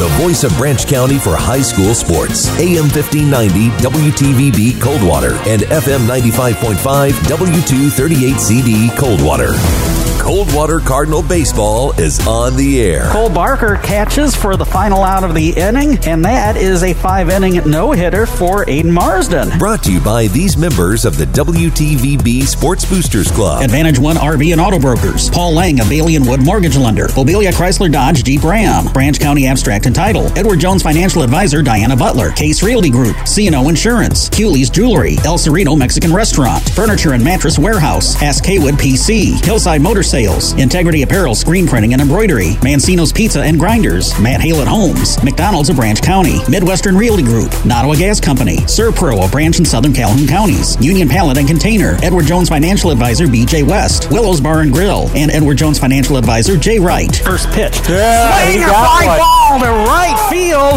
the voice of Branch County for high school sports. AM 1590 WTVB Coldwater and FM 95.5 W238CD Coldwater. Coldwater Cardinal Baseball is on the air. Cole Barker catches for the final out of the inning, and that is a five inning no hitter for Aiden Marsden. Brought to you by these members of the WTVB Sports Boosters Club. Advantage One RV and Auto Brokers. Paul Lang of Bailey and Wood Mortgage Lender. Obelia Chrysler Dodge Jeep Ram. Branch County Abstract and Title. Edward Jones Financial Advisor Diana Butler. Case Realty Group. CNO Insurance. Cooley's Jewelry. El Cerrito Mexican Restaurant. Furniture and Mattress Warehouse. Ask Haywood PC. Hillside Motor Sales, Integrity Apparel, Screen Printing and Embroidery, Mancino's Pizza and Grinders, Matt Hale at Homes, McDonald's of Branch County, Midwestern Realty Group, Nottawa Gas Company, Servpro, of branch and Southern Calhoun counties, Union Pallet and Container, Edward Jones Financial Advisor BJ West, Willows Bar and Grill, and Edward Jones Financial Advisor Jay Wright. First pitch. Yeah, he Swing a fly one. ball to right field.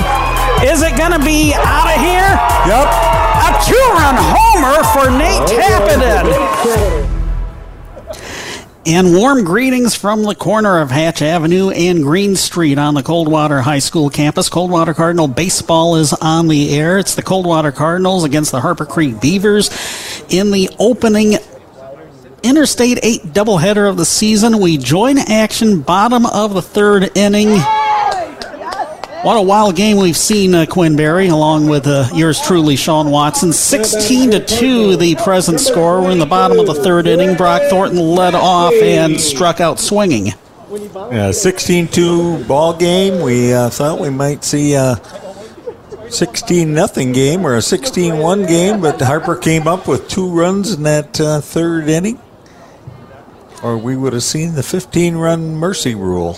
Is it going to be out of here? Yep. A two-run homer for Nate oh, Tappenden. And warm greetings from the corner of Hatch Avenue and Green Street on the Coldwater High School campus. Coldwater Cardinal baseball is on the air. It's the Coldwater Cardinals against the Harper Creek Beavers in the opening Interstate 8 doubleheader of the season. We join action bottom of the third inning. What a wild game we've seen, uh, Quinn Berry, along with uh, yours truly, Sean Watson. 16 to 2, the present score. We're in the bottom of the third inning. Brock Thornton led off and struck out swinging. Yeah, 16-2 ball game. We uh, thought we might see a 16 nothing game or a 16-1 game, but Harper came up with two runs in that uh, third inning. Or we would have seen the 15-run mercy rule.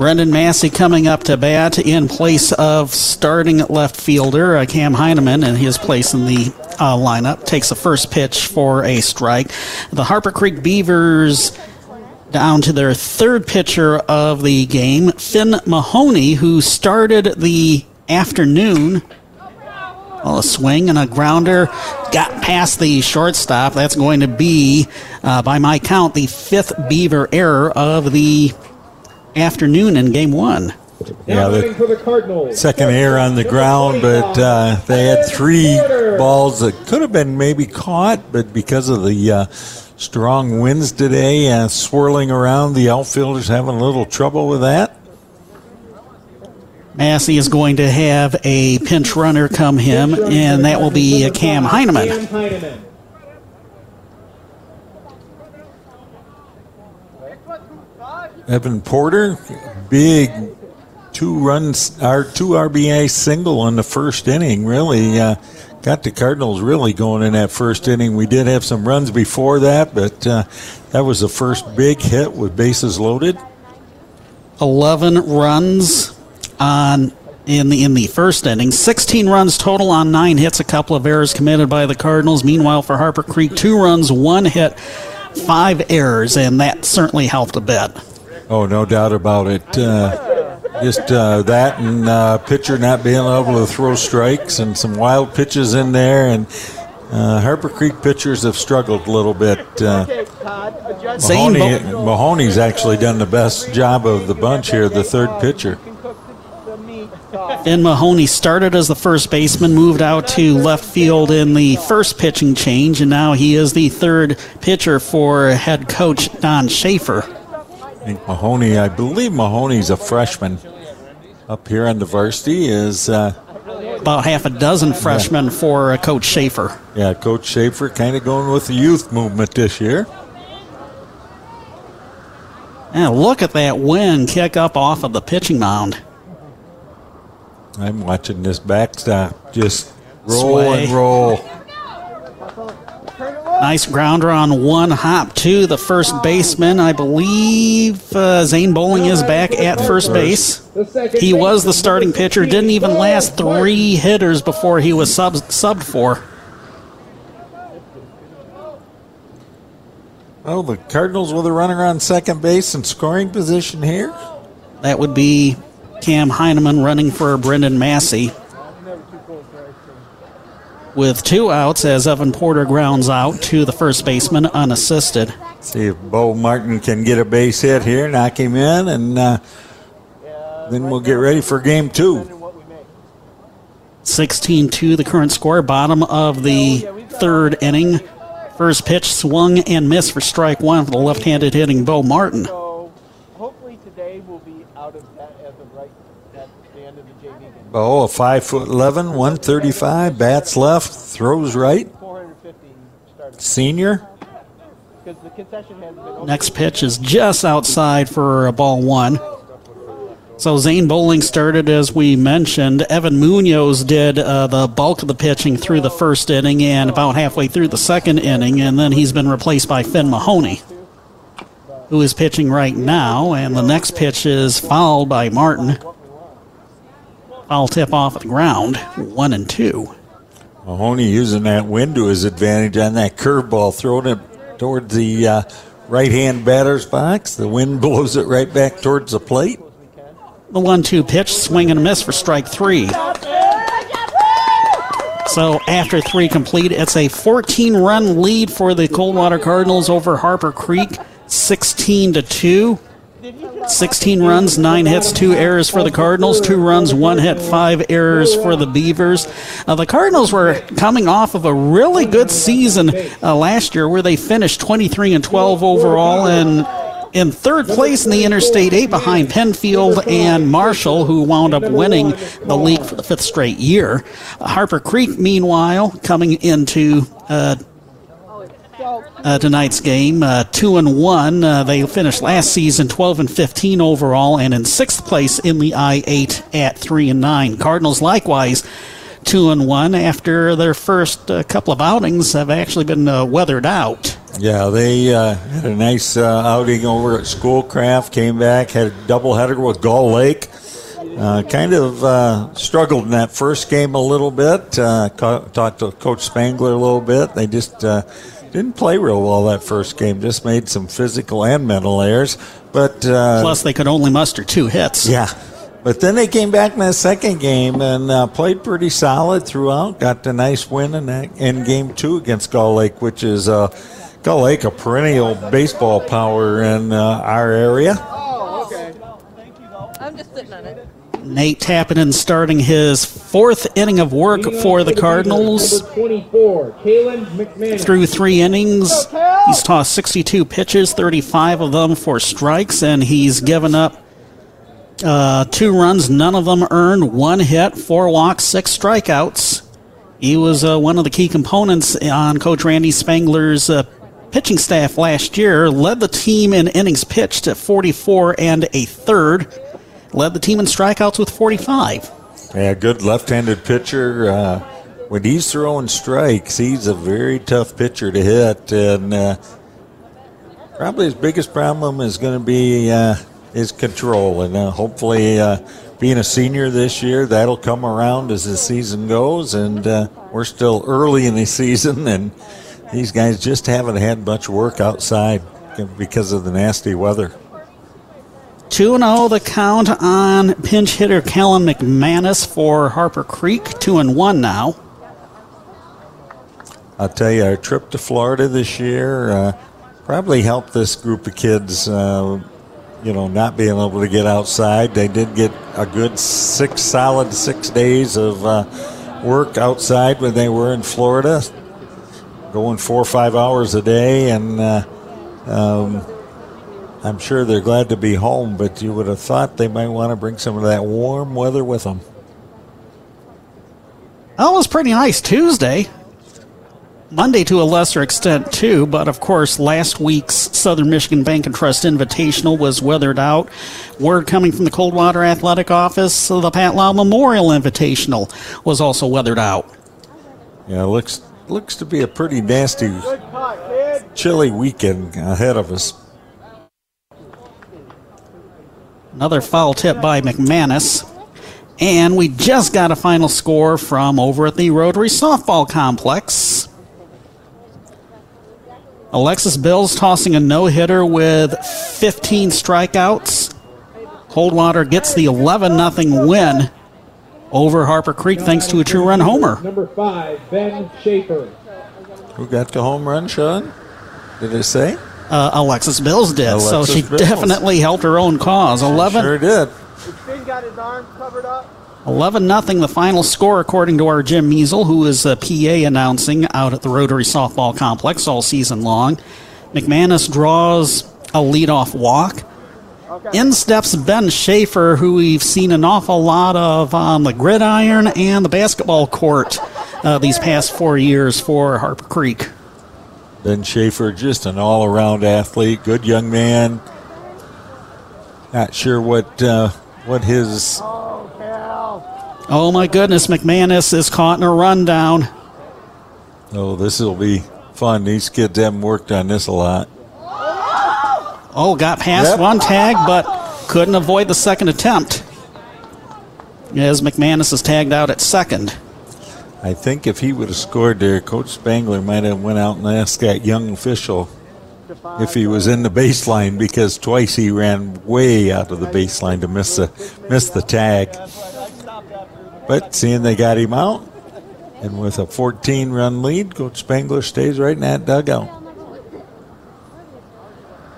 Brendan Massey coming up to bat in place of starting left fielder uh, Cam Heineman in his place in the uh, lineup. Takes the first pitch for a strike. The Harper Creek Beavers down to their third pitcher of the game, Finn Mahoney, who started the afternoon. Well, a swing and a grounder got past the shortstop. That's going to be, uh, by my count, the fifth Beaver error of the afternoon in game one. Yeah, the second air on the ground, but uh, they had three balls that could have been maybe caught, but because of the uh, strong winds today, uh, swirling around, the outfielders having a little trouble with that. Massey is going to have a pinch runner come him, and that will be Cam Heineman. Evan Porter, big two runs, or two RBI single in the first inning. Really uh, got the Cardinals really going in that first inning. We did have some runs before that, but uh, that was the first big hit with bases loaded. 11 runs on in the in the first inning. 16 runs total on nine hits. A couple of errors committed by the Cardinals. Meanwhile, for Harper Creek, two runs, one hit, five errors, and that certainly helped a bit. Oh, no doubt about it. Uh, just uh, that and uh, pitcher not being able to throw strikes and some wild pitches in there. And uh, Harper Creek pitchers have struggled a little bit. Uh, Mahoney, Mahoney's actually done the best job of the bunch here, the third pitcher. Finn Mahoney started as the first baseman, moved out to left field in the first pitching change, and now he is the third pitcher for head coach Don Schaefer. I think Mahoney, I believe Mahoney's a freshman up here on the varsity. Is uh, About half a dozen freshmen for uh, Coach Schaefer. yeah, Coach Schaefer kind of going with the youth movement this year. And look at that wind kick up off of the pitching mound. I'm watching this backstop just roll Sway. and roll. Nice grounder on one hop to the first baseman. I believe uh, Zane Bowling is back at first base. He was the starting pitcher. Didn't even last three hitters before he was sub- subbed for. Oh, the Cardinals with a runner on second base and scoring position here. That would be Cam Heineman running for Brendan Massey. With two outs as Evan Porter grounds out to the first baseman unassisted. See if Bo Martin can get a base hit here, knock him in, and uh, then we'll get ready for game two. 16 2, the current score, bottom of the third inning. First pitch swung and missed for strike one for the left handed hitting Bo Martin. So hopefully today we'll be out of that as of right at the end of the JV game. Oh, a five foot eleven, one thirty five, bats left, throws right. 450 Senior. because the concession hasn't been open. Next pitch is just outside for a ball one. So Zane Bowling started as we mentioned. Evan Munoz did uh, the bulk of the pitching through the first inning and about halfway through the second inning, and then he's been replaced by Finn Mahoney, who is pitching right now. And the next pitch is fouled by Martin. Foul tip off the ground, one and two. Mahoney using that wind to his advantage on that curveball, throwing it toward the uh, right hand batter's box. The wind blows it right back towards the plate. The one two pitch, swing and a miss for strike three. So after three complete, it's a 14 run lead for the Coldwater Cardinals over Harper Creek, 16 to 2. 16 runs, 9 hits, 2 errors for the Cardinals, 2 runs, 1 hit, 5 errors for the Beavers. Uh, the Cardinals were coming off of a really good season uh, last year where they finished 23 and 12 overall and in third place in the Interstate 8 behind Pennfield and Marshall, who wound up winning the league for the fifth straight year. Harper Creek, meanwhile, coming into uh, uh, tonight's game, uh, two and one. Uh, they finished last season 12 and 15 overall, and in sixth place in the I-8 at three and nine. Cardinals likewise two and one after their first uh, couple of outings have actually been uh, weathered out. Yeah, they uh, had a nice outing over at Schoolcraft. Came back, had a doubleheader with Gull Lake. Uh, kind of uh, struggled in that first game a little bit. Uh, talked to Coach Spangler a little bit. They just didn't play real well that first game. Just made some physical and mental errors. But uh, Plus, they could only muster two hits. yeah. But then they came back in that second game and uh, played pretty solid throughout. Got the nice win in that in game two against Gull Lake, which is uh, Gull Lake, a perennial baseball power in uh, our area. Oh, okay. I'm just sitting on it. Nate Tappenden starting his fourth inning of work for the Cardinals. Number 24, Kalen McMahon. Through three innings, he's tossed 62 pitches, 35 of them for strikes, and he's given up uh, two runs, none of them earned, one hit, four walks, six strikeouts. He was uh, one of the key components on Coach Randy Spangler's uh, pitching staff last year. Led the team in innings pitched at 44 and a third. Led the team in strikeouts with 45. Yeah, good left-handed pitcher. Uh, when he's throwing strikes, he's a very tough pitcher to hit, and uh, probably his biggest problem is going to be uh, his control. And uh, hopefully, uh, being a senior this year, that'll come around as the season goes. And uh, we're still early in the season, and these guys just haven't had much work outside because of the nasty weather. 2 0 the count on pinch hitter Kellen McManus for Harper Creek. 2 and 1 now. I'll tell you, our trip to Florida this year uh, probably helped this group of kids. Uh, you know, not being able to get outside. They did get a good six solid six days of uh, work outside when they were in Florida, going four or five hours a day, and uh, um, I'm sure they're glad to be home. But you would have thought they might want to bring some of that warm weather with them. That oh, was pretty nice Tuesday. Monday to a lesser extent too, but of course last week's Southern Michigan Bank and Trust Invitational was weathered out. Word coming from the Coldwater Athletic Office, the Pat Lau Memorial Invitational was also weathered out. Yeah, looks looks to be a pretty nasty, chilly weekend ahead of us. Another foul tip by McManus. And we just got a final score from over at the Rotary Softball Complex. Alexis Bills tossing a no hitter with 15 strikeouts. Coldwater gets the 11 0 win over Harper Creek thanks to a two run homer. Number five, Ben Schaefer. Who got the home run, Sean? Did it say? Uh, Alexis Bills did, so she Bills. definitely helped her own cause. 11, Sure did. got his arms covered up. 11 nothing the final score according to our Jim Measle, who is a PA announcing out at the Rotary Softball Complex all season long. McManus draws a leadoff walk. In steps Ben Schaefer, who we've seen an awful lot of on the gridiron and the basketball court uh, these past four years for Harper Creek. Ben Schaefer, just an all around athlete, good young man. Not sure what uh, what his Oh my goodness, McManus is caught in a rundown. Oh, this will be fun. These kids haven't worked on this a lot. Oh, got past Yep. one tag, but couldn't avoid the second attempt. As McManus is tagged out at second. I think if he would have scored there, Coach Spangler might have went out and asked that young official if he was in the baseline because twice he ran way out of the baseline to miss the miss the tag. But seeing they got him out, and with a 14 run lead, Coach Spangler stays right in that dugout.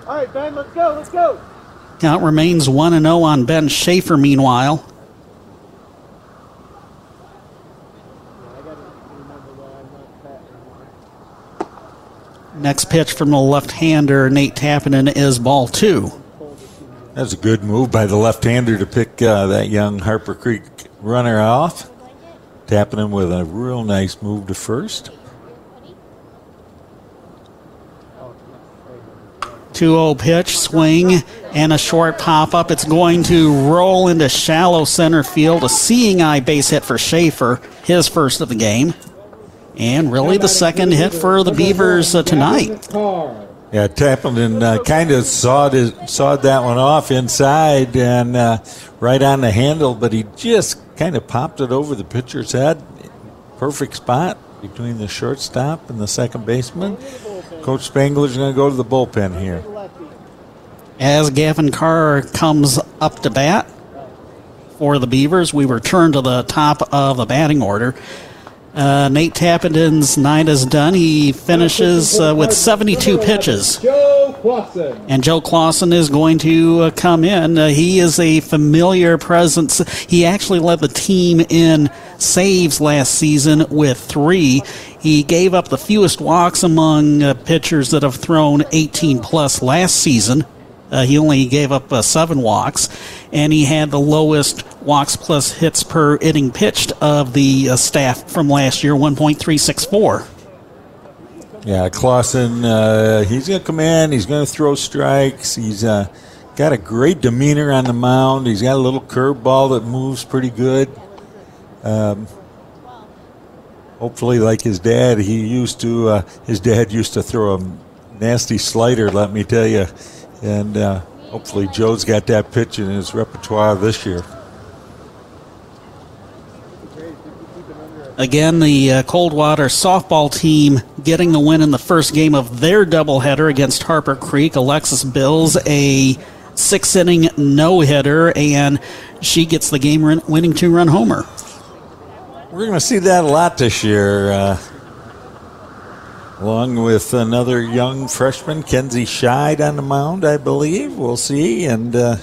All right, Ben, let's go, let's go. Count remains 1 0 on Ben Schaefer, meanwhile. Next pitch from the left hander, Nate Tappenden, is ball two. That's a good move by the left-hander to pick uh, that young Harper Creek runner off, tapping him with a real nice move to first. 2 0 pitch, swing, and a short pop up. It's going to roll into shallow center field. A seeing eye base hit for Schaefer, his first of the game. And really the second hit for the Beavers uh, tonight. Yeah, Tappenden uh, kind of sawed his, sawed that one off inside and uh, right on the handle, but he just kind of popped it over the pitcher's head. Perfect spot between the shortstop and the second baseman. Coach Spangler's going to go to the bullpen here. As Gavin Carr comes up to bat for the Beavers, we return to the top of the batting order. Uh, Nate Tappenden's night is done. He finishes uh, with 72 pitches. And Joe Clausen is going to uh, come in. Uh, he is a familiar presence. He actually led the team in saves last season with three. He gave up the fewest walks among uh, pitchers that have thrown 18 plus last season. Uh, he only gave up uh, seven walks, and he had the lowest walks plus hits per inning pitched of the uh, staff from last year, 1.364. Yeah, Clausen, uh, he's going to come in. He's going to throw strikes. He's uh, got a great demeanor on the mound. He's got a little curveball that moves pretty good. Um, hopefully, like his dad, he used to. Uh, his dad used to throw a nasty slider. Let me tell you, and uh, hopefully, Joe's got that pitch in his repertoire this year. Again, the uh, Coldwater softball team getting the win in the first game of their doubleheader against Harper Creek. Alexis Bills, a six inning no hitter, and she gets the game win- winning two run homer. We're going to see that a lot this year. Uh, along with another young freshman, Kenzie Scheid on the mound, I believe. We'll see. And uh,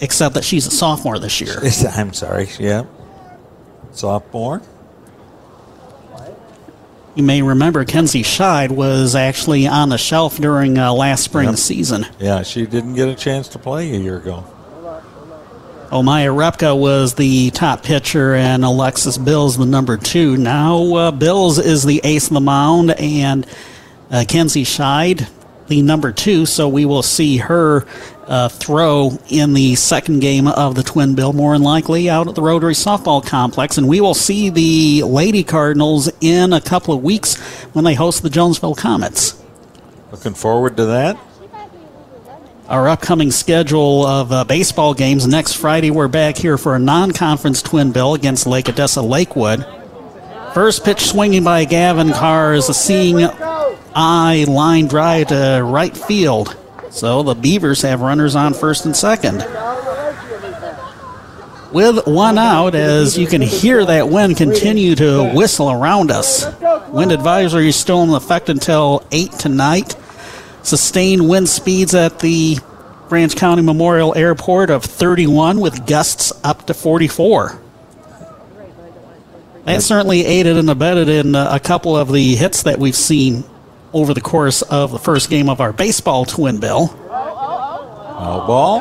Except that she's a sophomore this year. I'm sorry, yeah. Sophomore. You may remember Kenzie Scheid was actually on the shelf during uh, last spring Yep. season. Yeah, she didn't get a chance to play a year ago. Omaya Repka was the top pitcher, and Alexis Bills the number two. Now uh, Bills is the ace of the mound, and uh, Kenzie Scheid the number two. So we will see her uh, throw in the second game of the Twin Bill, more than likely out at the Rotary Softball Complex, and we will see the Lady Cardinals in a couple of weeks when they host the Jonesville Comets. Looking forward to that. Our upcoming schedule of uh, baseball games next Friday, we're back here for a non conference twin bill against Lake Odessa Lakewood. First pitch swinging by Gavin Carr is a seeing eye line drive to right field. So the Beavers have runners on first and second. With one out, as you can hear that wind continue to whistle around us. Wind advisory is still in effect until 8 tonight sustained wind speeds at the Branch County Memorial Airport of 31 with gusts up to 44. That certainly aided and abetted in uh, a couple of the hits that we've seen over the course of the first game of our baseball twin bill. Foul ball.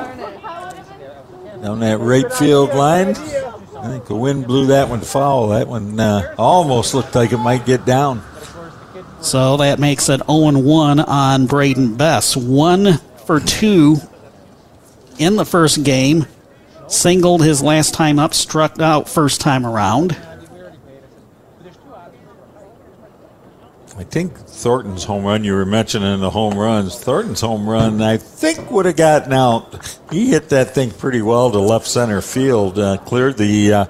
Down that right field line. I think the wind blew that one foul. That one uh, almost looked like it might get down. So that makes it 0 1 on Braden Bess. One for two in the first game. Singled his last time up, struck out first time around. I think Thornton's home run, you were mentioning the home runs. Thornton's home run, I think, would have gotten out. He hit that thing pretty well to left center field, uh, cleared the uh,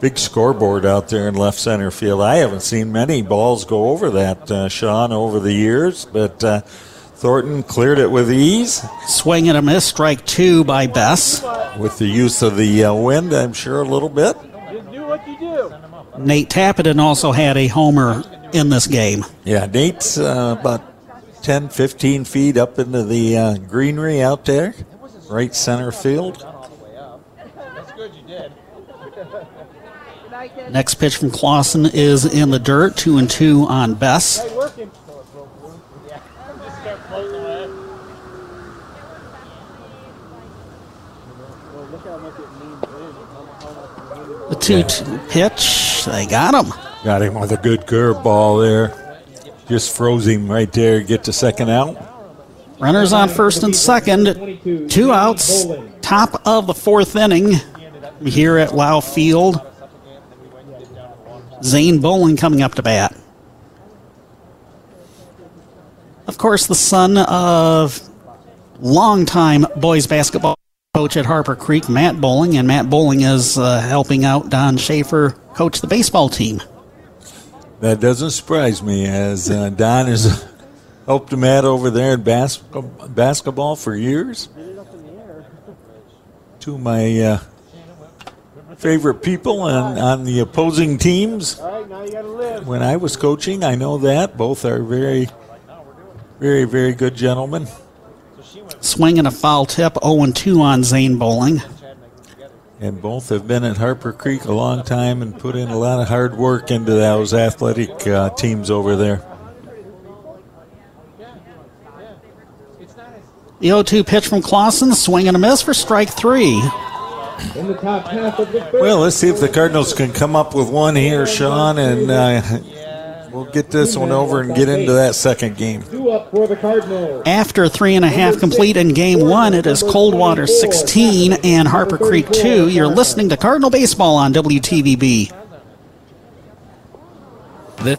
big scoreboard out there in left center field. I haven't seen many balls go over that, uh, Sean, over the years, but uh, Thornton cleared it with ease. Swing and a miss, strike two by Bess. With the use of the uh, wind, I'm sure, a little bit. Just do what you do. Nate Tappenden also had a homer in this game. Yeah, Nate's uh, about 10, 15 feet up into the uh, greenery out there, right center field. Next pitch from Clausen is in the dirt, two and two on Bess. The two two pitch, they got him. Got him with a good curveball there. Just froze him right there. Get to second out. Runners on first and second, two outs, top of the fourth inning here at Lau Field. Zane Bowling coming up to bat. Of course, the son of longtime boys basketball coach at Harper Creek, Matt Bowling, and Matt Bowling is uh, helping out Don Schaefer coach the baseball team. That doesn't surprise me, as uh, Don has helped Matt over there in bas- basketball for years. To my uh, favorite people on, on the opposing teams. All right, now you got to live. When I was coaching, I know that. Both are very, very, very good gentlemen. Swinging a foul tip, 0 2 on Zane Bowling. And both have been at Harper Creek a long time and put in a lot of hard work into those athletic uh, teams over there. The 0 2 pitch from Clausen, swing and a miss for strike three. In the top half of the third. Well, let's see if the Cardinals can come up with one here, Sean, and uh, we'll get this one over and get into that second game. Two up for the Cardinals. After three and a half complete in game one, it is Coldwater 16 and Harper Creek 2. You're listening to Cardinal Baseball on WTVB. This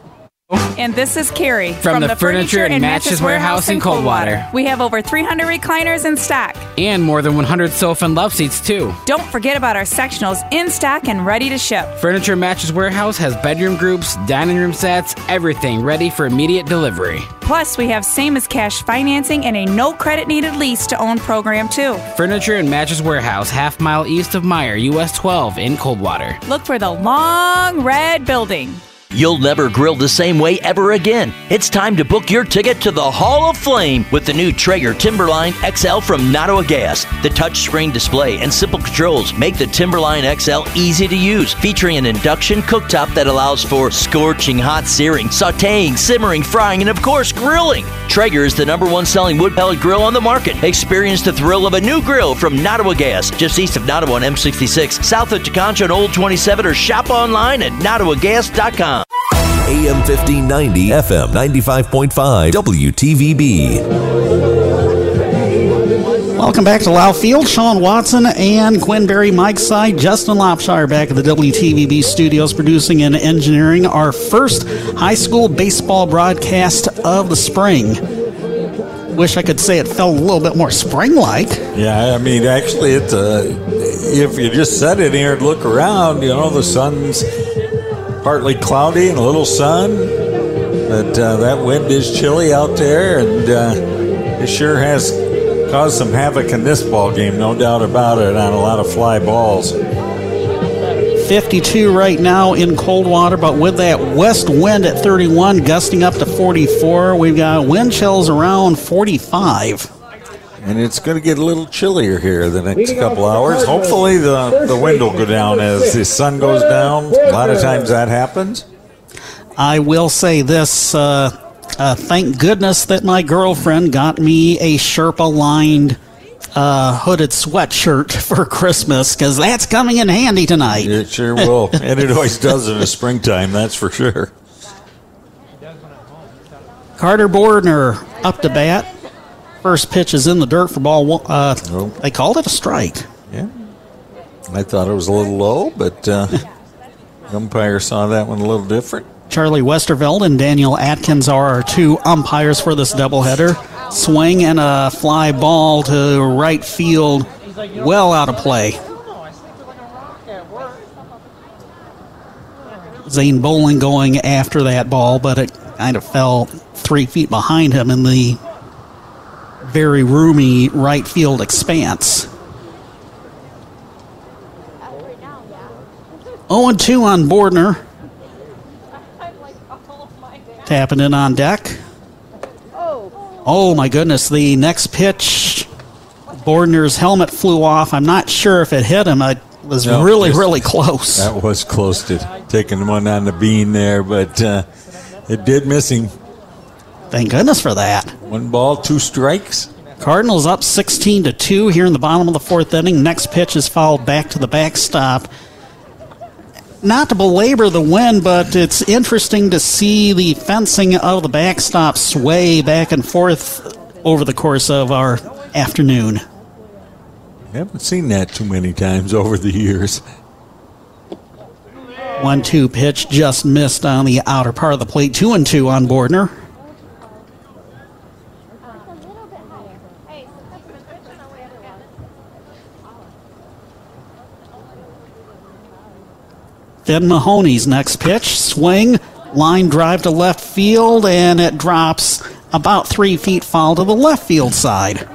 And this is Carrie From the Furniture and Mattress Warehouse in Coldwater. We have over 300 recliners in stock. and more than 100 sofa and love seats too. Don't forget about our sectionals in stock and ready to ship. Furniture and Mattress Warehouse has bedroom groups, dining room sets, everything ready for immediate delivery. Plus, we have same as cash financing and a no credit needed lease to own program too. Furniture and Mattress Warehouse, half mile east of Meijer, US 12 in Coldwater. Look for the long red building. You'll never grill the same way ever again. It's time to book your ticket to the Hall of Flame with the new Traeger Timberline XL from Nottawa Gas. The touchscreen display and simple controls make the Timberline XL easy to use, featuring an induction cooktop that allows for scorching hot searing, sauteing, simmering, frying, and of course, grilling. Traeger is the number one selling wood pellet grill on the market. Experience the thrill of a new grill from Nottawa Gas, just east of Nottawa on M66, south of Tekonsha on Old 27, or shop online at nottawagas.com. AM 1590, FM 95.5, WTVB. Welcome back to Lau Field. Sean Watson and Quinn Berry, Mike Side, Justin Lopshire back at the WTVB studios producing and engineering our first high school baseball broadcast of the spring. Wish I could say it felt a little bit more spring like. Yeah, I mean, actually, it's uh, if you just sit in here and look around, you know, the sun's partly cloudy and a little sun, but uh, that wind is chilly out there, and uh, it sure has caused some havoc in this ball game, no doubt about it, on a lot of fly balls. 52 right now in Coldwater, but with that west wind at 31, gusting up to 44, we've got wind chills around 45. And it's going to get a little chillier here the next couple hours. Hopefully, the, the wind will go down as the sun goes down. A lot of times that happens. I will say this uh, uh, thank goodness that my girlfriend got me a Sherpa lined uh, hooded sweatshirt for Christmas because that's coming in handy tonight. It sure will. and it always does in the springtime, that's for sure. Carter Bordner up to bat. First pitch is in the dirt for ball one. Uh, Oh. They called it a strike. Yeah. I thought it was a little low, but uh, umpire saw that one a little different. Charlie Westerveld and Daniel Atkins are our two umpires for this doubleheader. Swing and a fly ball to right field, well out of play. Zane Bowling going after that ball, but it kind of fell three feet behind him in the very roomy right field expanse. 0 2 on Bordner. Tappenden on deck. Oh my goodness, the next pitch, Bordner's helmet flew off. I'm not sure if it hit him. It was No, really, just- really close. That was close to taking one on the bean there, but uh, it did miss him. Thank goodness for that. One ball, two strikes. Cardinals up 16 to 2 here in the bottom of the fourth inning. Next pitch is fouled back to the backstop. Not to belabor the win, but it's interesting to see the fencing of the backstop sway back and forth over the course of our afternoon. Haven't seen that too many times over the years. One two pitch just missed on the outer part of the plate. Two and two on Bordner. Then Mahoney's next pitch. Swing, line drive to left field, and it drops about three feet foul to the left field side.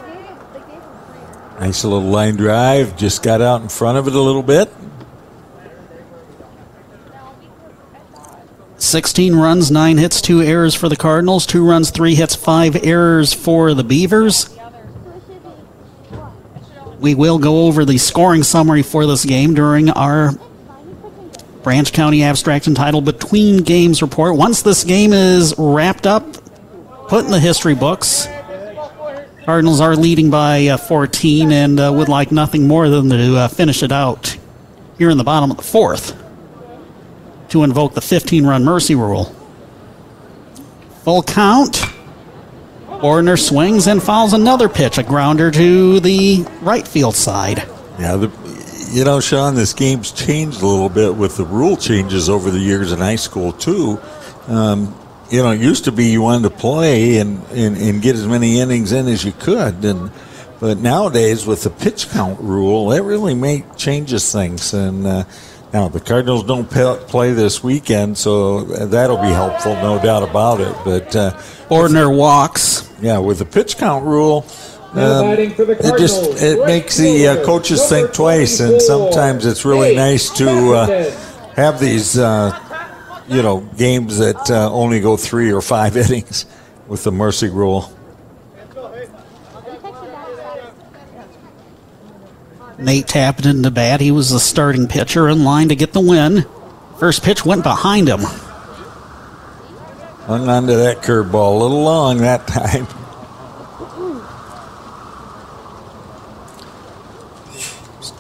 Nice little line drive. Just got out in front of it a little bit. 16 runs, 9 hits, 2 errors for the Cardinals, 2 runs, 3 hits, 5 errors for the Beavers. We will go over the scoring summary for this game during our Branch County Abstract and Title Between Games Report. Once this game is wrapped up, put in the history books, Cardinals are leading by uh, 14 and uh, would like nothing more than to uh, finish it out here in the bottom of the fourth to invoke the 15 run mercy rule. Full count. Bordner swings and fouls another pitch, a grounder to the right field side. Yeah, the, you know, Sean, this game's changed a little bit with the rule changes over the years in high school too. Um, you know, it used to be you wanted to play and, and, and get as many innings in as you could, and but nowadays with the pitch count rule, it really may changes things. And uh, now the Cardinals don't play this weekend, so that'll be helpful, no doubt about it. But uh, walks. yeah, with the pitch count rule, um, for the it just it makes the uh, coaches think twice, and sometimes it's really nice to uh, have these uh, you know games that uh, only go three or five innings with the mercy rule. Nate tapped into bat. He was the starting pitcher in line to get the win. First pitch went behind him. Hung on to that curveball a little long that time.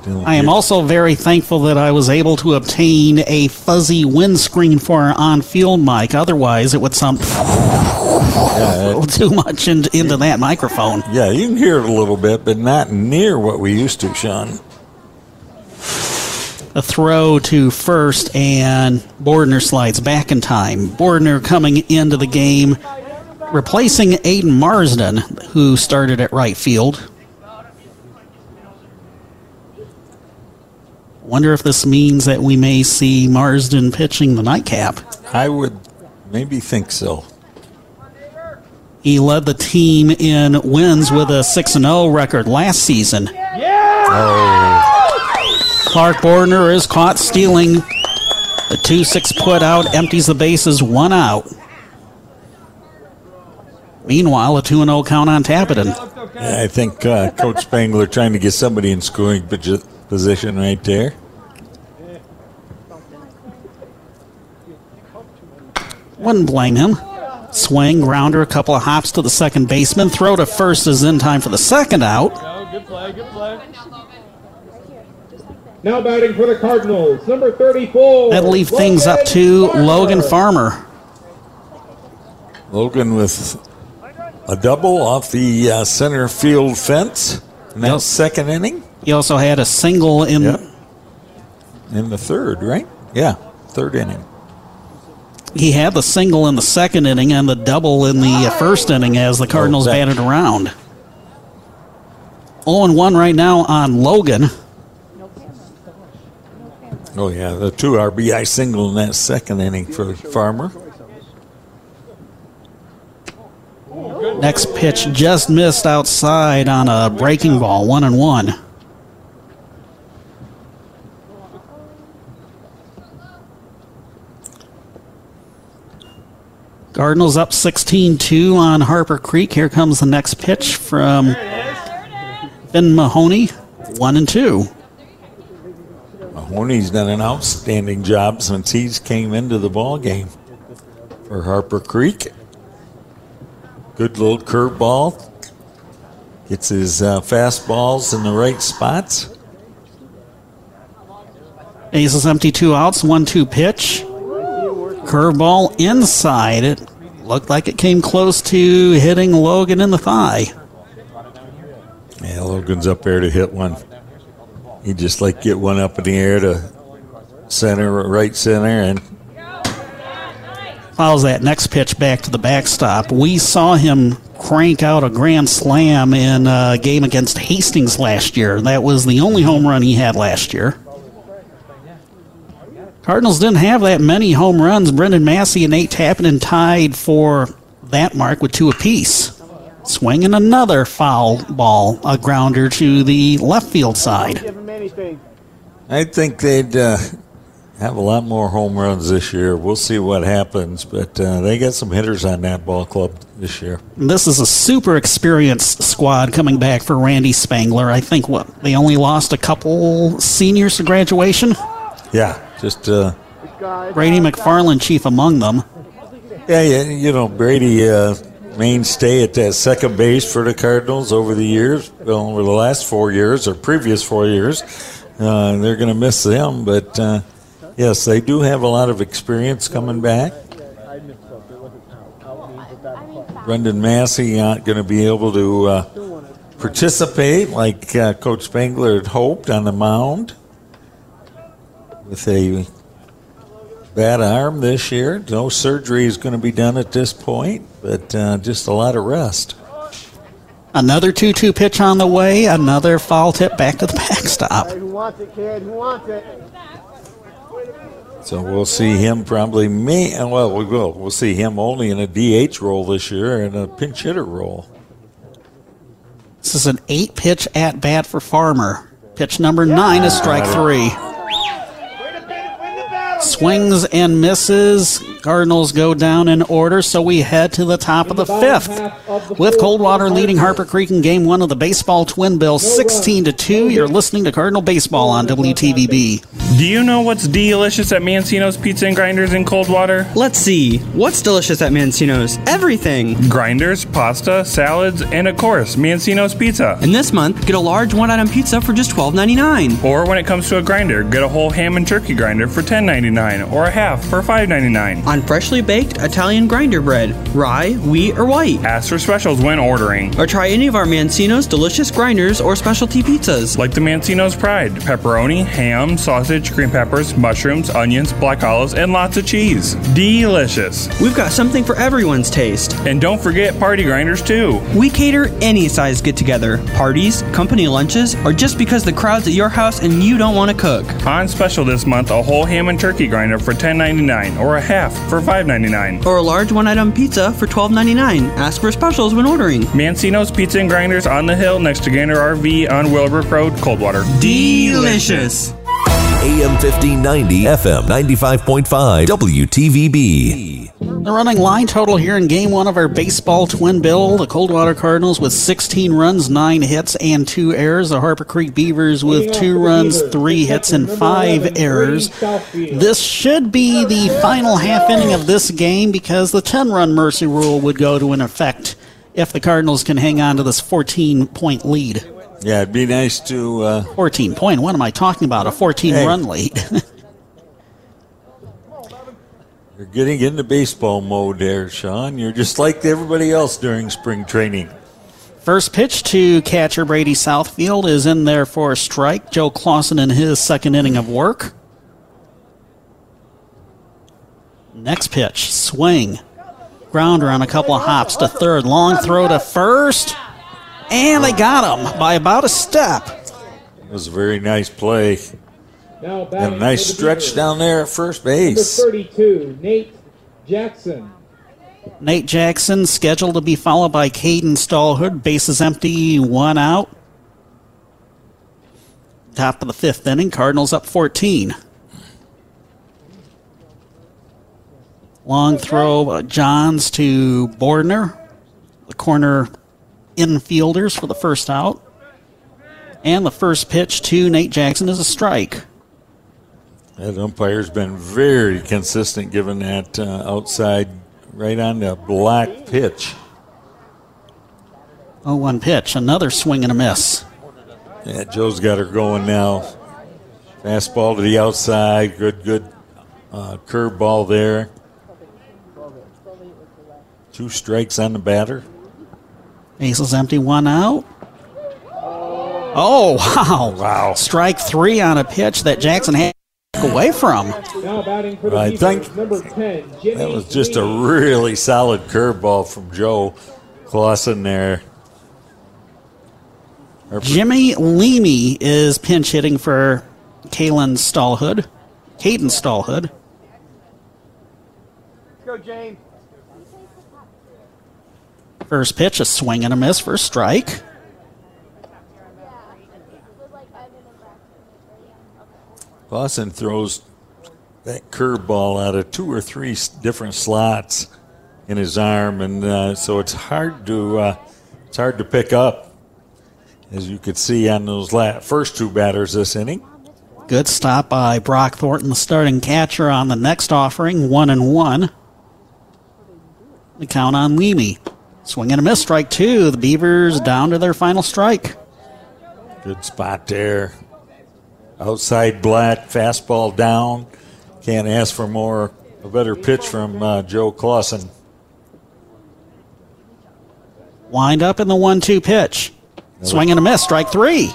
Still I am also very thankful that I was able to obtain a fuzzy windscreen for our on field mic. Otherwise, it would sound a little too much in, into that microphone. Yeah, you can hear it a little bit, but not near what we used to, Sean. A throw to first, and Bordner slides back in time. Bordner coming into the game, replacing Aiden Marsden, who started at right field. Wonder if this means that we may see Marsden pitching the nightcap. I would maybe think so. He led the team in wins with a 6 0 record last season. Clark Bordner is caught stealing. The 2 6 put out empties the bases, one out. Meanwhile, a 2 0 count on Tappenden. I think uh, Coach Spangler trying to get somebody in scoring posi- position right there. Wouldn't blame him. Swing, grounder, a couple of hops to the second baseman. Throw to first is in time for the second out. Good play, good play. Now batting for the Cardinals, number 34. That'll leave things up to Logan Logan Farmer. Farmer. Logan with a double off the uh, center field fence. Now, Yep. second inning He also had a single in Yep. in the third, right? Yeah, third inning. he had the single in the second inning and the double in the first inning as the Cardinals Oh, batted around. 0 1 right now on Logan. Oh yeah, the two RBI single in that second inning for Farmer. Next pitch just missed outside on a breaking ball, 1 and 1. Cardinals up 16 2 on Harper Creek. Here comes the next pitch from Ben Mahoney, 1 and 2. Mahoney's done an outstanding job since he's came into the ball game for Harper Creek. Good little curveball. Gets his uh, fastballs in the right spots. Aces empty, two outs, 1 2 pitch. Curveball inside. It looked like it came close to hitting Logan in the thigh. Yeah, Logan's up there to hit one. He just like get one up in the air to center, right center, and Fouls that next pitch back to the backstop. We saw him crank out a grand slam in a game against Hastings last year. That was the only home run he had last year. Cardinals didn't have that many home runs. Brendan Massey and Nate Tappenden tied for that mark with two apiece. Swinging another foul ball, a grounder to the left field side. Give him anything. I think they'd uh, have a lot more home runs this year. We'll see what happens, but uh, they got some hitters on that ball club this year. This is a super experienced squad coming back for Randy Spangler. I think what they only lost a couple seniors to graduation. Yeah, just uh, Brady McFarland, chief among them. yeah, yeah. You know, Brady uh, mainstay at that second base for the Cardinals over the years, well, over the last four years or previous four years. Uh, they're going to miss them, but uh, yes, they do have a lot of experience coming back. Brendan Massey not going to be able to uh, participate like uh, Coach Spangler had hoped on the mound with a bad arm this year. No surgery is going to be done at this point, but uh, just a lot of rest. Another 2 2 pitch on the way. Another foul tip back to the backstop. Who wants it, kid? Who wants it? So we'll see him probably me. Well, we will. We'll see him only in a DH role this year and a pinch hitter role. This is an eight pitch at bat for Farmer. Pitch number nine is strike three. Swings and misses. Cardinals go down in order, so we head to the top of the fifth. With Coldwater leading Harper Creek in game one of the baseball twin bill 16 to 2. You're listening to Cardinal Baseball on WTVB. Do you know what's delicious at Mancino's Pizza and Grinders in Coldwater? Let's see. What's delicious at Mancino's? Everything. Grinders, pasta, salads, and of course, Mancino's Pizza. And this month, get a large one-item pizza for just $12.99. Or when it comes to a grinder, get a whole ham and turkey grinder for $10.99 or a half for $5.99. On freshly baked Italian grinder bread, rye, wheat, or white. Ask for specials when ordering. Or try any of our Mancino's delicious grinders or specialty pizzas. Like the Mancino's Pride, pepperoni, ham, sausage, green peppers, mushrooms, onions, black olives, and lots of cheese. Delicious. We've got something for everyone's taste. And don't forget party grinders too. We cater any size get together, parties, company lunches, or just because the crowd's at your house and you don't want to cook. On special this month, a whole ham and turkey grinder for $10.99 or a half for $5.99. Or a large one item pizza for $12.99. Ask for specials when ordering. Mancino's Pizza and Grinders on the hill next to Gander RV on Willowbrook Road, Coldwater. Delicious. AM 1590, FM 95.5, WTVB. The running line total here in game one of our baseball twin bill, the Coldwater Cardinals with 16 runs, 9 hits, and 2 errors. The Harper Creek Beavers with 2 runs, 3 hits, and 5 errors. This should be the final half inning of this game because the 10 run mercy rule would go to an effect if the Cardinals can hang on to this 14 point lead. Yeah, it'd be nice to. Uh, 14 point. What am I talking about? A 14 Hey. run lead. You're getting into baseball mode there, Sean. You're just like everybody else during spring training. First pitch to catcher Brady Southfield is in there for a strike. Joe Clausen in his second inning of work. Next pitch, swing. Grounder on a couple of hops to third. Long throw to first. And they got him by about a step. It was a very nice play. Now And a nice for the stretch down there at first base. Number base. 32, Nate Jackson. Nate Jackson scheduled to be followed by Caden Stallhood. Bases empty, one out. Top of the fifth inning, Cardinals up 14. Long throw, uh, Johns to Bordner, the corner infielders for the first out. And the first pitch to Nate Jackson is a strike. That umpire's been very consistent giving that uh, outside right on the black pitch. Oh, one pitch, another swing and a miss. Yeah, Joe's got her going now. Fastball to the outside. Good, good uh, curveball there. Two strikes on the batter. Bases empty, one out. Oh, wow. Wow. Strike three on a pitch that Jackson had away from. Now batting for the I think number 10, Jimmy That was just a really solid curveball from Joe Clausen there. Jimmy Leamy is pinch hitting for Kalen Stallhood. Caden Stallhood. Go, James. First pitch, a swing and a miss for strike. Clausen throws that curveball out of two or three different slots in his arm, and uh, so it's hard to uh, it's hard to pick up, as you could see on those la- first two batters this inning. Good stop by Brock Thornton, the starting catcher on the next offering, one and one. The count on Leamy. Swing and a miss, strike two. The Beavers down to their final strike. Good spot there. Outside black, fastball down. Can't ask for more, a better pitch from uh, Joe Clausen. Wind up in the one two pitch. Swing and a miss, strike three.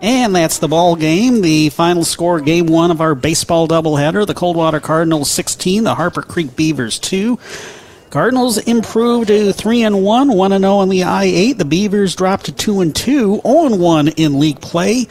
And that's the ball game. The final score, game one of our baseball doubleheader. The Coldwater Cardinals 16, the Harper Creek Beavers 2. Cardinals improved to 3 and 1, 1 and 0 in the I-8. The Beavers dropped to 2 and 2, 0 and 1 in league play.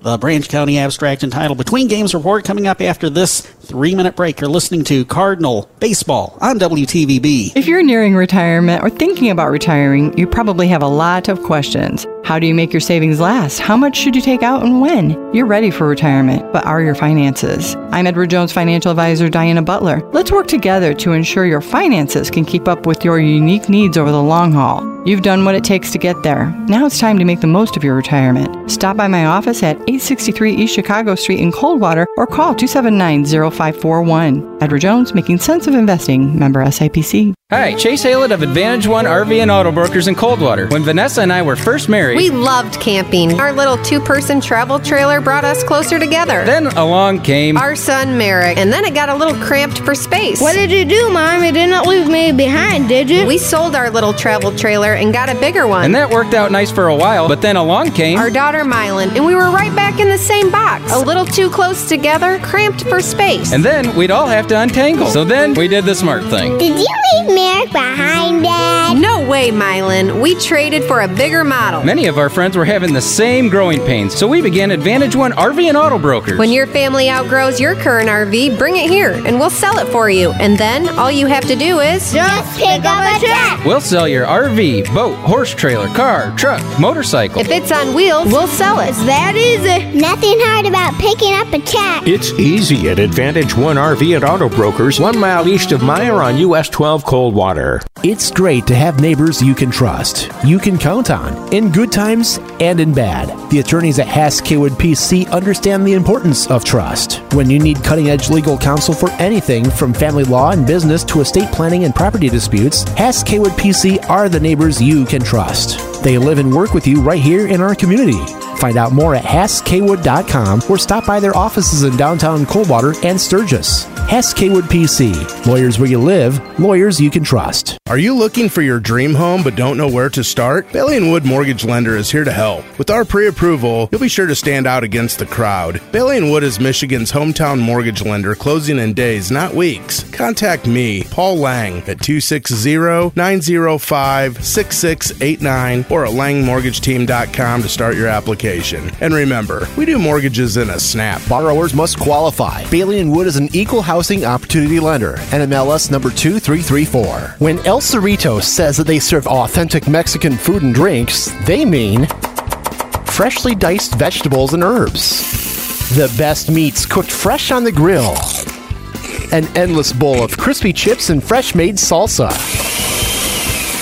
The Branch County Abstract and Title Between Games Report coming up after this three minute break. You're listening to Cardinal Baseball on WTVB. If you're nearing retirement or thinking about retiring, you probably have a lot of questions. How do you make your savings last? How much should you take out and when? You're ready for retirement, but are your finances? I'm Edward Jones financial advisor Diana Butler. Let's work together to ensure your finances can keep up with your unique needs over the long haul. You've done what it takes to get there. Now it's time to make the most of your retirement. Stop by my office at 863 East Chicago Street in Coldwater or call 279 0541. Edward Jones, making sense of investing, member SIPC. Hi, Chase Haylett of Advantage One RV and Auto Brokers in Coldwater. When Vanessa and I were first married, We loved camping. Our little two person travel trailer brought us closer together. then along came Our son Merrick, and then it got a little cramped for space. What did you do, Mom? You didn't leave me behind, did you? We sold our little travel trailer and got a bigger one. and that worked out nice for a while, but then along came our daughter Mylan, and we were right back in the same box. A little too close together, cramped for space. And then we'd all have to untangle. So then we did the smart thing. Did you leave Merrick behind it. No way, Mylan. We traded for a bigger model. Many of our friends were having the same growing pains, so we began Advantage One RV and Auto Brokers. When your family outgrows your current RV, bring it here and we'll sell it for you. And then all you have to do is just pick up a check. We'll sell your RV, boat, horse trailer, car, truck, motorcycle. If it's on wheels, we'll sell it. It's that easy. Nothing hard about picking up a check. It's easy at Advantage One RV and Auto Brokers, one mile east of Meijer on US 12 Coldwater. It's great to have neighbors you can trust, you can count on, in good times and in bad. The attorneys at Hass Kaywood PC understand the importance of trust. When you need cutting edge legal counsel for anything from family law and business to estate planning and property disputes, Hass Kaywood PC are the neighbors you can trust. They live and work with you right here in our community. Find out more at HassKwood.com or stop by their offices in downtown Coldwater and Sturgis. Hess Kwood PC. Lawyers where you live, lawyers you can trust. Are you looking for your dream home but don't know where to start? Bailey and Wood Mortgage Lender is here to help. With our pre-approval, you'll be sure to stand out against the crowd. Bailey and Wood is Michigan's hometown mortgage lender, closing in days, not weeks. Contact me, Paul Lang, at 260-905-6689 or at langmortgageteam.com to start your application. And remember, we do mortgages in a snap. Borrowers must qualify. Bailey and Wood is an equal housing opportunity lender, NMLS number 2334. When El Cerrito says that they serve authentic Mexican food and drinks, they mean freshly diced vegetables and herbs, the best meats cooked fresh on the grill, an endless bowl of crispy chips and fresh made salsa.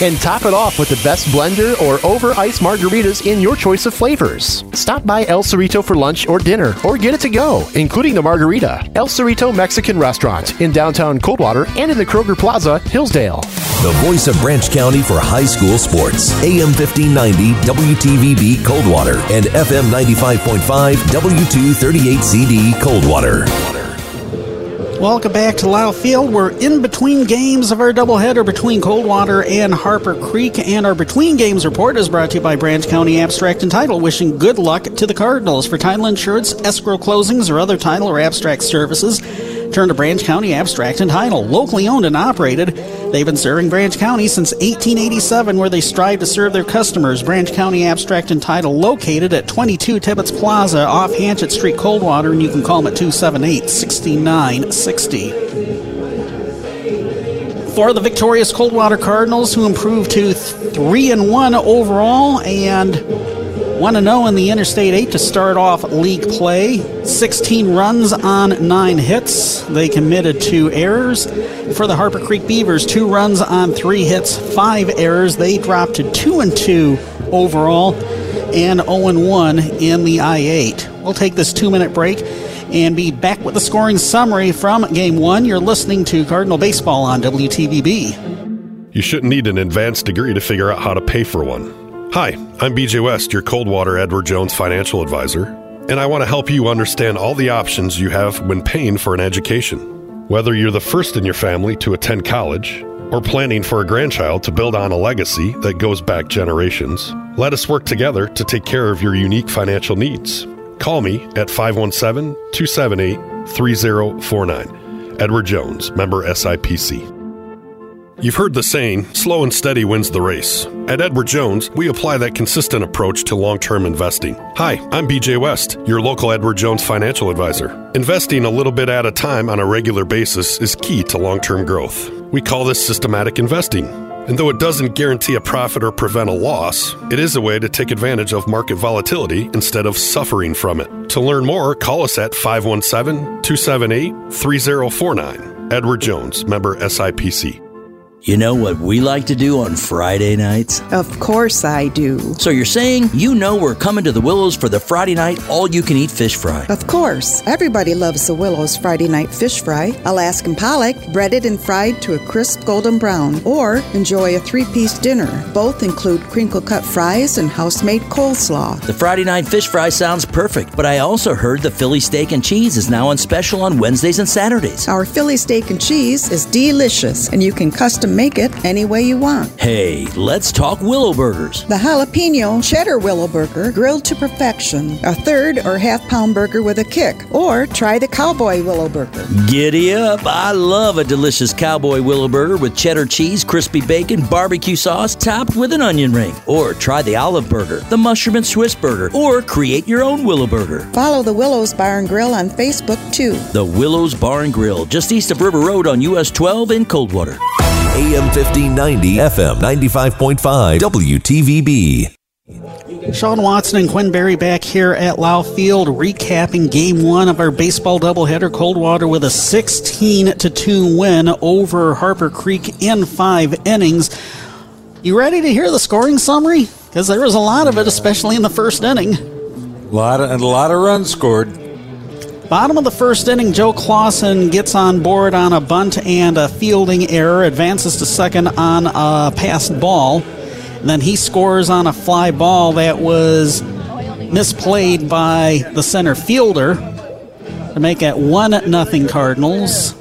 And top it off with the best blender or over ice margaritas in your choice of flavors. Stop by El Cerrito for lunch or dinner, or get it to go, including the margarita. El Cerrito Mexican Restaurant in downtown Coldwater and in the Kroger Plaza, Hillsdale. The voice of Branch County for high school sports. AM 1590 WTVB Coldwater and FM 95.5 W238CD Coldwater. Welcome back to Lyle Field. We're in between games of our doubleheader between Coldwater and Harper Creek, and our between games report is brought to you by Branch County Abstract and Title, wishing good luck to the Cardinals for title insurance, escrow closings, or other title or abstract services. Turn to Branch County Abstract and Title, locally owned and operated. They've been serving Branch County since 1887, where they strive to serve their customers. Branch County Abstract and Title, located at 22 Tibbetts Plaza off Hanchett Street, Coldwater, and you can call them at 278 6960 for the victorious Coldwater Cardinals, who improved to three and one overall and one and zero in the Interstate Eight to start off league play. 16 runs on nine hits. They committed two errors. For the Harper Creek Beavers, two runs on three hits, five errors. They dropped to two and two overall and 0 and 1 in the I8. We'll take this two minute break and be back with the scoring summary from game one. You're listening to Cardinal Baseball on WTVB. You shouldn't need an advanced degree to figure out how to pay for one. Hi, I'm BJ West, your Coldwater Edward Jones financial advisor, and I want to help you understand all the options you have when paying for an education. Whether you're the first in your family to attend college, or planning for a grandchild to build on a legacy that goes back generations, let us work together to take care of your unique financial needs. Call me at 517 278 3049. Edward Jones, member SIPC. You've heard the saying, slow and steady wins the race. At Edward Jones, we apply that consistent approach to long term investing. Hi, I'm BJ West, your local Edward Jones financial advisor. Investing a little bit at a time on a regular basis is key to long term growth. We call this systematic investing. And though it doesn't guarantee a profit or prevent a loss, it is a way to take advantage of market volatility instead of suffering from it. To learn more, call us at 517 278 3049. Edward Jones, member SIPC. You know what we like to do on Friday nights? Of course I do. So you're saying you know we're coming to the Willows for the Friday night all you can eat fish fry? Of course. Everybody loves the Willows Friday night fish fry. Alaskan pollock, breaded and fried to a crisp golden brown. Or enjoy a three piece dinner. Both include crinkle cut fries and house made coleslaw. The Friday night fish fry sounds perfect, but I also heard the Philly steak and cheese is now on special on Wednesdays and Saturdays. Our Philly steak and cheese is delicious, and you can custom make it any way you want. Hey, let's talk Willow Burgers. The jalapeno cheddar willow burger, grilled to perfection. A third or half pound burger with a kick. Or try the cowboy willow burger. Giddy up! I love a delicious cowboy willow burger with cheddar cheese, crispy bacon, barbecue sauce, topped with an onion ring. Or try the olive burger, the mushroom and Swiss burger, or create your own willow burger. Follow the Willows Bar and Grill on Facebook too. The Willows Bar and Grill, just east of River Road on US 12 in Coldwater. AM 1590, FM 95.5, WTVB. Sean Watson and Quinn Berry back here at Lau Field, recapping game one of our baseball doubleheader. Coldwater with a 16 to 2 win over Harper Creek in five innings. You ready to hear the scoring summary? Because there was a lot of it, especially in the first inning. A lot of, a lot of runs scored. Bottom of the first inning, Joe Clausen gets on board on a bunt and a fielding error, advances to second on a passed ball. And then he scores on a fly ball that was misplayed by the center fielder to make it 1 nothing Cardinals.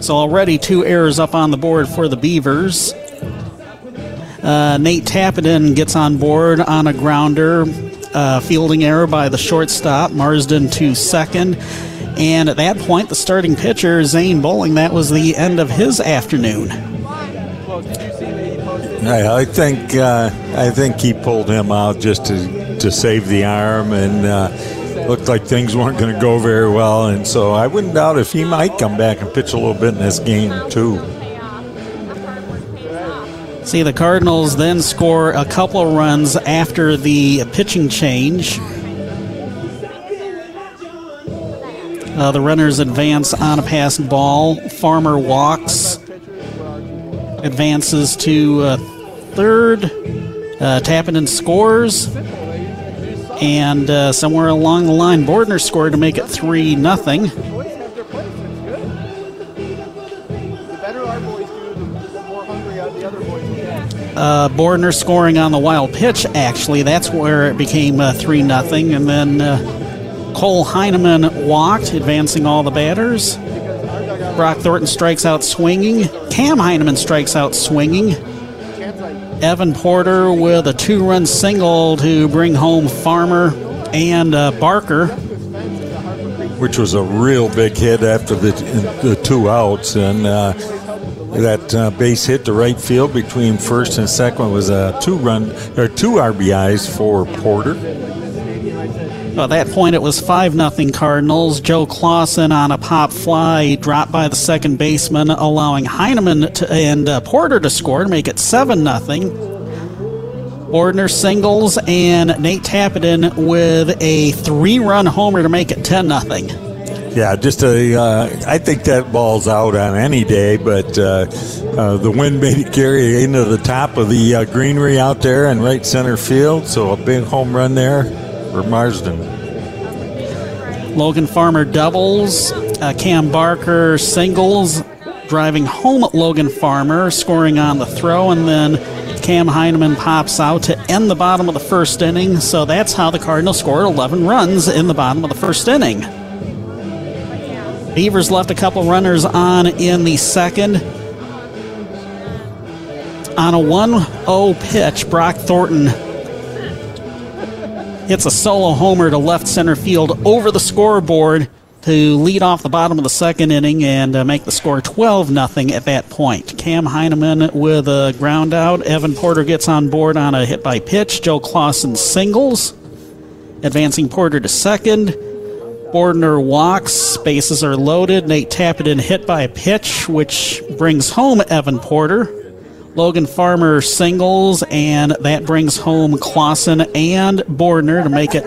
So already two errors up on the board for the Beavers. Uh, Nate Tappenden gets on board on a grounder, uh, fielding error by the shortstop, Marsden to second. And at that point, the starting pitcher, Zane Bowling, that was the end of his afternoon. I, think uh, I think he pulled him out just to to save the arm, and uh, looked like things weren't going to go very well. And so I wouldn't doubt if he might come back and pitch a little bit in this game too. See, the Cardinals then score a couple of runs after the pitching change. Uh, the runners advance on a passed ball. Farmer walks, advances to uh, third. Uh, Tappenden scores, and uh, somewhere along the line, Bordner scored to make it three nothing. Uh, Bordner scoring on the wild pitch. Actually, that's where it became uh, three uh, nothing, and then uh, Cole Heineman walked, advancing all the batters. Brock Thornton strikes out swinging. Cam Heineman strikes out swinging. Evan Porter with a two-run single to bring home Farmer and uh, Barker. Which was a real big hit after the, the two outs, and uh, that uh, base hit to right field between first and second was a two run or two RBIs for Porter. At that point, it was 5 0 Cardinals. Joe Clausen on a pop fly dropped by the second baseman, allowing Heineman to, and uh, Porter to score to make it 7 0. Bordner singles and Nate Tappenden with a three run homer to make it 10 0. Yeah, just a. Uh, I think that ball's out on any day, but uh, uh, the wind made it carry into the top of the uh, greenery out there in right center field. So a big home run there for Marsden. Logan Farmer doubles. Uh, Cam Barker singles, driving home at Logan Farmer, scoring on the throw, and then Cam Heineman pops out to end the bottom of the first inning. So that's how the Cardinals scored 11 runs in the bottom of the first inning. Beavers left a couple runners on in the second. On a 1 0 pitch, Brock Thornton hits a solo homer to left center field over the scoreboard to lead off the bottom of the second inning and uh, make the score 12 0 at that point. Cam Heineman with a ground out. Evan Porter gets on board on a hit by pitch. Joe Clausen singles, advancing Porter to second. Bordner walks. Bases are loaded. Nate Tappenden hit by a pitch, which brings home Evan Porter. Logan Farmer singles, and that brings home Clausen and Bordner to make it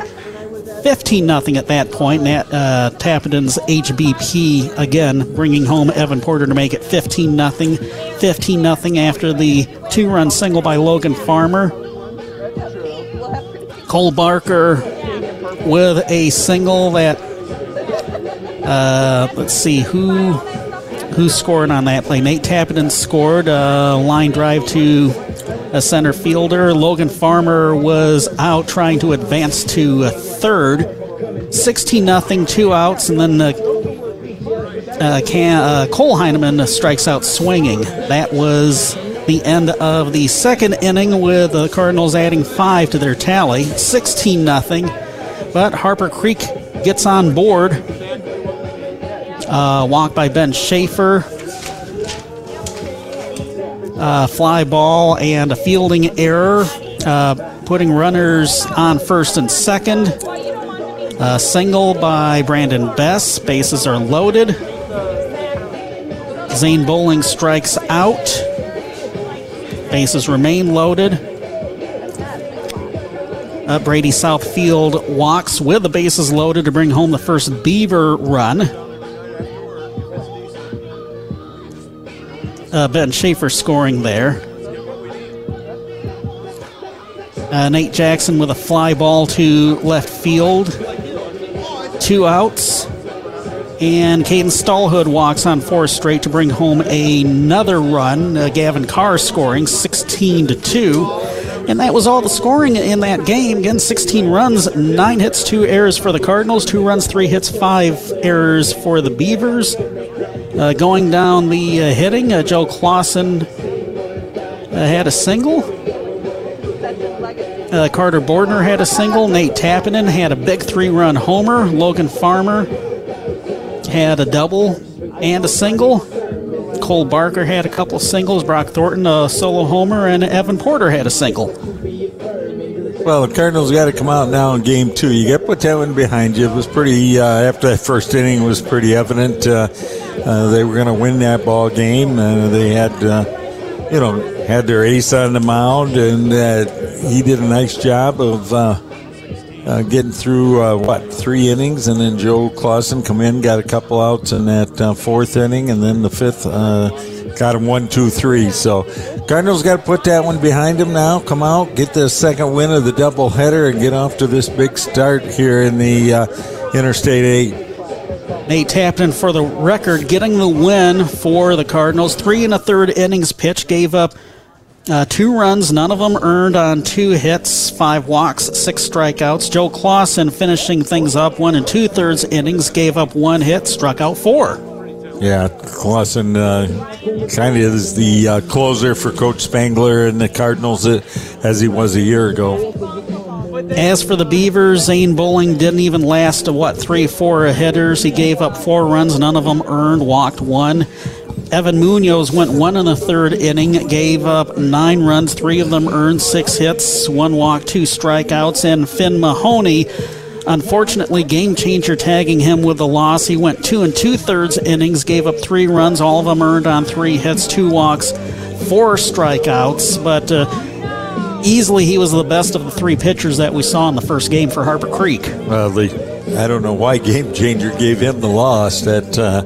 15 0 at that point. Nat, uh, Tappenden's HBP again bringing home Evan Porter to make it 15 0. 15 0 after the two run single by Logan Farmer. Cole Barker with a single that uh, let's see who who scored on that play. Nate Tappenden scored a line drive to a center fielder. Logan Farmer was out trying to advance to third. 16 nothing, two outs, and then the uh, Cam, uh, Cole Heineman strikes out swinging. That was the end of the second inning with the Cardinals adding five to their tally, 16 nothing. But Harper Creek gets on board. Uh, walk by Ben Schaefer. Uh, fly ball and a fielding error, uh, putting runners on first and second. A single by Brandon Bess. Bases are loaded. Zane Bowling strikes out. Bases remain loaded. Uh, Brady Southfield walks with the bases loaded to bring home the first Beaver run. Uh, ben Schaefer scoring there. Uh, Nate Jackson with a fly ball to left field. Two outs. And Caden Stallhood walks on four straight to bring home another run. Uh, Gavin Carr scoring 16 to 2. And that was all the scoring in that game. Again, 16 runs, 9 hits, 2 errors for the Cardinals, 2 runs, 3 hits, 5 errors for the Beavers. Uh, going down the uh, hitting, uh, Joe Clausen uh, had a single. Uh, Carter Bordner had a single. Nate Tappenden had a big three run homer. Logan Farmer had a double and a single. Cole Barker had a couple singles. Brock Thornton a solo homer, and Evan Porter had a single. Well, the Cardinals got to come out now in game two. You got to put that one behind you. It was pretty, uh, after that first inning, it was pretty evident uh, uh, they were going to win that ball game. Uh, they had, uh, you know, had their ace on the mound, and uh, he did a nice job of uh, uh, getting through uh, what three innings, and then Joe Clausen come in, got a couple outs in that fourth inning, and then the fifth got him one, two, three. So Cardinals got to put that one behind them now. Come out, get the second win of the doubleheader, and get off to this big start here in the Interstate Eight. Nate Tappenden, for the record, getting the win for the Cardinals. Three and a third innings pitch gave up uh, two runs, none of them earned on two hits, five walks, six strikeouts. Joe Clausen finishing things up one and two thirds innings, gave up one hit, struck out four. Yeah, Clausen uh, kind of is the uh, closer for Coach Spangler and the Cardinals uh, as he was a year ago. As for the Beavers, Zane Bowling didn't even last to what three, four hitters. He gave up four runs, none of them earned, walked one. Evan Munoz went one in the third inning, gave up nine runs, three of them earned, six hits, one walk, two strikeouts, and Finn Mahoney. Unfortunately, game changer tagging him with the loss. He went two and two thirds innings, gave up three runs, all of them earned on three hits, two walks, four strikeouts. But uh, easily, he was the best of the three pitchers that we saw in the first game for Harper Creek. Well, the, I don't know why Game Changer gave him the loss. That uh,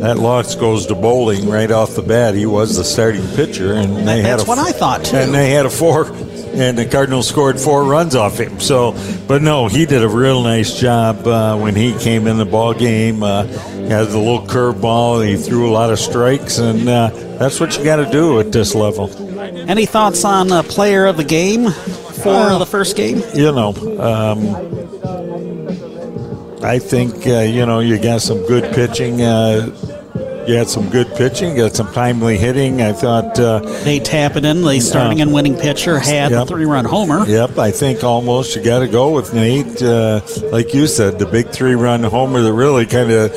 that loss goes to Bowling right off the bat. He was the starting pitcher, and they had That's a, what I thought, too. And they had a four, and the Cardinals scored four runs off him. So, but no, he did a real nice job uh, when he came in the ball game. Uh, he had the little curveball. He threw a lot of strikes, and uh, that's what you got to do at this level. Any thoughts on uh, player of the game for the first game? You know, um, I think uh, you know you got some good pitching. Uh, you had some good pitching, got some timely hitting. I thought uh, Nate Tappenden, the starting and winning pitcher, had Yep. the three-run homer. Yep, I think almost you got to go with Nate. Uh, like you said, the big three-run homer that really kind of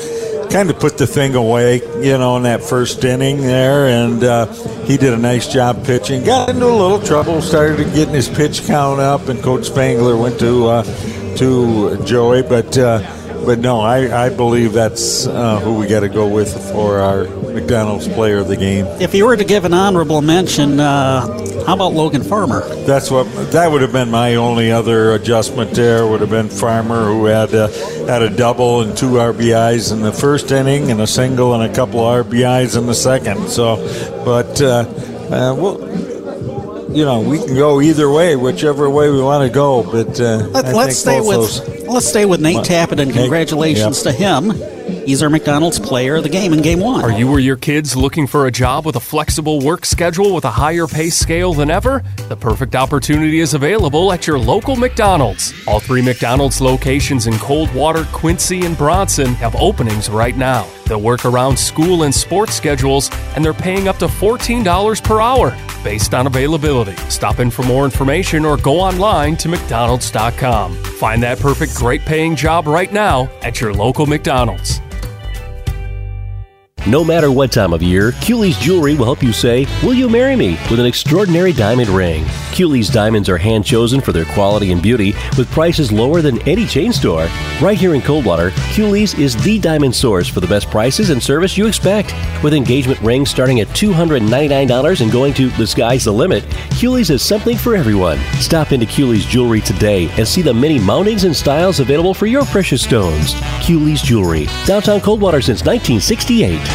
kind of put the thing away, you know, in that first inning there, and uh, he did a nice job pitching. Got into a little trouble, started getting his pitch count up, and Coach Spangler went to uh, to Joey, but. Uh, but no, I, I believe that's uh, who we got to go with for our McDonald's player of the game. If you were to give an honorable mention, uh, how about Logan Farmer? That's what that would have been my only other adjustment. There would have been Farmer, who had a, had a double and two RBIs in the first inning, and a single and a couple RBIs in the second. So, but uh, uh, well, you know, we can go either way, whichever way we want to go. But uh, Let, us stay with those- let's stay with Nate What? Tappenden. Nate- Congratulations to him. He's our McDonald's player of the game in Game One. Are you or your kids looking for a job with a flexible work schedule with a higher pay scale than ever? The perfect opportunity is available at your local McDonald's. All three McDonald's locations in Coldwater, Quincy, and Bronson have openings right now. They'll work around school and sports schedules, and they're paying up to $14 per hour based on availability. Stop in for more information or go online to McDonald's.com. Find that perfect great paying job right now at your local McDonald's. No matter what time of year, Cooley's Jewelry will help you say, Will you marry me? with an extraordinary diamond ring. Cooley's diamonds are hand chosen for their quality and beauty with prices lower than any chain store. Right here in Coldwater, Cooley's is the diamond source for the best prices and service you expect. With engagement rings starting at $299 and going to the sky's the limit, Cooley's has something for everyone. Stop into Cooley's Jewelry today and see the many mountings and styles available for your precious stones. Cooley's Jewelry, downtown Coldwater since 1968.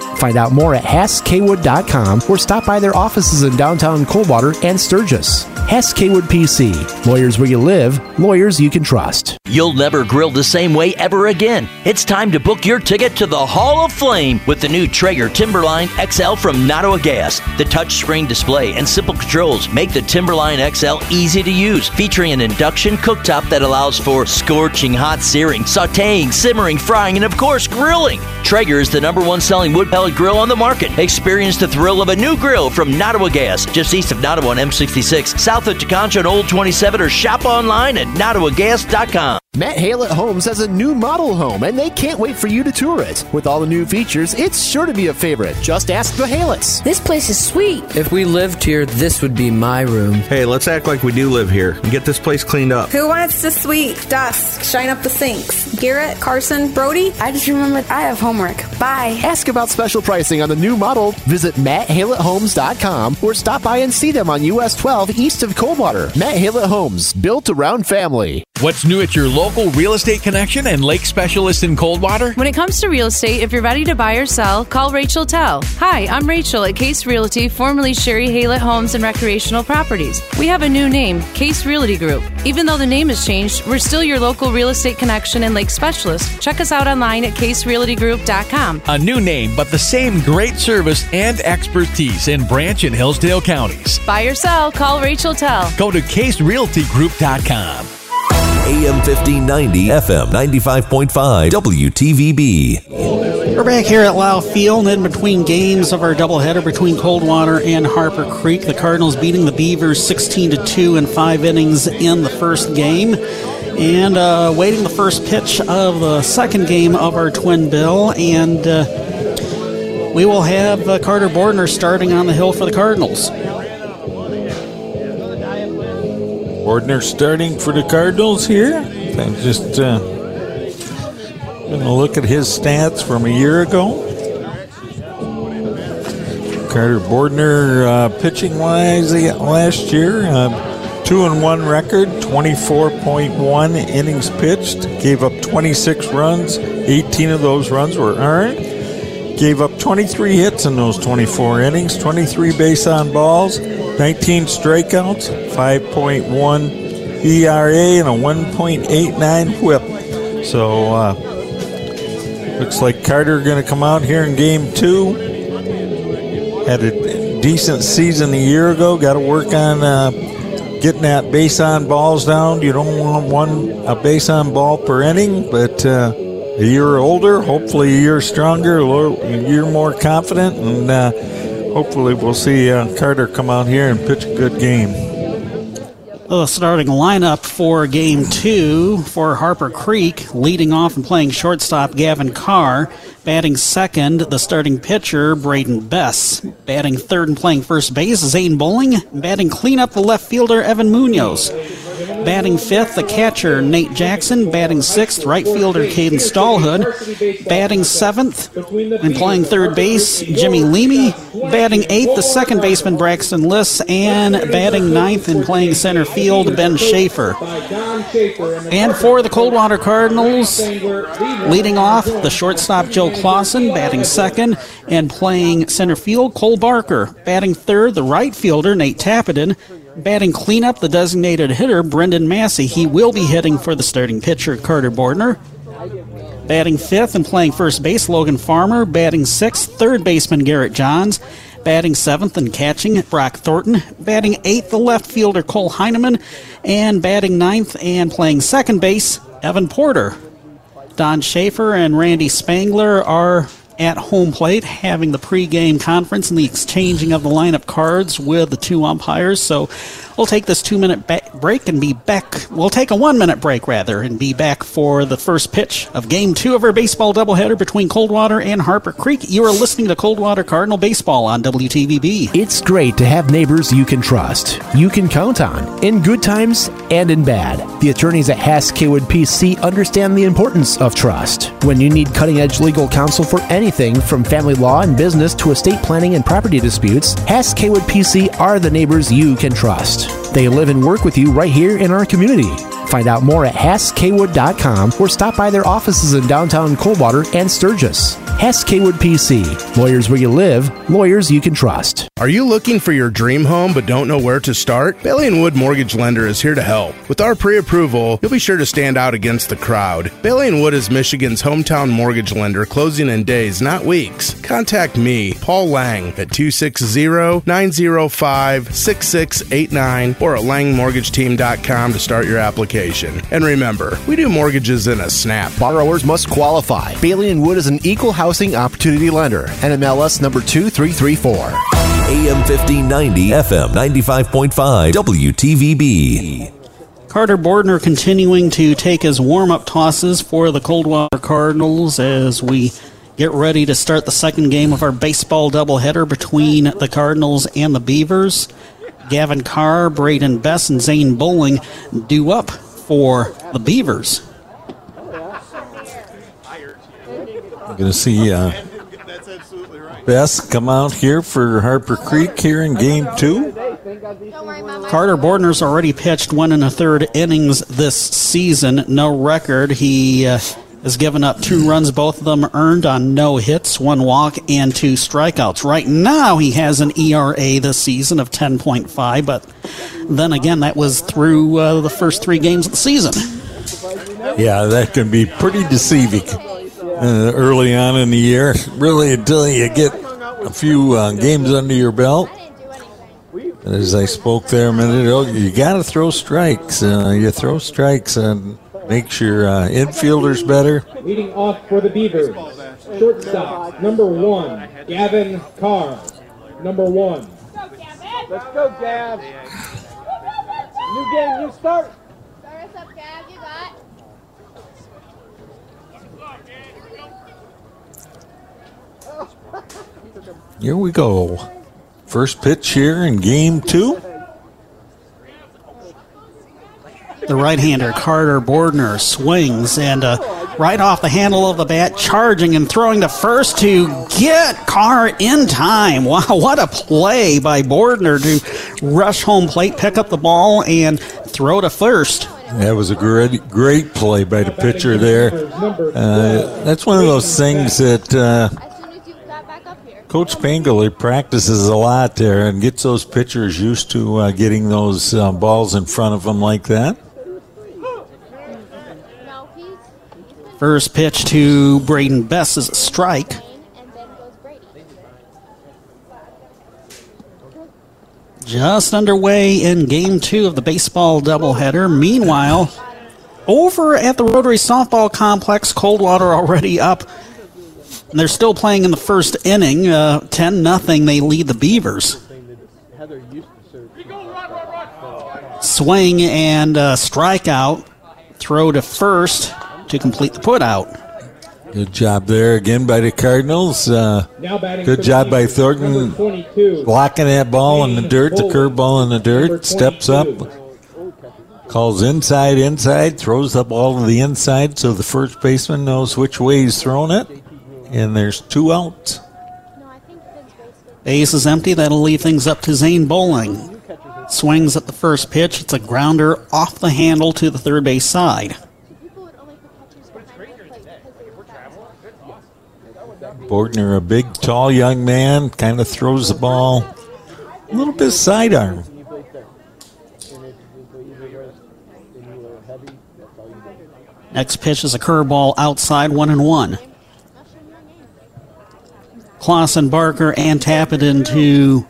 Find out more at HassKwood.com or stop by their offices in downtown Coldwater and Sturgis. Hess Kaywood PC. Lawyers where you live, lawyers you can trust. You'll never grill the same way ever again. It's time to book your ticket to the Hall of Flame with the new Traeger Timberline XL from Nottawa Gas. The touchscreen display and simple controls make the Timberline XL easy to use, featuring an induction cooktop that allows for scorching hot searing, sauteing, simmering, frying, and of course, grilling. Traeger is the number one selling wood pellet grill on the market. Experience the thrill of a new grill from Nottawa Gas, just east of Nottawa on M66, south of Tekonsha and Old 27, or shop online at nottawagas.com. Matt Haylett Homes has a new model home, and they can't wait for you to tour it. With all the new features, it's sure to be a favorite. Just ask the Halets. This place is sweet. If we lived here, this would be my room. Hey, let's act like we do live here and get this place cleaned up. Who wants the sweet dust, shine up the sinks? Garrett, Carson, Brody? I just remembered I have homework. Bye. Ask about special pricing on the new model. Visit MattHalettHomes.com or stop by and see them on US 12 east of Coldwater. Matt Haylett Homes, built around family. What's new at your local real estate connection and lake specialist in Coldwater? When it comes to real estate, if you're ready to buy or sell, call Rachel Tell. Hi, I'm Rachel at Case Realty, formerly Sherry Haylett Homes and Recreational Properties. We have a new name, Case Realty Group. Even though the name has changed, we're still your local real estate connection and lake specialist. Check us out online at caserealtygroup.com. A new name, but the same great service and expertise in Branch and Hillsdale counties. Buy or sell, call Rachel Tell. Go to caserealtygroup.com. AM 1590, FM 95.5, WTVB. We're back here at Lau Field in between games of our doubleheader between Coldwater and Harper Creek. The Cardinals beating the Beavers 16 to 2 in five innings in the first game. And uh, waiting the first pitch of the second game of our twin bill. And uh, we will have uh, Carter Bordner starting on the hill for the Cardinals. Bordner starting for the Cardinals here. I'm just uh, going to look at his stats from a year ago. Carter Bordner, uh, pitching wise, last year, uh, two and one record, 24.1 innings pitched, gave up 26 runs, 18 of those runs were earned. Gave up 23 hits in those 24 innings, 23 base on balls, 19 strikeouts, 5.1 ERA, and a 1.89 whip. So, uh, looks like Carter going to come out here in game two. Had a decent season a year ago. Got to work on uh, getting that base on balls down. You don't want one a base on ball per inning, but. Uh, a year older, hopefully a year stronger, a year more confident, and uh, hopefully we'll see uh, Carter come out here and pitch a good game. The starting lineup for game two for Harper Creek, leading off and playing shortstop Gavin Carr. Batting second, the starting pitcher, Braden Bess. Batting third and playing first base, Zane Bowling. Batting cleanup, the left fielder, Evan Munoz. Batting fifth, the catcher, Nate Jackson. Batting sixth, right fielder, Caden Stallhood. Batting seventh and playing third base, Jimmy Leamy. Batting eighth, the second baseman, Braxton Liss. And batting ninth and playing center field, Ben Schaefer. And for the Coldwater Cardinals, leading off, the shortstop, Joe Clausen. Batting second and playing center field, Cole Barker. Batting third, the right fielder, Nate Tappenden. Batting cleanup, the designated hitter, Brendan Massey. He will be hitting for the starting pitcher, Carter Bordner. Batting fifth and playing first base, Logan Farmer. Batting sixth, third baseman, Garrett Johns. Batting seventh and catching, Brock Thornton. Batting eighth, the left fielder, Cole Heineman. And batting ninth and playing second base, Evan Porter. Don Schaefer and Randy Spangler are at home plate having the pregame conference and the exchanging of the lineup cards with the two umpires. So we'll take this two minute ba- break and be back. We'll take a one minute break rather and be back for the first pitch of game two of our baseball doubleheader between Coldwater and Harper Creek. You are listening to Coldwater Cardinal Baseball on WTVB. It's great to have neighbors you can trust, you can count on, in good times and in bad. The attorneys at Hass Kaywood PC understand the importance of trust. When you need cutting edge legal counsel for anything from family law and business to estate planning and property disputes, Hass Kaywood PC are the neighbors you can trust. They live and work with you right here in our community. Find out more at HassKwood.com or stop by their offices in downtown Coldwater and Sturgis. Hess Kaywood PC. Lawyers where you live, lawyers you can trust. Are you looking for your dream home but don't know where to start? Bailey and Wood Mortgage Lender is here to help. With our pre-approval, you'll be sure to stand out against the crowd. Bailey and Wood is Michigan's hometown mortgage lender, closing in days, not weeks. Contact me, Paul Lang, at 260-905-6689 or at langmortgageteam.com to start your application. And remember, we do mortgages in a snap. Borrowers must qualify. Bailey and Wood is an equal housing opportunity lender. NMLS number 2334. AM 1590, FM 95.5, WTVB. Carter Bordner continuing to take his warm up tosses for the Coldwater Cardinals as we get ready to start the second game of our baseball doubleheader between the Cardinals and the Beavers. Gavin Carr, Braden Bess, and Zane Bowling due up for the Beavers. We're going to see uh, Bess come out here for Harper Creek here in game two. Carter Bordner's already pitched one and a third innings this season. No record. He uh, has given up two runs, both of them earned on no hits, one walk, and two strikeouts. Right now, he has an ERA this season of 10.5, but then again, that was through uh, the first three games of the season. Yeah, that can be pretty deceiving uh, early on in the year, really until you get a few uh, games under your belt. As I spoke there a minute ago, you got to throw strikes. Uh, you throw strikes and makes your uh, infielders better. Leading off for the Beavers, shortstop number one, Gavin Carr. Number one. Let's go, Gav. New game, new start. Start us up, Gav. You got. Here we go. First pitch here in game two. The right hander, Carter Bordner, swings and uh, right off the handle of the bat, charging and throwing the first to get Carr in time. Wow, what a play by Bordner to rush home plate, pick up the ball, and throw to first. That was a great, great play by the pitcher there. Uh, that's one of those things that uh, Coach Spangler practices a lot there and gets those pitchers used to uh, getting those uh, balls in front of them like that. First pitch to Braden Bess is a strike. Just underway in game two of the baseball doubleheader. Meanwhile, over at the Rotary Softball Complex, Coldwater already up. They're still playing in the first inning. Uh, 10 nothing. They lead the Beavers. Swing and uh, strikeout. Throw to first to complete the putout. Good job there again by the Cardinals. Uh, good job by Thornton blocking that ball in the dirt, the curveball in the dirt. Steps up, calls inside, inside, throws the ball to the inside so the first baseman knows which way he's throwing it. And there's two outs. Base is empty. That'll leave things up to Zane Bowling. Swings at the first pitch. It's a grounder off the handle to the third base side. Bordner, a big, tall young man, kind of throws the ball a little bit sidearm. Next pitch is a curveball outside, one and one. Clausen, Barker, and Tappan to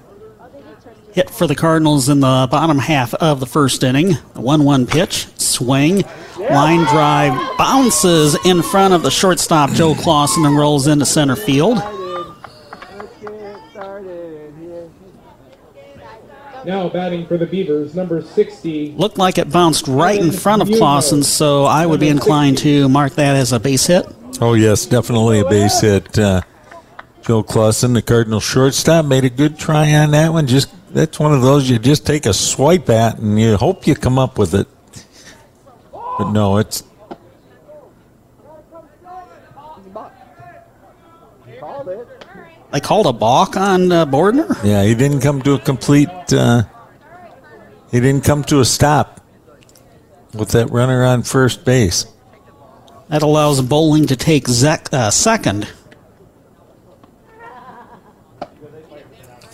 hit for the Cardinals in the bottom half of the first inning. The 1 1 pitch, swing, line drive, bounces in front of the shortstop, Joe Clausen, and rolls into center field. Now batting for the Beavers, number 60. Looked like it bounced right in front of Clausen, so I would be inclined to mark that as a base hit. Oh, yes, definitely a base hit. Uh, Joe Clausen, the Cardinal shortstop, made a good try on that one. Just That's one of those you just take a swipe at and you hope you come up with it. But no, it's They called a balk on uh, Bordner? Yeah, he didn't come to a complete. Uh, he didn't come to a stop with that runner on first base. That allows Bowling to take uh, second.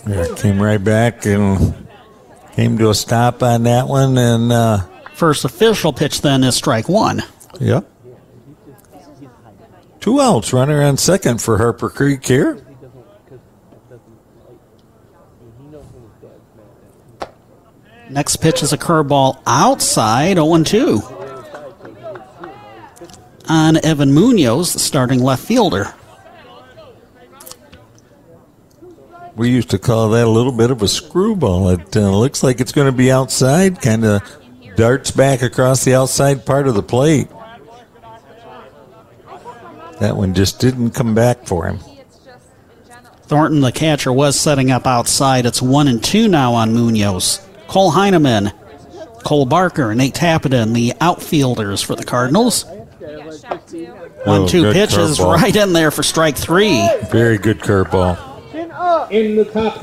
Yeah, came right back and came to a stop on that one. And uh, first official pitch then is strike one. Yep. Two outs, runner on second for Harper Creek here. Next pitch is a curveball outside, 0 2. On Evan Munoz, the starting left fielder. We used to call that a little bit of a screwball. It uh, looks like it's going to be outside, kind of darts back across the outside part of the plate. That one just didn't come back for him. Thornton, the catcher, was setting up outside. It's one and two now on Munoz. Cole Heineman, Cole Barker, and Nate Tappenden, the outfielders for the Cardinals. One Oh, two pitches right in there for strike three. Very good curveball.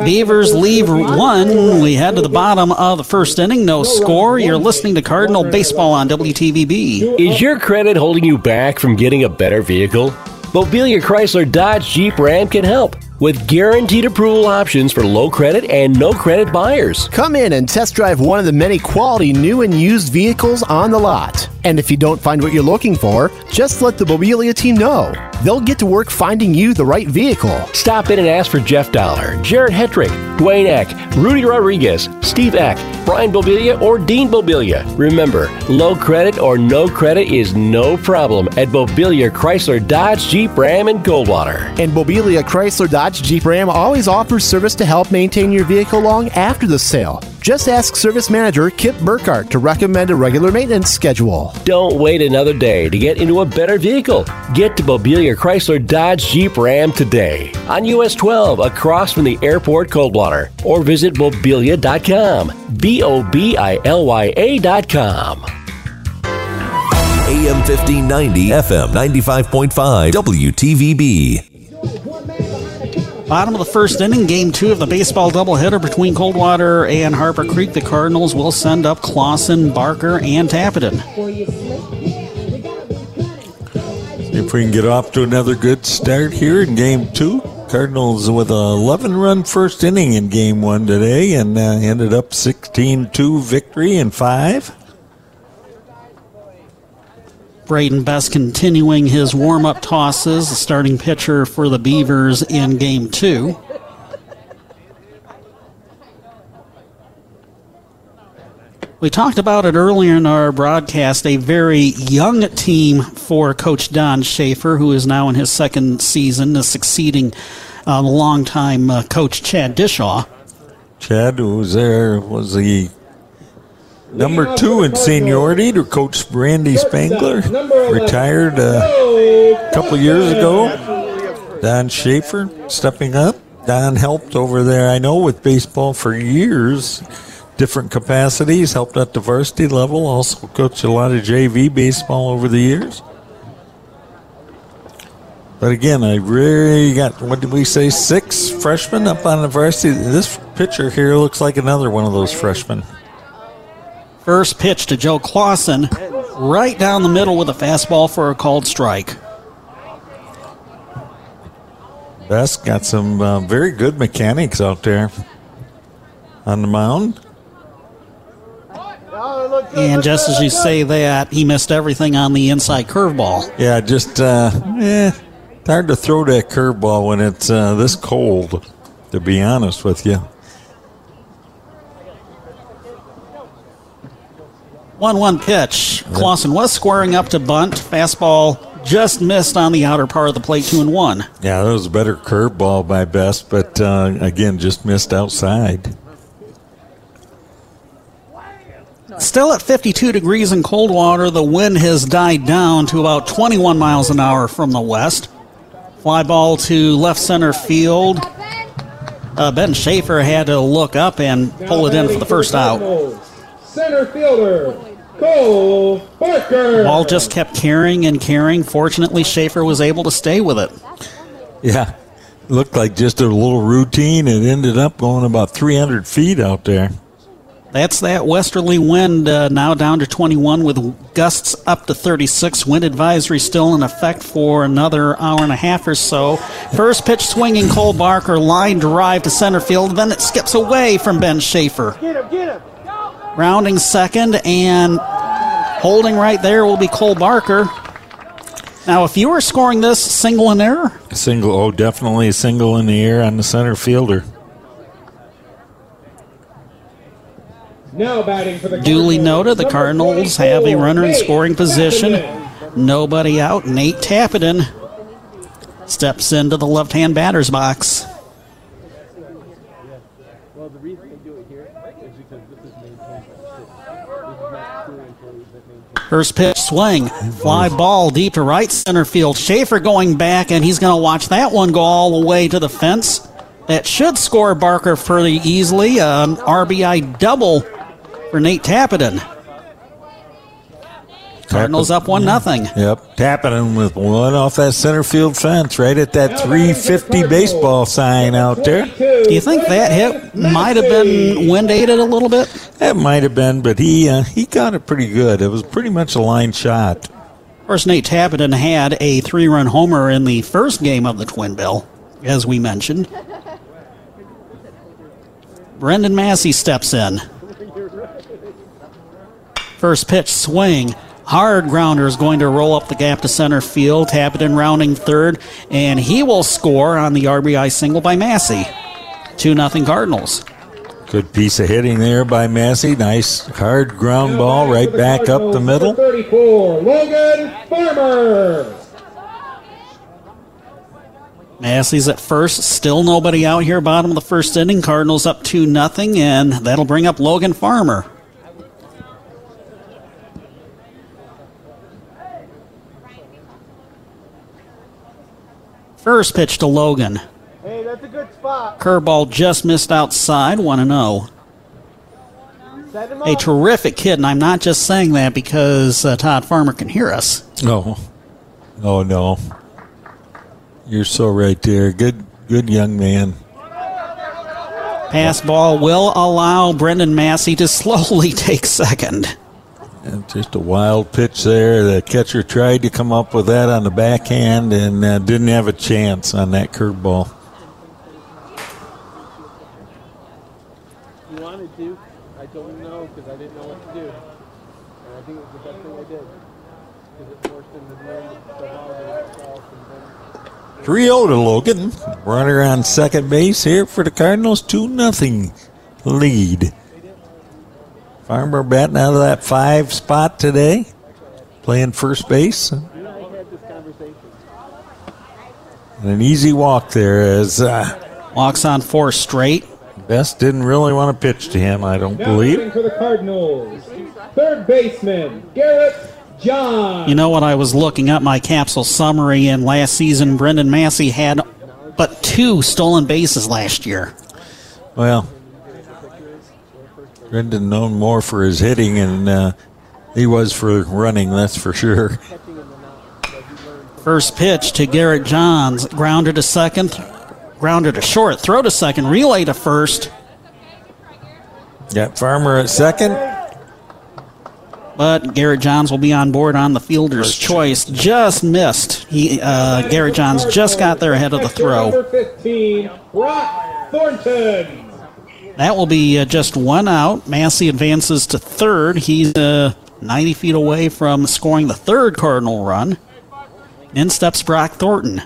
Beavers leave one. We head to the bottom of the first inning. No score. You're listening to Cardinal Baseball on WTVB. Is your credit holding you back from getting a better vehicle? Bobilya Chrysler Dodge Jeep Ram can help with guaranteed approval options for low credit and no credit buyers. Come in and test drive one of the many quality new and used vehicles on the lot. And if you don't find what you're looking for, just let the Bobilya team know. They'll get to work finding you the right vehicle. Stop in and ask for Jeff Dollar, Jared Hetrick, Dwayne Eck, Rudy Rodriguez, Steve Eck, Brian Bobilya, or Dean Bobilya. Remember, low credit or no credit is no problem at Bobilya Chrysler Dodge Jeep Ram in Coldwater. And Bobilya Chrysler Dodge Jeep Ram always offers service to help maintain your vehicle long after the sale. Just ask service manager Kip Burkhardt to recommend a regular maintenance schedule. Don't wait another day to get into a better vehicle. Get to Bobilya Chrysler Dodge Jeep Ram today on US 12 across from the airport Coldwater or visit bobilya.com. B O B I L Y A.com. AM 1590, FM 95.5, WTVB. Bottom of the first inning, game two of the baseball doubleheader between Coldwater and Harper Creek. The Cardinals will send up Clausen, Barker, and Tappenden. See if we can get off to another good start here in game two. Cardinals with a 11 run first inning in game one today and uh, ended up 16 2 victory in five. Braden Best continuing his warm up tosses, the starting pitcher for the Beavers in game two. We talked about it earlier in our broadcast. A very young team for Coach Don Schaefer, who is now in his second season, uh, succeeding uh, longtime uh, coach Chad Dishaw. Chad, who was there, was the number two in seniority to Coach Brandy Spangler. Retired uh, a couple years ago. Don Schaefer stepping up. Don helped over there, I know, with baseball for years, different capacities, helped at the varsity level, also coached a lot of JV baseball over the years. But again, I really got, what did we say, six freshmen up on the varsity? This pitcher here looks like another one of those freshmen. First pitch to Joe Clausen, right down the middle with a fastball for a called strike. Best got some uh, very good mechanics out there on the mound. And just as you say that, he missed everything on the inside curveball. Yeah, just uh, eh, it's hard to throw that curveball when it's uh, this cold. To be honest with you. One-one pitch. Clausen was squaring up to bunt. Fastball just missed on the outer part of the plate. Two and one. Yeah, that was a better curveball by Best, but uh, again, just missed outside. Still at 52 degrees in Coldwater, the wind has died down to about 21 miles an hour from the west. Fly ball to left center field. Uh, ben Schaefer had to look up and pull it in for the first out. Center fielder, Cole Barker. Ball just kept carrying and carrying. Fortunately, Schaefer was able to stay with it. Yeah, looked like just a little routine. It ended up going about 300 feet out there. That's that westerly wind uh, now down to 21 with gusts up to 36. Wind advisory still in effect for another hour and a half or so. First pitch swinging Cole Barker, line drive to center field. Then it skips away from Ben Schaefer. Get him, get him. Rounding second and holding right there will be Cole Barker. Now, if you were scoring this single in error, Single, oh, definitely a single in the air on the center fielder. Now batting for the duly noted, the Cardinals have a runner in scoring position. Tappenden. Nobody out. Nate Tappenden steps into the left hand batter's box. Well, the reason they do it here is because this is maintained by the city. This is not crew employees that maintain. First pitch swing. Fly ball deep to right center field. Schaefer going back, and he's going to watch that one go all the way to the fence. That should score Barker fairly easily. Um, An RBI double for Nate Tappenden. Cardinals up one nothing. Yep, Tappenden with one off that center field fence, right at that 350 baseball sign out there. Do you think that hit might have been wind aided a little bit? That might have been, but he uh, he got it pretty good. It was pretty much a line shot. Of course, Nate Tappenden had a three run homer in the first game of the Twin Bill, as we mentioned. Brendan Massey steps in. First pitch swing. Hard grounder is going to roll up the gap to center field. Tappenden rounding third, and he will score on the RBI single by Massey. 2 0 Cardinals. Good piece of hitting there by Massey. Nice hard ground ball right back up the middle. 34, Logan Farmer. Massey's at first, still nobody out here. Bottom of the first inning, Cardinals up two nothing, and that'll bring up Logan Farmer. First pitch to Logan. Hey, that's a good spot. Curveball just missed outside, 1 0. Set him A terrific kid, and I'm not just saying that because uh, Todd Farmer can hear us. No, oh no, you're so right there. Good, good young man. Pass ball will allow Brendan Massey to slowly take second. And just a wild pitch there. The catcher tried to come up with that on the backhand and uh, didn't have a chance on that curveball. You wanted to. I told him no because I didn't know what to do. And I think it was the best thing I did. Because it forced him to learn the holiday and then 3 0 to Logan. Runner on second base here for the Cardinals. 2 nothing lead. Farmer batting out of that five spot today, playing first base. and I had this conversation. And an easy walk there as uh, Walks on four straight. Best didn't really want to pitch to him, I don't Now believe. for the Cardinals. Third baseman, Garrett John. You know what? I was looking up my capsule summary, and last season, Brendan Massey had but two stolen bases last year. Well, Brendan known more for his hitting, and uh, he was for running, that's for sure. First pitch to Garrett Johns. Grounder to second. Grounder to short. Throw to second. Relay to first. Got Farmer at second. But Garrett Johns will be on board on the fielder's choice. Just missed. He uh, Garrett Johns just got there ahead of the throw. Number 15, Brock Thornton. That will be uh, just one out. Massey advances to third. He's uh, 90 feet away from scoring the third Cardinal run. In steps Brock Thornton.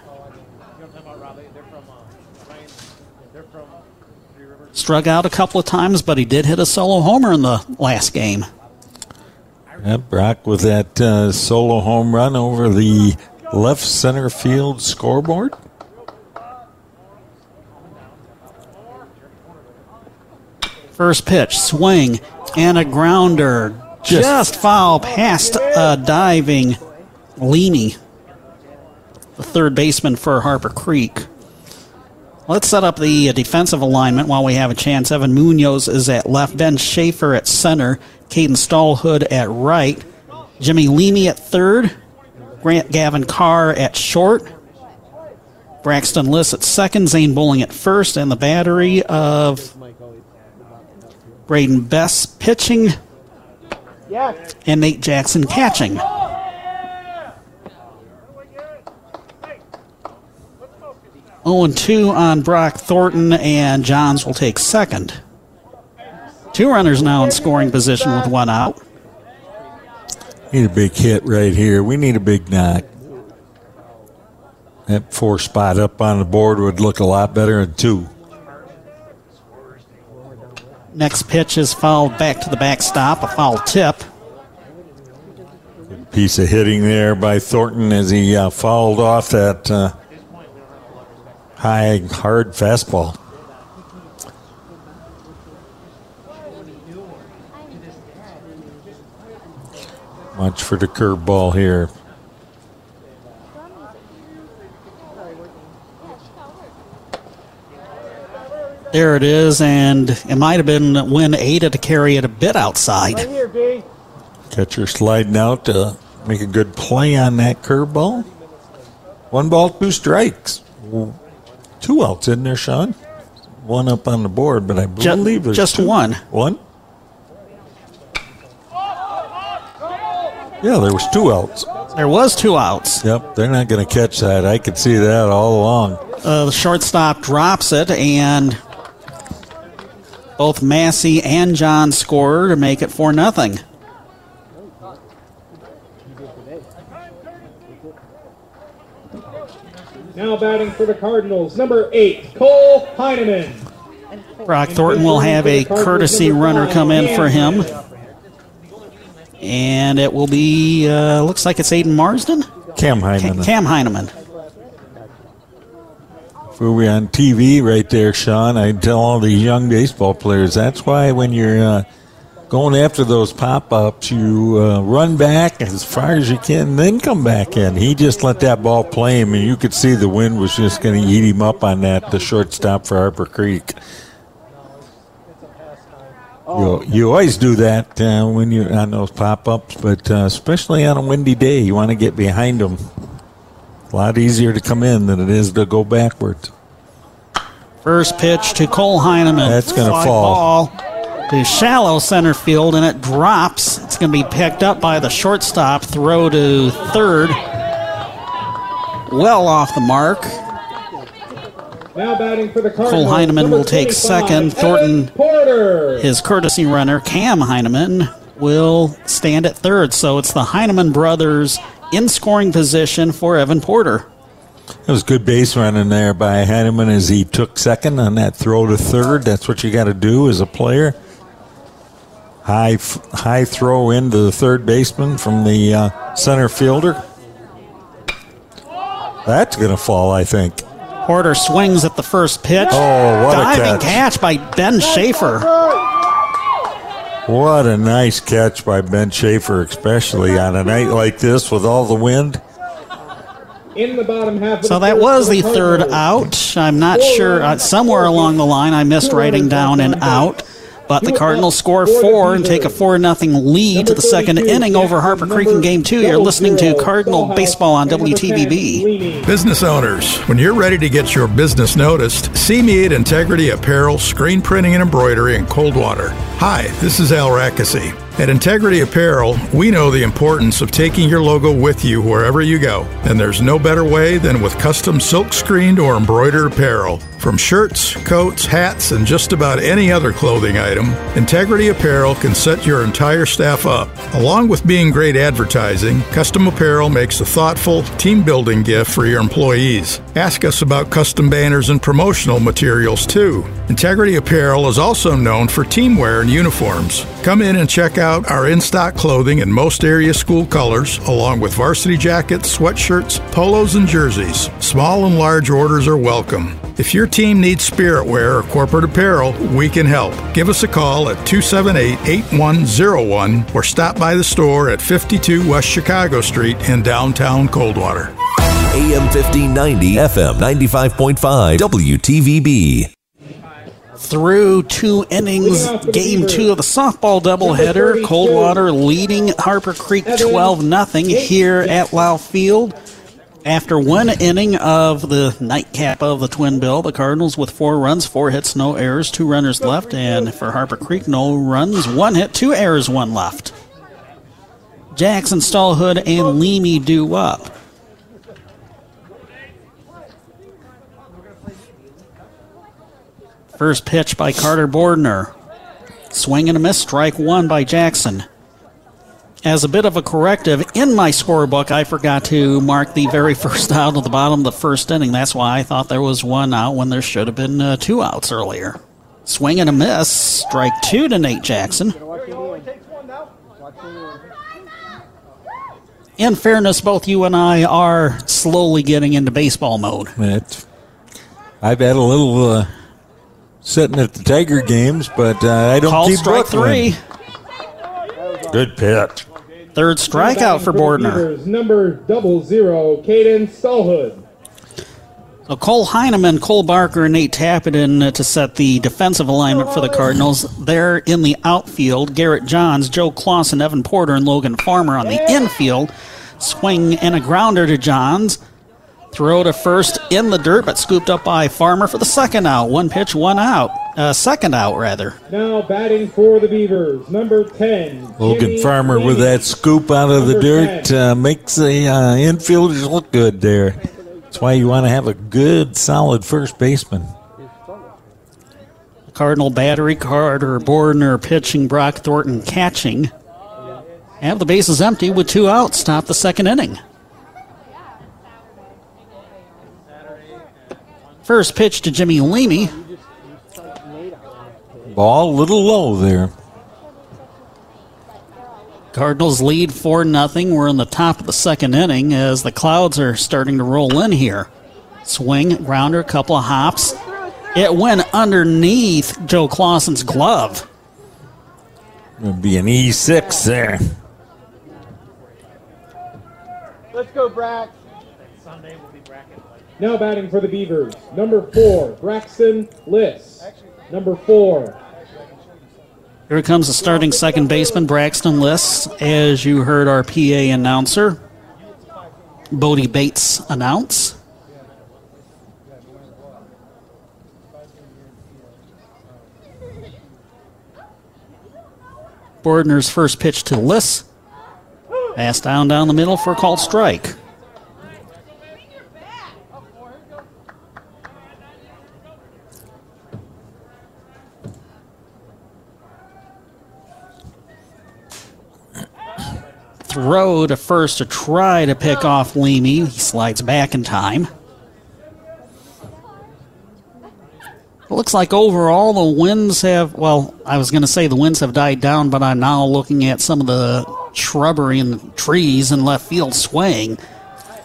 Struck out a couple of times, but he did hit a solo homer in the last game. Yep, Brock with that uh, solo home run over the left center field scoreboard. First pitch, swing, and a grounder. Just, just foul past a diving Leamy, the third baseman for Harper Creek. Let's set up the defensive alignment while we have a chance. Evan Munoz is at left, Ben Schaefer at center, Caden Stallhood at right, Jimmy Leamy at third, Grant Gavin Carr at short, Braxton Liss at second, Zane Bowling at first, and the battery of Braden Best pitching, and Nate Jackson catching. Oh and 2 on Brock Thornton, and Johns will take second. Two runners now in scoring position with one out. Need a big hit right here. We need a big knock. That four spot up on the board would look a lot better than two. Next pitch is fouled back to the backstop, a foul tip. Good piece of hitting there by Thornton as he uh, fouled off that uh, high, hard fastball. Much for the curveball here. There it is, and it might have been when Ada to carry it a bit outside. Right here, Catcher sliding out to make a good play on that curveball. One ball, two strikes. Two outs in there, Sean. One up on the board, but I believe there's just two. one. One. Yeah, there was two outs. There was two outs. Yep, they're not going to catch that. I could see that all along. Uh, the shortstop drops it, and both Massey and John score to make it four nothing. Now batting for the Cardinals, number eight, Cole Heineman. Brock Thornton will have a courtesy runner come in for him. And it will be, uh, looks like it's Aiden Marsden? Cam Heineman. Cam, Cam Heineman. If we were on TV right there, Sean, I'd tell all these young baseball players that's why when you're uh, going after those pop ups, you uh, run back as far as you can, then come back in. He just let that ball play him, and you could see the wind was just going to eat him up on that, the shortstop for Harper Creek. You, you always do that uh, when you're on those pop ups, but uh, especially on a windy day, you want to get behind them. A lot easier to come in than it is to go backwards. First pitch to Cole Heineman. That's going to fall. Ball to shallow center field, and it drops. It's going to be picked up by the shortstop. Throw to third. Well off the mark. Now batting for the Cardinals, Cole Heineman will take second. Thornton, Porter. his courtesy runner, Cam Heineman, will stand at third. So it's the Heineman brothers in scoring position for Evan Porter. It was good base running there by Heineman as he took second on that throw to third. That's what you got to do as a player. High high throw into the third baseman from the uh, center fielder. That's going to fall, I think. Porter swings at the first pitch. Oh, what a Diving catch. catch by Ben Schaefer. What a nice catch by Ben Schaefer, especially on a night like this with all the wind. In the bottom half of So the that was the third out. I'm not sure. Uh, somewhere along the line, I missed writing down an out. But the Cardinals score four and take a 4 0 lead to the second inning over Harper Creek in game two. You're listening to Cardinal Baseball on WTVB. Business owners, when you're ready to get your business noticed, see me at Integrity Apparel, Screen Printing and Embroidery in Coldwater. Hi, this is Al Rackesee. At Integrity Apparel, we know the importance of taking your logo with you wherever you go, and there's no better way than with custom silk screened or embroidered apparel. From shirts, coats, hats, and just about any other clothing item, Integrity Apparel can set your entire staff up. Along with being great advertising, custom apparel makes a thoughtful, team building gift for your employees. Ask us about custom banners and promotional materials too. Integrity Apparel is also known for teamwear and uniforms. Come in and check out our in stock clothing in most area school colors, along with varsity jackets, sweatshirts, polos, and jerseys. Small and large orders are welcome. If your team needs spirit wear or corporate apparel, we can help. Give us a call at 278 8101 or stop by the store at 52 West Chicago Street in downtown Coldwater. AM 1590, FM 95.5, WTVB. Through two innings, game two of the softball doubleheader, Coldwater leading Harper Creek 12 0 here at Lau Field. After one inning of the nightcap of the Twin Bill, the Cardinals with four runs, four hits, no errors, two runners left, and for Harper Creek, no runs, one hit, two errors, one left. Jackson, Stallhood, and Leamy do up. First pitch by Carter Bordner. Swing and a miss, strike one by Jackson. As a bit of a corrective, in my scorebook, I forgot to mark the very first out at the bottom of the first inning. That's why I thought there was one out when there should have been uh, two outs earlier. Swing and a miss, strike two to Nate Jackson. In fairness, both you and I are slowly getting into baseball mode. I've had a little uh, sitting at the Tiger games, but uh, I don't Call keep strike Brooklyn. three. Good pitch. Third strikeout for Bordner. Number double zero, Caden Stallhood. So Cole Heineman, Cole Barker, and Nate Tappenden uh, to set the defensive alignment for the Cardinals. They're in the outfield. Garrett Johns, Joe Clausen, Evan Porter, and Logan Farmer on the infield. Swing and a grounder to Johns. Throw to first in the dirt, but scooped up by Farmer for the second out. One pitch, one out. Uh, second out, rather. Now batting for the Beavers, number 10. Logan Jimmy Farmer with that scoop out of the dirt uh, makes the uh, infielders look good there. That's why you want to have a good, solid first baseman. Cardinal battery, Carter Bordner pitching, Brock Thornton catching. Have the bases empty with two outs. Stop the second inning. First pitch to Jimmy Leamy. Ball a little low there. Cardinals lead 4 0. We're in the top of the second inning as the clouds are starting to roll in here. Swing, grounder, a couple of hops. It went underneath Joe Clausen's glove. It'll be an E6 there. Let's go, Brack. Now batting for the Beavers, number four, Braxton Liss. Number four, Here comes the starting second baseman, Braxton Liss, as you heard our PA announcer, Bodie Bates, announce. Bordner's first pitch to Liss. Pass down down the middle for a called strike. Throw to first to try to pick off Leamy. He slides back in time. It looks like overall the winds have, well, I was going to say the winds have died down, but I'm now looking at some of the shrubbery and trees in left field swaying.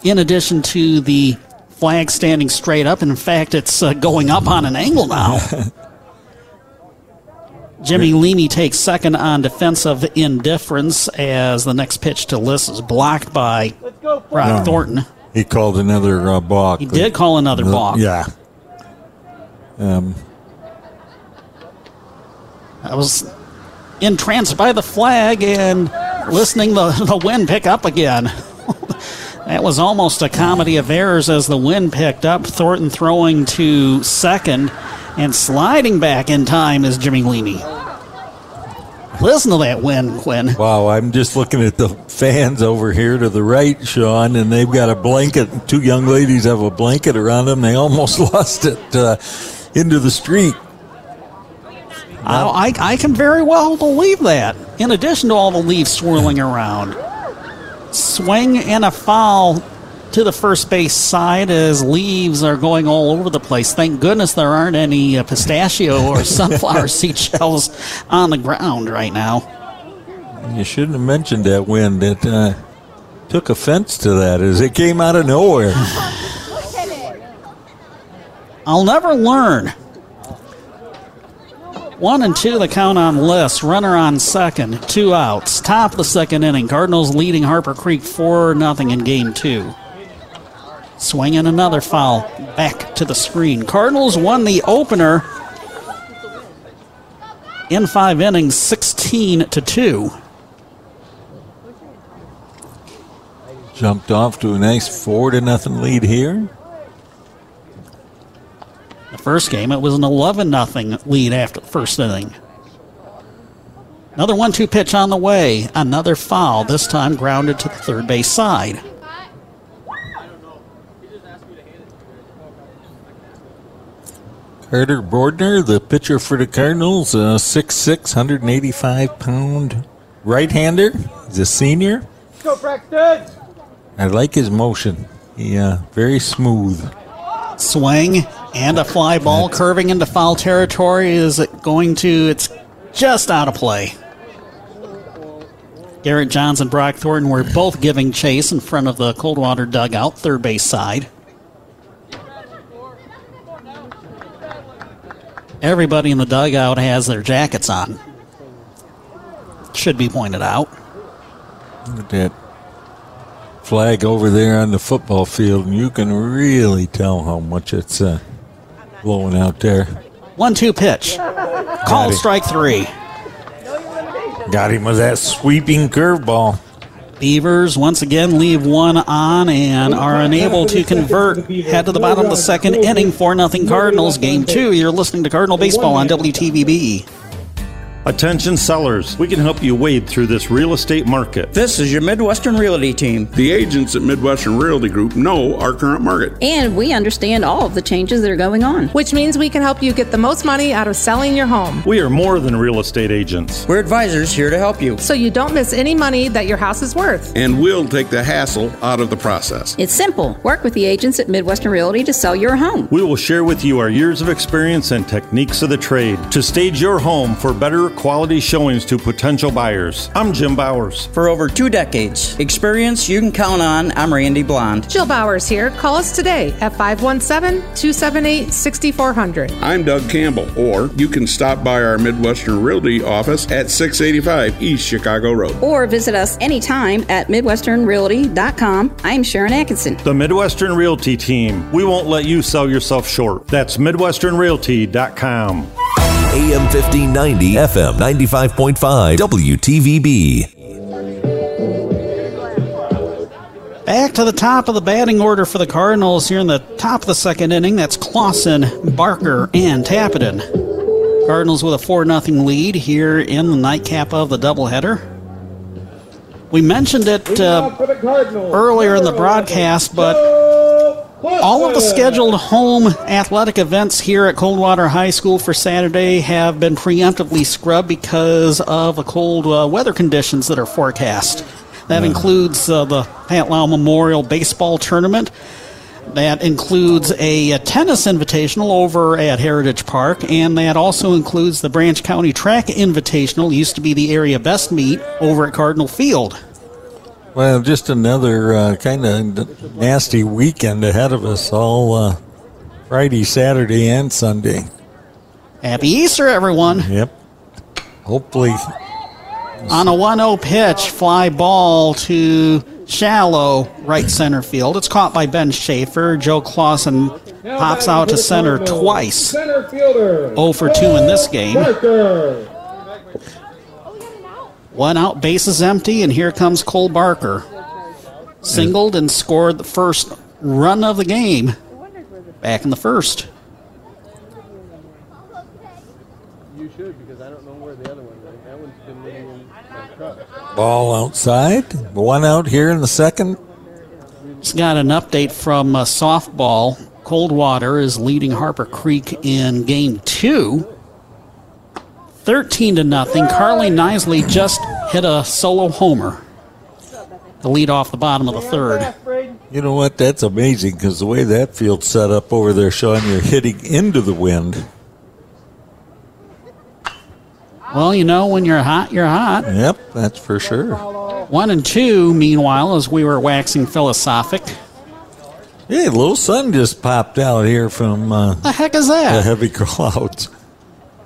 In addition to the flag standing straight up, in fact, it's uh, going up on an angle now. Jimmy Leamy takes second on defensive indifference as the next pitch to Liss is blocked by Brock No. Thornton. He called another uh, balk. He did call another balk. Yeah. Um, I was entranced by the flag and listening the, the wind pick up again. that was almost a comedy of errors as the wind picked up. Thornton throwing to second and sliding back in time is Jimmy Leamy. Listen to that wind, Quinn. Wow, I'm just looking at the fans over here to the right, Sean, and they've got a blanket. Two young ladies have a blanket around them. They almost lost it uh, into the street. I, I, I can very well believe that. In addition to all the leaves swirling around, swing and a foul to the first base side as leaves are going all over the place. Thank goodness there aren't any uh, pistachio or sunflower seed shells on the ground right now. You shouldn't have mentioned that wind. It uh, took offense to that as it came out of nowhere. I'll never learn. One and two, the count on Liss. Runner on second, two outs. Top of the second inning. Cardinals leading Harper Creek 4 0 in game two. Swinging another foul back to the screen. Cardinals won the opener in five innings, 16 to 2. Jumped off to a nice four to nothing lead here. The first game, it was an 11 0 lead after the first inning. Another 1 2 pitch on the way. Another foul, this time grounded to the third base side. Carter Bordner, the pitcher for the Cardinals, a 6'6", 185 pound right hander. He's a senior. Go, Braxton! I like his motion. Yeah, uh, very smooth. Swing and a fly ball curving into foul territory. Is it going to? It's just out of play. Garrett Johns and Brock Thornton were both giving chase in front of the Coldwater dugout, third base side. Everybody in the dugout has their jackets on. Should be pointed out. Look at that flag over there on the football field, and you can really tell how much it's uh, blowing out there. One two pitch. Call strike three. Got him with that sweeping curveball. Beavers once again leave one on and are unable to convert. Head to the bottom of the second inning, 4 0 Cardinals. Game two. You're listening to Cardinal Baseball on WTVB. Attention sellers, we can help you wade through this real estate market. This is your Midwestern Realty team. The agents at Midwestern Realty Group know our current market. And we understand all of the changes that are going on. Which means we can help you get the most money out of selling your home. We are more than real estate agents. We're advisors here to help you. So you don't miss any money that your house is worth. And we'll take the hassle out of the process. It's simple. Work with the agents at Midwestern Realty to sell your home. We will share with you our years of experience and techniques of the trade to stage your home for better quality showings to potential buyers. I'm Jim Bowers. For over two decades, experience you can count on. I'm Randy Blond. Jill Bowers here. Call us today at 517 278 6400. I'm Doug Campbell, or you can stop by our Midwestern Realty office at 685 East Chicago Road. Or visit us anytime at MidwesternRealty.com. I'm Sharon Atkinson. The Midwestern Realty team. We won't let you sell yourself short. That's MidwesternRealty.com. AM 1590, FM 95.5, WTVB. Back to the top of the batting order for the Cardinals here in the top of the second inning. That's Clausen, Barker, and Tappenden. Cardinals with a 4 0 lead here in the nightcap of the doubleheader. We mentioned it uh, earlier in the broadcast, but all of the scheduled home athletic events here at Coldwater High School for Saturday have been preemptively scrubbed because of the cold uh, weather conditions that are forecast. That includes uh, the Pat Lau Memorial Baseball Tournament. That includes a, a tennis invitational over at Heritage Park, and that also includes the Branch County Track Invitational, used to be the area best meet, over at Cardinal Field. Well, just another uh, kind of nasty weekend ahead of us, all uh, Friday, Saturday, and Sunday. Happy Easter, everyone. Yep. Hopefully, On a 1 0 pitch, fly ball to shallow right center field. It's caught by Ben Schaefer. Joe Clausen pops out to center twice. Center 0 for 2 in this game. Barker. One out, base is empty, and here comes Cole Barker. Singled and scored the first run of the game back in the first. You should because I don't know where the other one went. That one's been Ball outside. One out here in the second. Just got an update from uh, softball. Coldwater is leading Harper Creek in game two. 13 to nothing. Carly Nisley just hit a solo homer to lead off the bottom of the third. You know what? That's amazing because the way that field's set up over there, showing you're hitting into the wind. Well, you know, when you're hot, you're hot. Yep, that's for sure. One and two, meanwhile, as we were waxing philosophic. Hey, a little sun just popped out here from uh, The heck is that? the heavy clouds.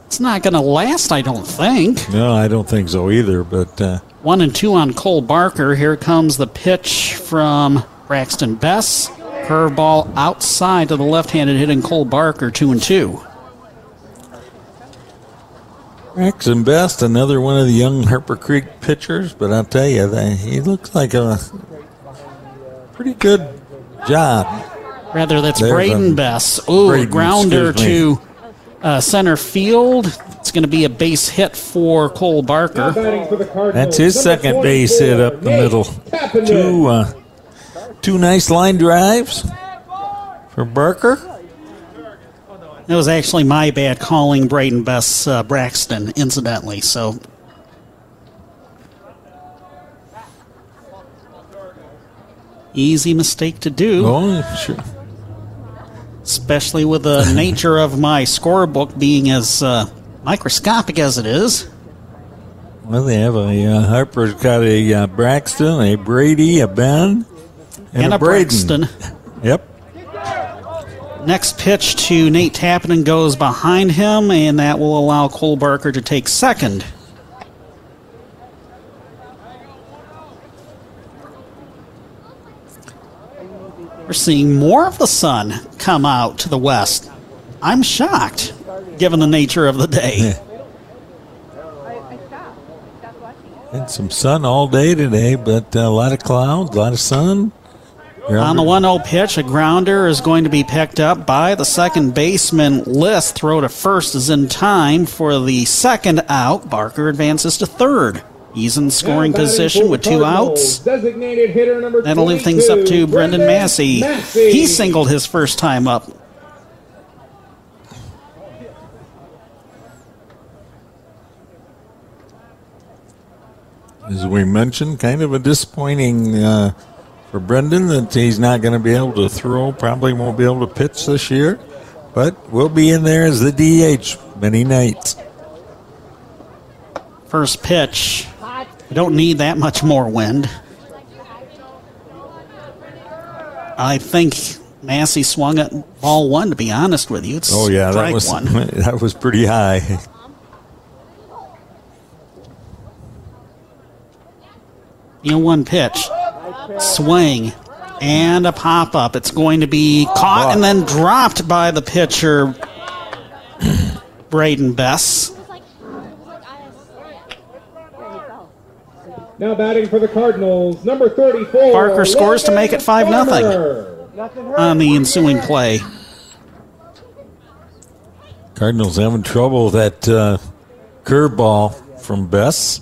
It's not going to last, I don't think. No, I don't think so either. But uh, One and two on Cole Barker. Here comes the pitch from Braxton Bess. Curveball outside to the left-handed hitting Cole Barker. Two and two. And Best, another one of the young Harper Creek pitchers. But I'll tell you, they, he looks like a pretty good job. Rather, that's There's Braden a- Bess. Ooh, Braden, grounder to uh, center field. It's going to be a base hit for Cole Barker. That's his second base hit up the middle. Two, uh, two nice line drives for Barker. That was actually my bad calling Braden Bess uh, Braxton, incidentally. So easy mistake to do. Oh, sure. Especially with the nature of my scorebook being as uh, microscopic as it is. Well, they have a uh, Harper's got a uh, Braxton, a Brady, a Ben, and, And a Braden. Braxton. Yep. Next pitch to Nate Tappenden goes behind him, and that will allow Cole Barker to take second. We're seeing more of the sun come out to the west. I'm shocked, given the nature of the day. And some sun all day today, but a lot of clouds, a lot of sun. On the 1 0 pitch, a grounder is going to be picked up by the second baseman. Liss throw to first is in time for the second out. Barker advances to third. He's in scoring position with two outs. Designated hitter number That'll leave things up to 22, Brendan Massey. Massey. He singled his first time up. As we mentioned, kind of a disappointing uh, for Brendan that he's not going to be able to throw, probably won't be able to pitch this year, but will be in there as the DH many nights. First pitch. We don't need that much more wind. I think Massey swung at ball one, to be honest with you. It's Oh yeah, that was one. that was pretty high. You know, one pitch, swing, and a pop up. It's going to be caught and then dropped by the pitcher, Braden Bess. Now batting for the Cardinals, number 34. Barker scores to make it 5 Farmer. nothing on the ensuing play. Cardinals having trouble with that uh, curveball from Bess.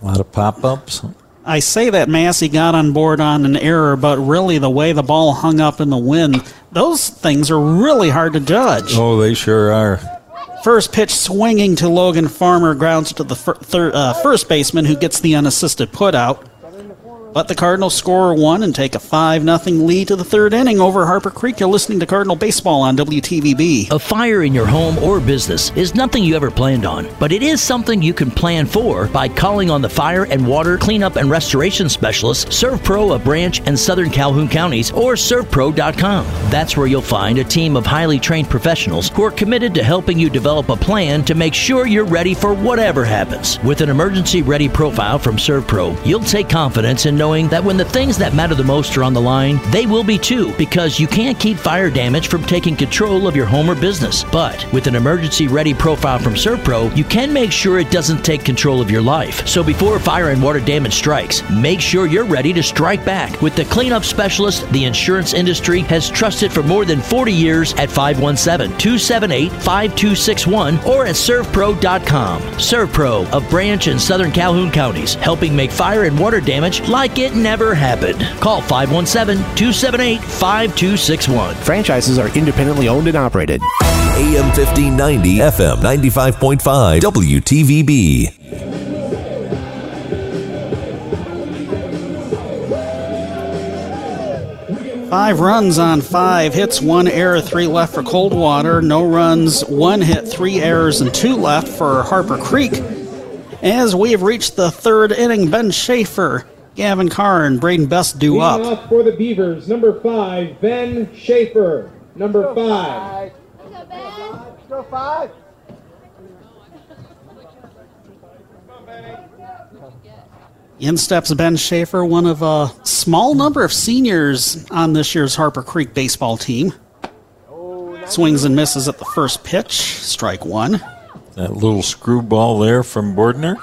A lot of pop ups. I say that Massey got on board on an error, but really the way the ball hung up in the wind, those things are really hard to judge. Oh, they sure are. First pitch swinging to Logan Farmer, grounds to the fir- thir- uh, first baseman who gets the unassisted putout. But the Cardinals score one and take a 5 0 lead to the third inning over Harper Creek. You're listening to Cardinal Baseball on WTVB. A fire in your home or business is nothing you ever planned on, but it is something you can plan for by calling on the fire and water cleanup and restoration specialist, Servpro of Branch and Southern Calhoun counties, or Servpro.com. That's where you'll find a team of highly trained professionals who are committed to helping you develop a plan to make sure you're ready for whatever happens. With an emergency ready profile from Servpro, you'll take confidence in knowing that when the things that matter the most are on the line, they will be too, because you can't keep fire damage from taking control of your home or business. But with an emergency ready profile from Servpro, you can make sure it doesn't take control of your life. So before fire and water damage strikes, make sure you're ready to strike back with the cleanup specialist the insurance industry has trusted for more than 40 years at 517 278 5261 or at servpro.com. Servpro of Branch and Southern Calhoun counties, helping make fire and water damage like it never happened. Call 517 278 5261. Franchises are independently owned and operated. AM 1590, FM 95.5, WTVB. Five runs on five hits, one error, three left for Coldwater. No runs, one hit, three errors, and two left for Harper Creek. As we have reached the third inning, Ben Schaefer, Gavin Carr, and Braden Best do Leading up. off for the Beavers, number five, Ben Schaefer. Number five. Go five. In steps Ben Schaefer, one of a small number of seniors on this year's Harper Creek baseball team. Swings and misses at the first pitch, strike one. That little screwball there from Bordner.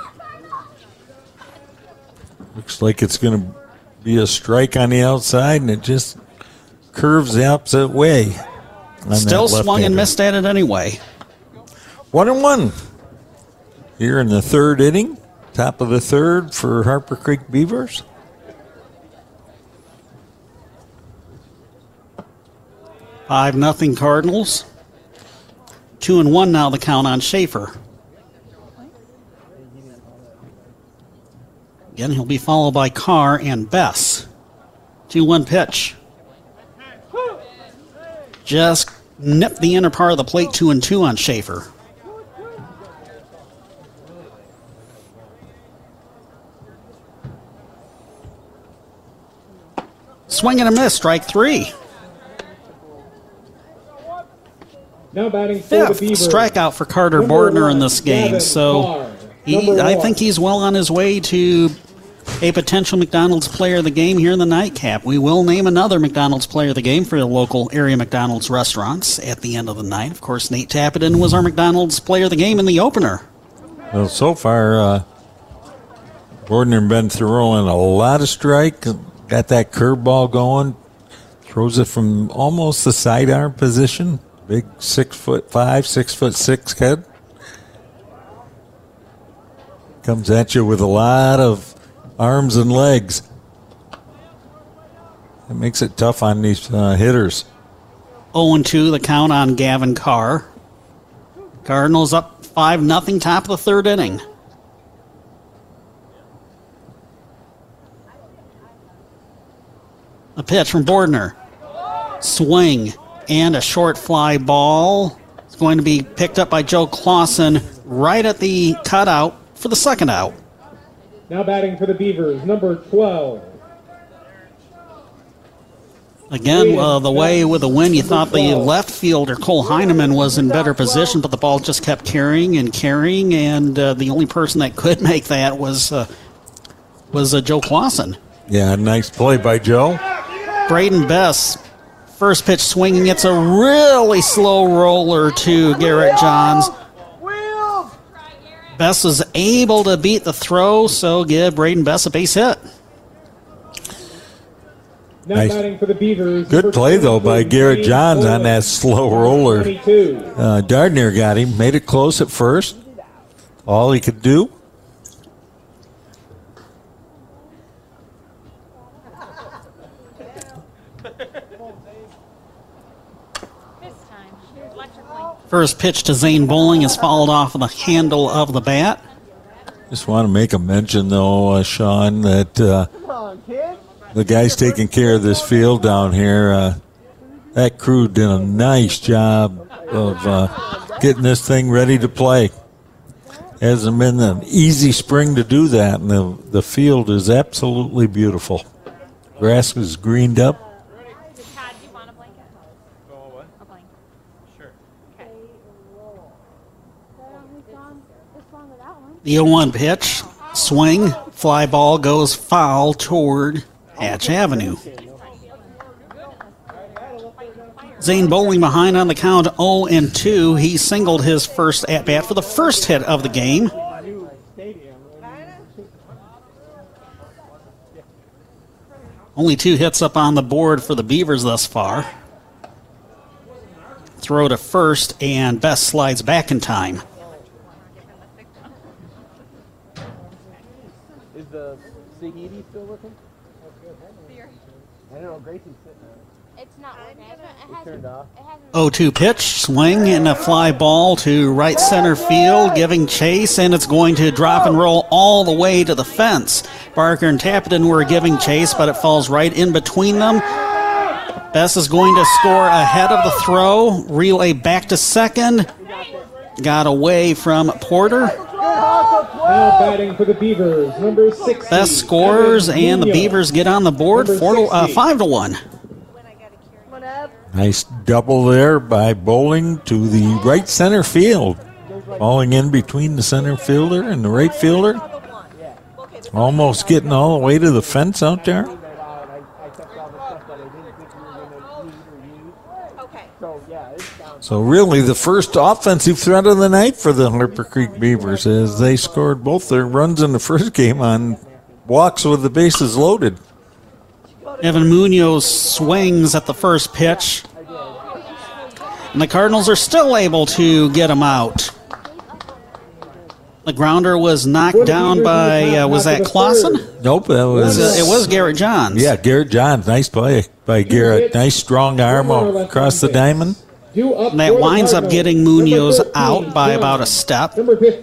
Looks like it's going to be a strike on the outside, and it just curves the opposite way. Still swung and missed at it anyway. One and one. Here in the third inning, top of the third for Harper Creek Beavers. Five nothing Cardinals. Two and one now the count on Schaefer. Again, he'll be followed by Carr and Bess. 2 1 pitch. Just nipped the inner part of the plate, 2 and 2 on Schaefer. Swing and a miss, strike three. Now batting for the Fifth strikeout for Carter Number Bordner in this game. So he, I think he's well on his way to a potential McDonald's player of the game here in the nightcap. We will name another McDonald's player of the game for the local area McDonald's restaurants at the end of the night. Of course, Nate Tappenden was our McDonald's player of the game in the opener. Well, so far, uh, Bordner been throwing a lot of strike. Got that curveball going. Throws it from almost the sidearm position. Big six foot five, six foot six kid. Comes at you with a lot of arms and legs. It makes it tough on these uh, hitters. 0 2 the count on Gavin Carr. Cardinals up 5 nothing, top of the third inning. A pitch from Bordner. Swing and a short fly ball. It's going to be picked up by Joe Clausen right at the cutout for the second out. Now batting for the Beavers, number 12. Again, uh, the way with the wind, you thought the left fielder Cole Heineman was in better position, but the ball just kept carrying and carrying, and uh, the only person that could make that was uh, was uh, Joe Clausen. Yeah, nice play by Joe. Braden Bess, first pitch swinging. It's a really slow roller to Garrett Johns. Bess was able to beat the throw, so give Braden Bess a base hit. Nice. batting for the Beavers. Good play though by Garrett Johns on that slow roller. 22. Uh, Gardner got him, made it close at first. All he could do. First pitch to Zane Bowling is followed off of the handle of the bat. Just want to make a mention though, uh, Sean, that uh, the guys taking care of this field down here, uh, that crew did a nice job of uh, getting this thing ready to play. Hasn't been an easy spring to do that, and the, the field is absolutely beautiful. Grass is greened up. The 0 1 pitch, Swing, fly ball goes foul toward Hatch Avenue. Zane Bowling behind on the count 0 and 2. He singled his first at bat for the first hit of the game. Only two hits up on the board for the Beavers thus far. Throw to first, and Bess slides back in time. Is the Sahidi still with him? I don't know. Gracie's sitting on. It's not working. It It's turned off. 0 2 pitch, swing and a fly ball to right center oh, field, giving chase, and it's going to drop and roll all the way to the fence. Barker and Tappenden were giving chase, but it falls right in between them. Bess is going to score ahead of the throw, relay back to second. Got away from Porter. Now batting for the Beavers, number six. Bess scores, and the Beavers get on the board four to, uh, 5 to 1. Nice double there by Bowling to the right center field. Falling in between the center fielder and the right fielder. Almost getting all the way to the fence out there. So really, the first offensive threat of the night for the Harper Creek Beavers as they scored both their runs in the first game on walks with the bases loaded. Evan Munoz swings at the first pitch. And the Cardinals are still able to get him out. The grounder was knocked down by, uh, was that Clausen? Nope, that was. It was Garrett Johns. Yeah, Garrett Johns. Nice play by Garrett. Nice strong arm across the diamond. And that winds up getting Munoz out by about a step.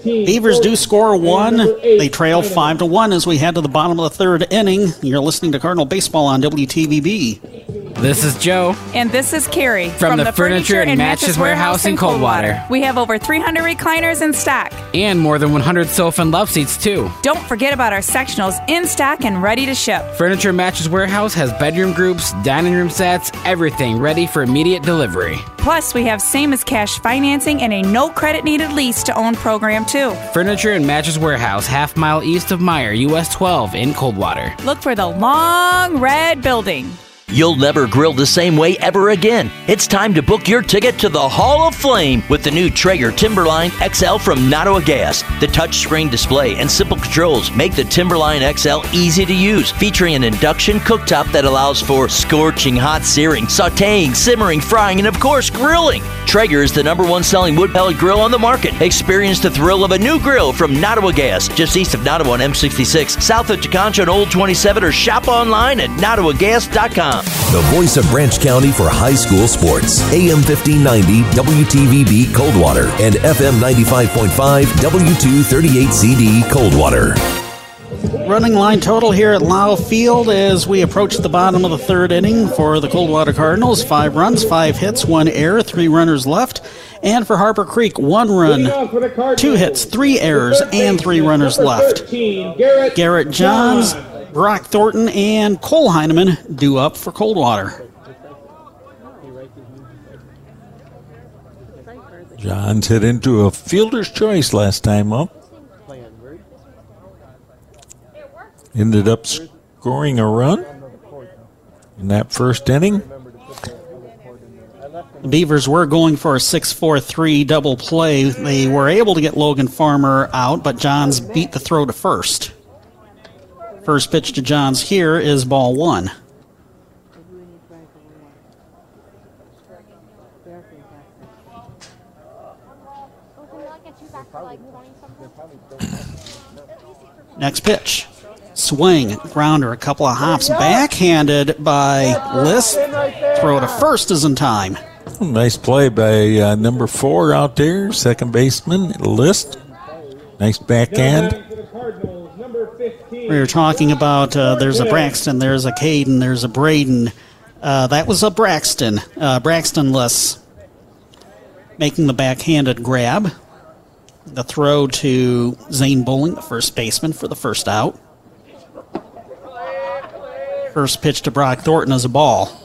Beavers do score one. They trail five to one as we head to the bottom of the third inning. You're listening to Cardinal Baseball on WTVB. This is Joe. And this is Carrie From the Furniture and Mattress Warehouse in Coldwater. We have over 300 recliners in stock. And more than 100 sofa and love seats, too. Don't forget about our sectionals in stock and ready to ship. Furniture and Mattress Warehouse has bedroom groups, dining room sets, everything ready for immediate delivery. Plus, we have same as cash financing and a no credit needed lease to own program, too. Furniture and Mattress Warehouse, half mile east of Meijer, US 12 in Coldwater. Look for the long red building. You'll never grill the same way ever again. It's time to book your ticket to the Hall of Flame with the new Traeger Timberline XL from Nottawa Gas. The touchscreen display and simple controls make the Timberline XL easy to use, featuring an induction cooktop that allows for scorching hot searing, sauteing, simmering, frying, and of course, grilling. Traeger is the number one selling wood pellet grill on the market. Experience the thrill of a new grill from Nottawa Gas, just east of Nottawa on M66, south of Tekonsha and Old 27, or shop online at nottawagas.com. The voice of Branch County for high school sports. AM 1590 WTVB Coldwater and FM 95.5 W238CD Coldwater. Running line total here at Lau Field as we approach the bottom of the third inning for the Coldwater Cardinals. Five runs, five hits, one error, three runners left. And for Harper Creek, one run, two hits, three errors, and three runners left. Garrett Johns, Brock Thornton, and Cole Heineman due up for Coldwater. Johns hit into a fielder's choice last time up. Ended up scoring a run in that first inning. The Beavers were going for a 6 4 3 double play. They were able to get Logan Farmer out, but Johns beat the throw to first. First pitch to Johns here is ball one. Next pitch. Swing, grounder, a couple of hops, backhanded by Liss. Throw to first is in time. Nice play by uh, number four out there, second baseman, Liss. Nice backhand. We were talking about uh, there's a Braxton, there's a Caden, there's a Braden. Uh, that was a Braxton. Uh, Braxton Liss making the backhanded grab. The throw to Zane Bowling, the first baseman, for the first out. First pitch to Brock Thornton is a ball.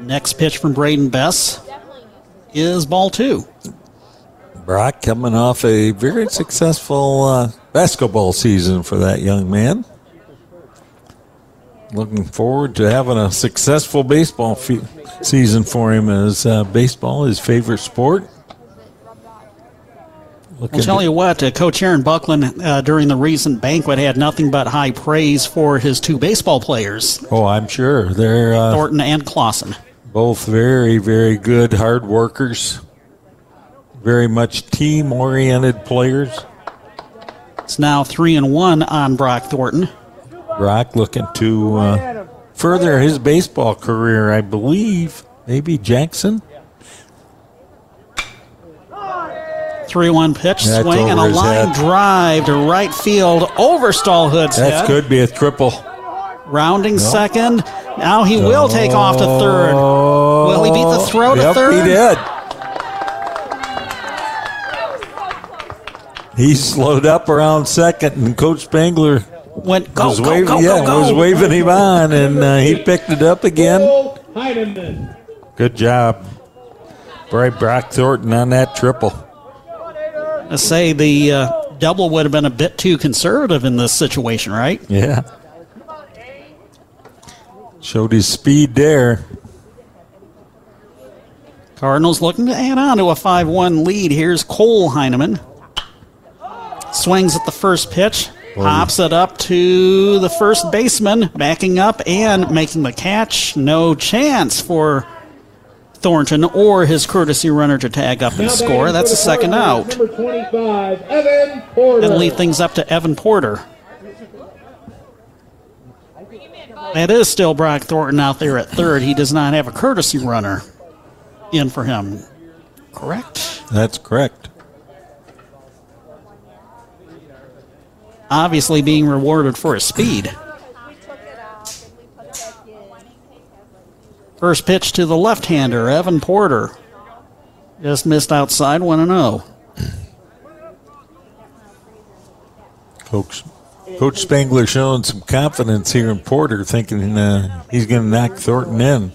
Next pitch from Braden Bess is ball two. Brock coming off a very successful uh, basketball season for that young man. Looking forward to having a successful baseball fe- season for him as uh, baseball his favorite sport. I'll tell you what, uh, Coach Aaron Buckland uh, during the recent banquet had nothing but high praise for his two baseball players, Oh, I'm sure they're uh, Thornton and Clausen. Both very, very good hard workers. Very much team-oriented players. It's now three and one on Brock Thornton. Brock looking to uh, further his baseball career, I believe. Maybe Jackson. 3 1 pitch, That's swing, and a line head. drive to right field over Stallhood's That could be a triple. Rounding No. second. Now he will take off to third. Will he beat the throw to yep, third? he did. He slowed up around second, and Coach Spangler Went go, was go, waving, go, yeah, go, go. was waving him on, and uh, he picked it up again. Good job, Bray Brock Thornton on that triple. I say the uh, double would have been a bit too conservative in this situation, right? Yeah, showed his speed there. Cardinals looking to add on to a 5 1 lead. Here's Cole Heineman. Swings at the first pitch, hops it up to the first baseman, backing up and making the catch. No chance for Thornton or his courtesy runner to tag up and Now score. That's for a second out. Number 25, Evan Porter. And lead things up to Evan Porter. That is still Brock Thornton out there at third. He does not have a courtesy runner in for him. Correct? That's correct. Obviously being rewarded for his speed. First pitch to the left hander, Evan Porter. Just missed outside 1 0. Coach Coach Spangler showing some confidence here in Porter, thinking uh, he's going to knock Thornton in.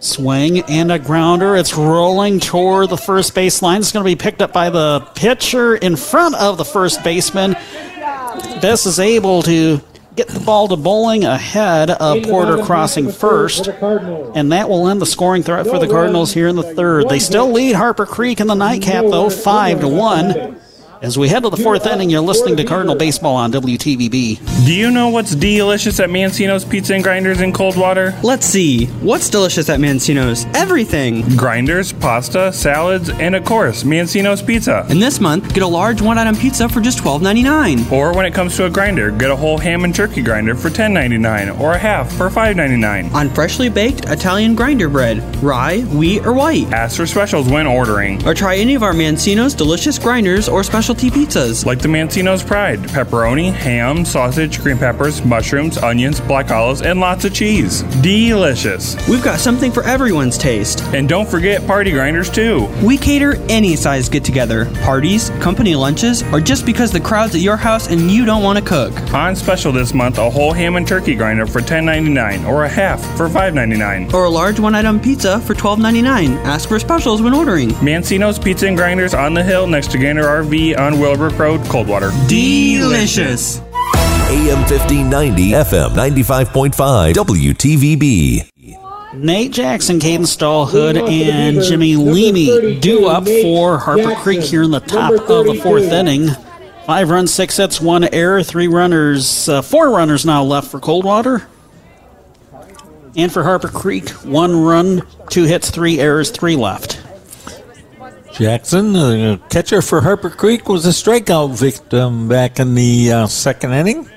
Swing and a grounder. It's rolling toward the first base line. It's going to be picked up by the pitcher in front of the first baseman. Bess is able to get the ball to bowling ahead of Porter crossing first. And that will end the scoring threat for the Cardinals here in the third. They still lead Harper Creek in the nightcap, though, 5 to 1. As we head to the fourth inning, you're listening to Cardinal Baseball on WTVB. Do you know what's delicious at Mancino's Pizza and Grinders in Coldwater? Let's see. What's delicious at Mancino's? Everything. Grinders, pasta, salads, and of course, Mancino's Pizza. And this month, get a large one-item pizza for just $12.99. Or when it comes to a grinder, get a whole ham and turkey grinder for $10.99 or a half for $5.99. On freshly baked Italian grinder bread, rye, wheat, or white. Ask for specials when ordering. Or try any of our Mancino's delicious grinders or specialty pizzas. Like the Mancino's Pride pepperoni, ham, sausage, green peppers, mushrooms, onions, black olives, and lots of cheese. Delicious. We've got something for everyone's taste. And don't forget party grinders too. We cater any size get together parties, company lunches, or just because the crowd's at your house and you don't want to cook. On special this month, a whole ham and turkey grinder for $10.99 or a half for $5.99. Or a large one item pizza for $12.99. Ask for specials when ordering. Mancino's Pizza and Grinders on the hill next to Gander RV on Willowbrook Road, Coldwater. Delicious. AM 1590, FM 95.5, WTVB. Nate Jackson, Caden Stallhood, and Jimmy Leamy due up for Harper Creek here in the top of the fourth inning. Five runs, six hits, one error, three runners, uh, four runners now left for Coldwater. And for Harper Creek, one run, two hits, three errors, three left. Jackson, the catcher for Harper Creek, was a strikeout victim back in the uh, second inning.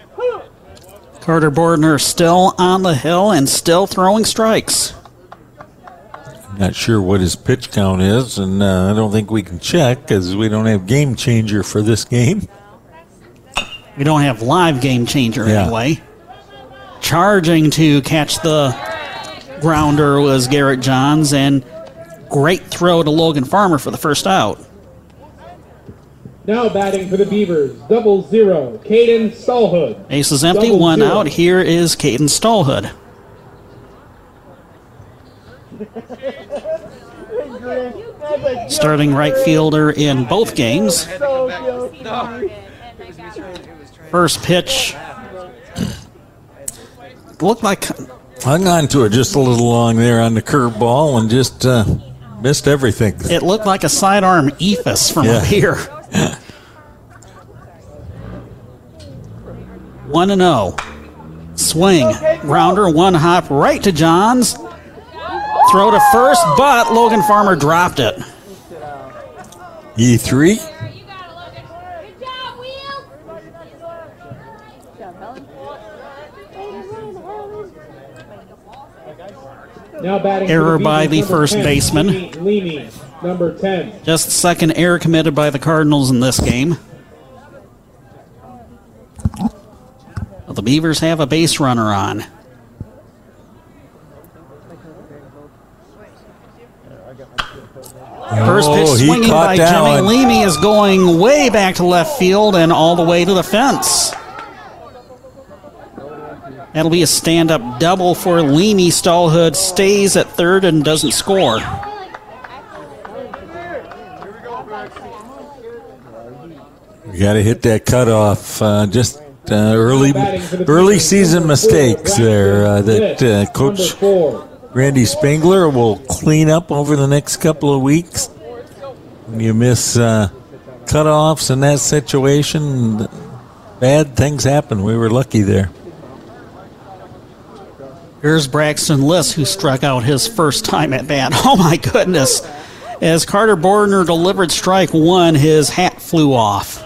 Carter Bordner still on the hill and still throwing strikes. Not sure what his pitch count is, and uh, I don't think we can check because we don't have game changer for this game. We don't have live game changer Yeah. anyway. Charging to catch the grounder was Garrett Johns, and great throw to Logan Farmer for the first out. Now batting for the Beavers, double zero, Caden Stallhood. Base is empty, Double one zero. out. Here is Caden Stallhood. Starting right fielder in both games. First pitch looked like Hung on to it just a little long there on the curveball and just uh, missed everything. it looked like a sidearm eephus from Yeah. up here. One and zero. Swing, rounder, one hop right to Johns. Throw to first, but Logan Farmer dropped it. E3. Error the by the first 10, baseman. Leamy, Leamy, number 10. Just the second error committed by the Cardinals in this game. Well, the Beavers have a base runner on. First pitch Oh, swinging caught by that Jimmy one. Leamy is going way back to left field and all the way to the fence. That'll be a stand up double for Leamy. Stallhood stays at third and doesn't score. You got to hit that cutoff. Uh, just uh, early early season mistakes there uh, that uh, Coach Randy Spangler will clean up over the next couple of weeks. When you miss uh, cutoffs in that situation, bad things happen. We were lucky there. Here's Braxton Liss, who struck out his first time at bat. Oh my goodness. As Carter Bordner delivered strike one, his hat flew off.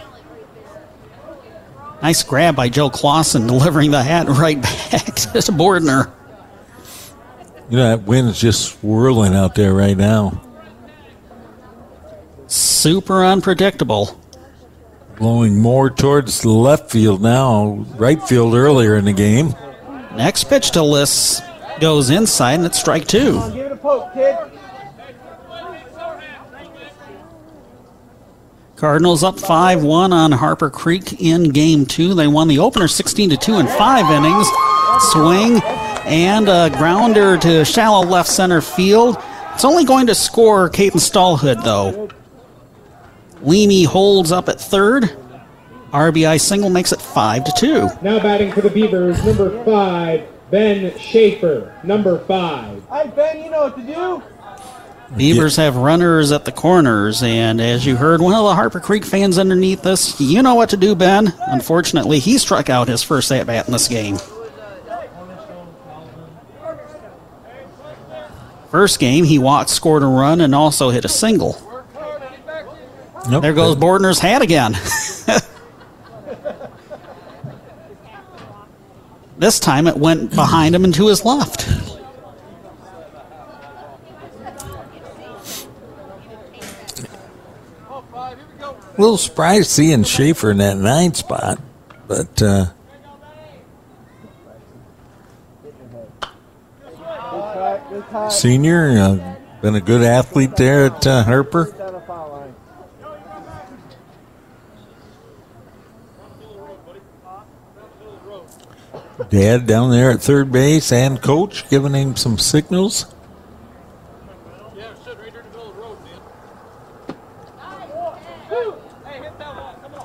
Nice grab by Joe Clausen, delivering the hat right back to Bordner. You know, that wind's just swirling out there right now. Super unpredictable. Blowing more towards the left field now, right field earlier in the game. Next pitch to Liss goes inside, and it's strike two. Give it a poke, kid. Cardinals up 5 1 on Harper Creek in game two. They won the opener 16 to 2 in five innings. Swing and a grounder to shallow left center field. It's only going to score Caden Stallhood, though. Leamy holds up at third. RBI single makes it 5 to 2. Now batting for the Beavers, number 5, Ben Schaefer, number 5. All right, Ben, you know what to do. Beavers have runners at the corners, and as you heard one of the Harper Creek fans underneath us, you know what to do, Ben. Unfortunately, he struck out his first at bat in this game. First game, he walked, scored a run, and also hit a single. Nope. There goes Bordner's hat again. this time it went behind him and to his left. A little surprised seeing Schaefer in that nine spot, but uh, senior, uh, been a good athlete there at uh, Harper. Dad down there at third base and coach giving him some signals.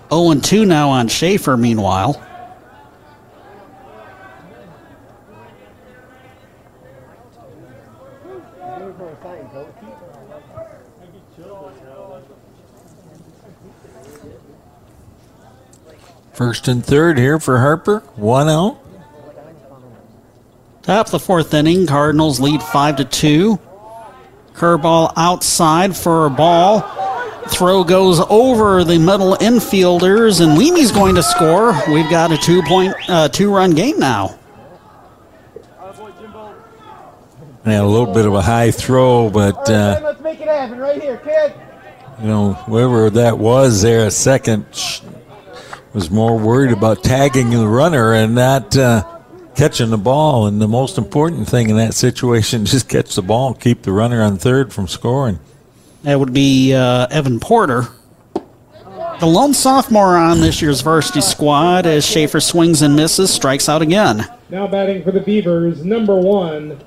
Oh and 2 now on Schaefer, meanwhile. First and third here for Harper. One out. Top of the fourth inning, Cardinals lead five to two. Curveball outside for a ball. Throw goes over the middle infielders, and Leamy's going to score. We've got a two point, uh, two run game now. Yeah, a little bit of a high throw, but uh, Let's make it happen right here, kid. you know, whoever that was there, a second, was more worried about tagging the runner and not uh, catching the ball. And the most important thing in that situation, just catch the ball, keep the runner on third from scoring. That would be uh, Evan Porter. The lone sophomore on this year's varsity squad as Schaefer swings and misses, strikes out again. Now batting for the Beavers, number one,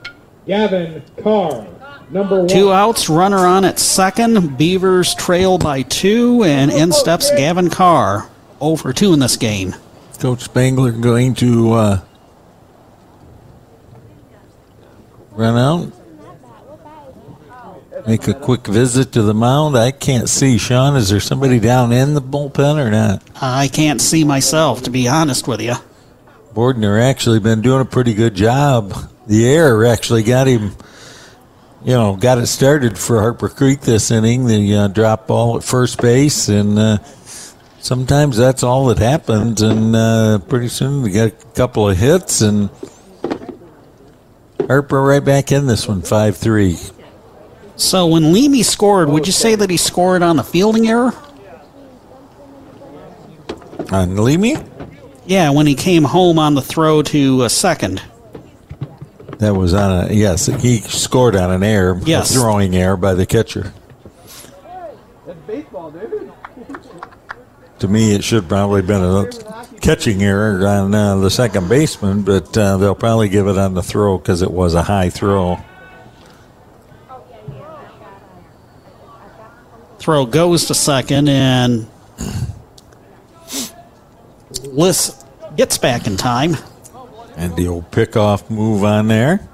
Gavin Carr. Number one. Two outs, runner on at second. Beavers trail by two, and in steps Gavin Carr. Over two in this game. Coach Spangler going to uh, run out, make a quick visit to the mound. I can't see. Sean, is there somebody down in the bullpen or not? I can't see myself, to be honest with you. Bordner actually been doing a pretty good job. The air actually got him, you know, got it started for Harper Creek this inning. The uh, drop ball at first base, and uh, sometimes that's all that happens. And uh, pretty soon we got a couple of hits, and Harper right back in this one, five three. So when Leamy scored, would you say that he scored on the fielding error? On Leamy? Yeah, when he came home on the throw to a second. That was on a yes. He scored on an error, Yes. a throwing error by the catcher. That's baseball. To me, it should probably been a catching error on uh, the second baseman, but uh, they'll probably give it on the throw because it was a high throw. Throw goes to second, and Liss gets back in time. And the old pickoff move on there.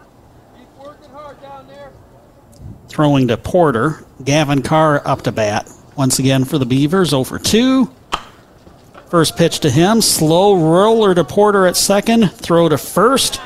Throwing to Porter. Gavin Carr up to bat. Once again for the Beavers, over 2. First pitch to him. Slow roller to Porter at second. Throw to first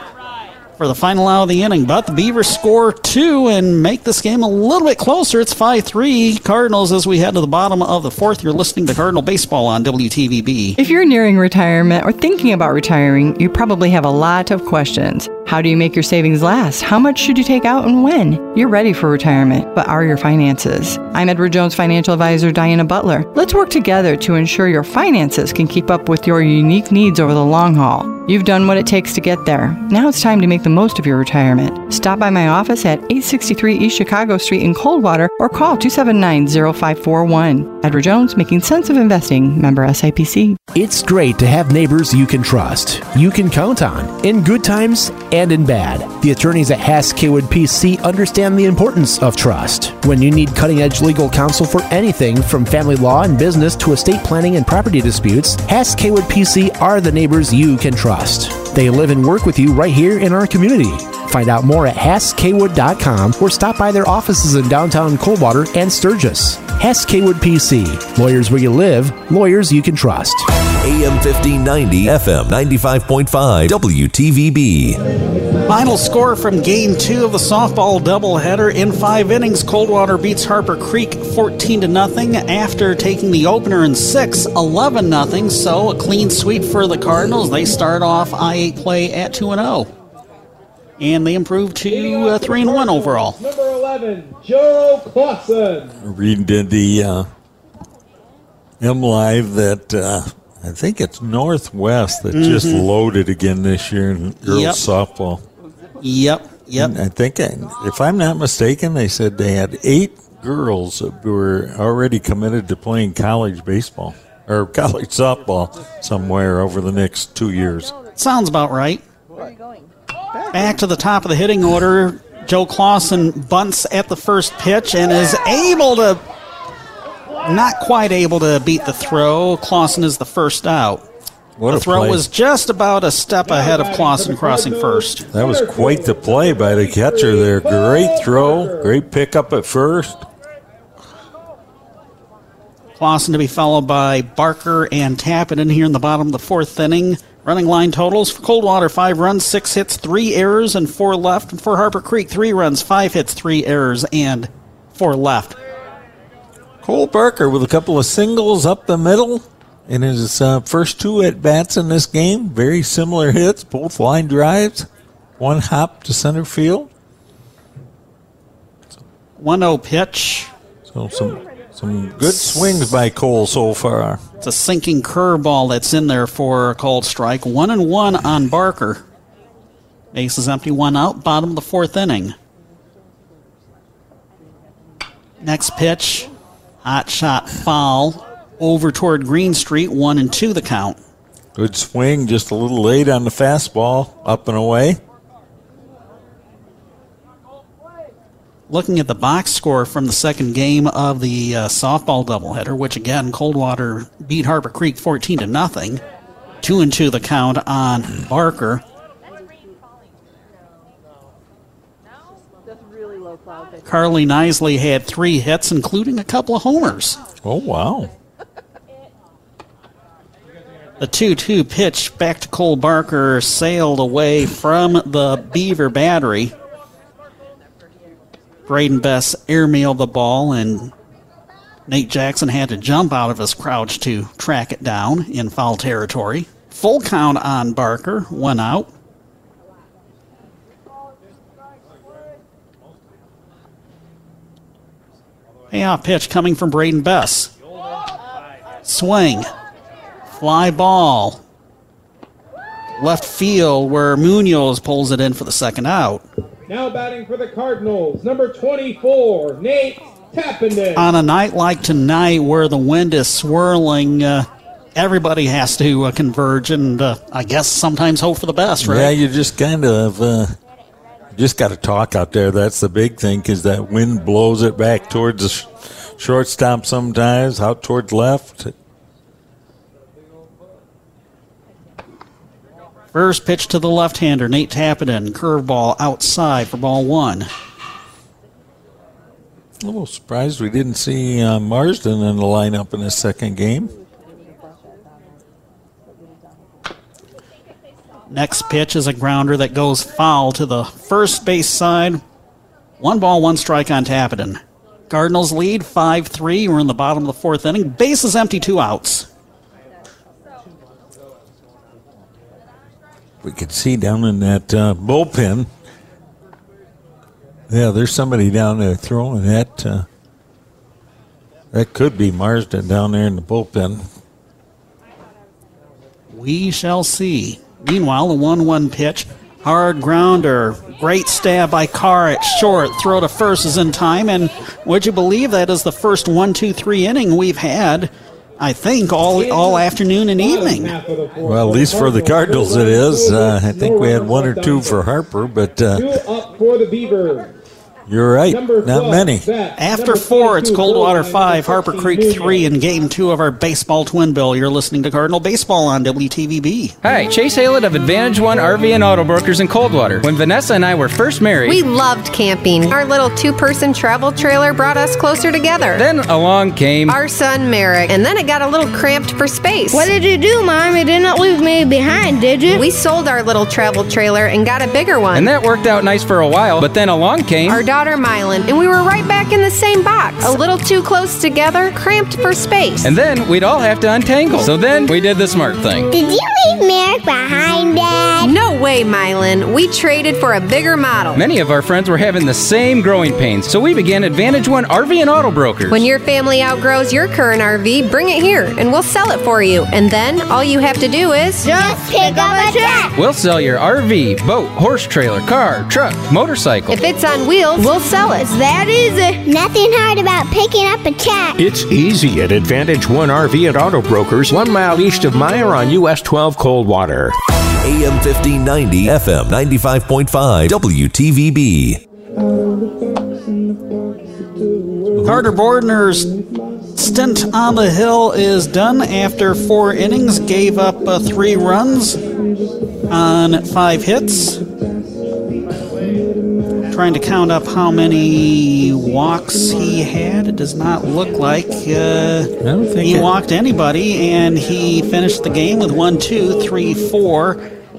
for the final out of the inning. But the Beavers score two and make this game a little bit closer. It's 5 3 Cardinals as we head to the bottom of the fourth. You're listening to Cardinal Baseball on WTVB. If you're nearing retirement or thinking about retiring, you probably have a lot of questions. How do you make your savings last? How much should you take out and when? You're ready for retirement, but are your finances? I'm Edward Jones financial advisor Diana Butler. Let's work together to ensure your finances can keep up with your unique needs over the long haul. You've done what it takes to get there. Now it's time to make the most of your retirement. Stop by my office at 863 East Chicago Street in Coldwater or call 279 0541. Edward Jones, making sense of investing, member SIPC. It's great to have neighbors you can trust, you can count on, in good times and in bad. The attorneys at Hass Kaywood PC understand the importance of trust. When you need cutting edge legal counsel for anything from family law and business to estate planning and property disputes, Hass Kaywood PC are the neighbors you can trust. They live and work with you right here in our community. Find out more at HassKwood.com or stop by their offices in downtown Coldwater and Sturgis. Hess Kaywood PC. Lawyers where you live, lawyers you can trust. AM 1590, FM 95.5, WTVB. Final score from game two of the softball doubleheader. In five innings, Coldwater beats Harper Creek 14 to nothing after taking the opener in six, 11 nothing. So a clean sweep for the Cardinals. They start off I-8 play at 2 and 0. And they improved to uh, 3 and 1 overall. Number 11, Joe Clausen. Reading did the uh, MLive that uh, I think it's Northwest that just Mhm. loaded again this year in girls Yep. softball. Yep, yep. I think, if I'm not mistaken, they said they had eight girls that were already committed to playing college baseball or college softball somewhere over the next two years. Sounds about right. Back to the top of the hitting order. Joe Clausen bunts at the first pitch and is able to, not quite able to beat the throw. Clausen is the first out. What the a throw play. was just about a step ahead of Clausen crossing first. That was quite the play by the catcher there. Great throw, great pickup at first. Clausen to be followed by Barker and Tappenden here in the bottom of the fourth inning. Running line totals for Coldwater five runs, six hits, three errors, and four left. And for Harper Creek, three runs, five hits, three errors, and four left. Cole Barker with a couple of singles up the middle in his uh, first two at bats in this game. Very similar hits, both line drives, one hop to center field. 1 0 pitch. So some some good swings by Cole so far. It's a sinking curveball that's in there for a called strike. One and one on Barker. Base is empty, one out, bottom of the fourth inning. Next pitch, hot shot foul. over toward Green Street, one and two the count. Good swing, just a little late on the fastball, up and away. Looking at the box score from the second game of the uh, softball doubleheader, which again Coldwater beat Harper Creek 14 to nothing. Two and two the count on Barker. Carly Nisley had three hits, including a couple of homers. Oh, wow. The 2 2 pitch back to Cole Barker sailed away from the Beaver battery. Braden Bess airmailed the ball, and Nate Jackson had to jump out of his crouch to track it down in foul territory. Full count on Barker, one out. Payoff pitch coming from Braden Bess. Swing. Fly ball. Left field where Munoz pulls it in for the second out. Now batting for the Cardinals, number 24, Nate Tappenden. On a night like tonight where the wind is swirling, uh, everybody has to uh, converge and uh, I guess sometimes hope for the best, right? Yeah, you just kind of uh, just got to talk out there. That's the big thing because that wind blows it back towards the shortstop sometimes, out towards left. First pitch to the left hander, Nate Tappenden. Curveball outside for ball one. A little surprised we didn't see uh, Marsden in the lineup in the second game. Next pitch is a grounder that goes foul to the first base side. One ball, one strike on Tappenden. Cardinals lead 5 3. We're in the bottom of the fourth inning. Base is empty, two outs. We could see down in that uh, bullpen. Yeah, there's somebody down there throwing that. Uh, that could be Marsden down there in the bullpen. We shall see. Meanwhile, the 1 1 pitch. Hard grounder. Great stab by Carr at short. Throw to first is in time. And would you believe that is the first 1 2 3 inning we've had, I think, all, all afternoon and evening? Well, at least for the Cardinals, it is. Uh, I think we had one or two for Harper, but uh, Two up for the Beavers. You're right. Not many. After four, it's Coldwater 5, Harper Creek 3 in game two of our baseball twin bill. You're listening to Cardinal Baseball on WTVB. Hi, Chase Haylett of Advantage One RV and Auto Brokers in Coldwater. When Vanessa and I were first married, We loved camping. Our little two person travel trailer brought us closer together. then along came. Our son Merrick, and then it got a little cramped for space. What did you do, Mom? You didn't leave me behind, did you? We sold our little travel trailer and got a bigger one. and that worked out nice for a while, but then along came. our daughter Mylan, and we were right back in the same box. A little too close together, cramped for space. and then we'd all have to untangle. So then we did the smart thing. Did you leave Merrick behind, Dad? no way, Mylan. We traded for a bigger model. Many of our friends were having the same growing pains, so we began Advantage One RV and Auto Brokers. When your family outgrows your current RV, bring it here and we'll sell it for you. And then all you have to do is Just pick up a track. We'll sell your RV, boat, horse trailer, car, truck, motorcycle. If it's on wheels, we'll sell it. It's that easy. Nothing hard about picking up a check. It's easy at Advantage One RV and Auto Brokers, one mile east of Meijer on US 12 Coldwater. AM 1590, FM 95.5, WTVB. Carter Bordner's stint on the hill is done after four innings, gave up uh, three runs on five hits. Trying to count up how many walks he had. It does not look like uh, think he it- walked anybody, and he finished the game with one, two, three, four,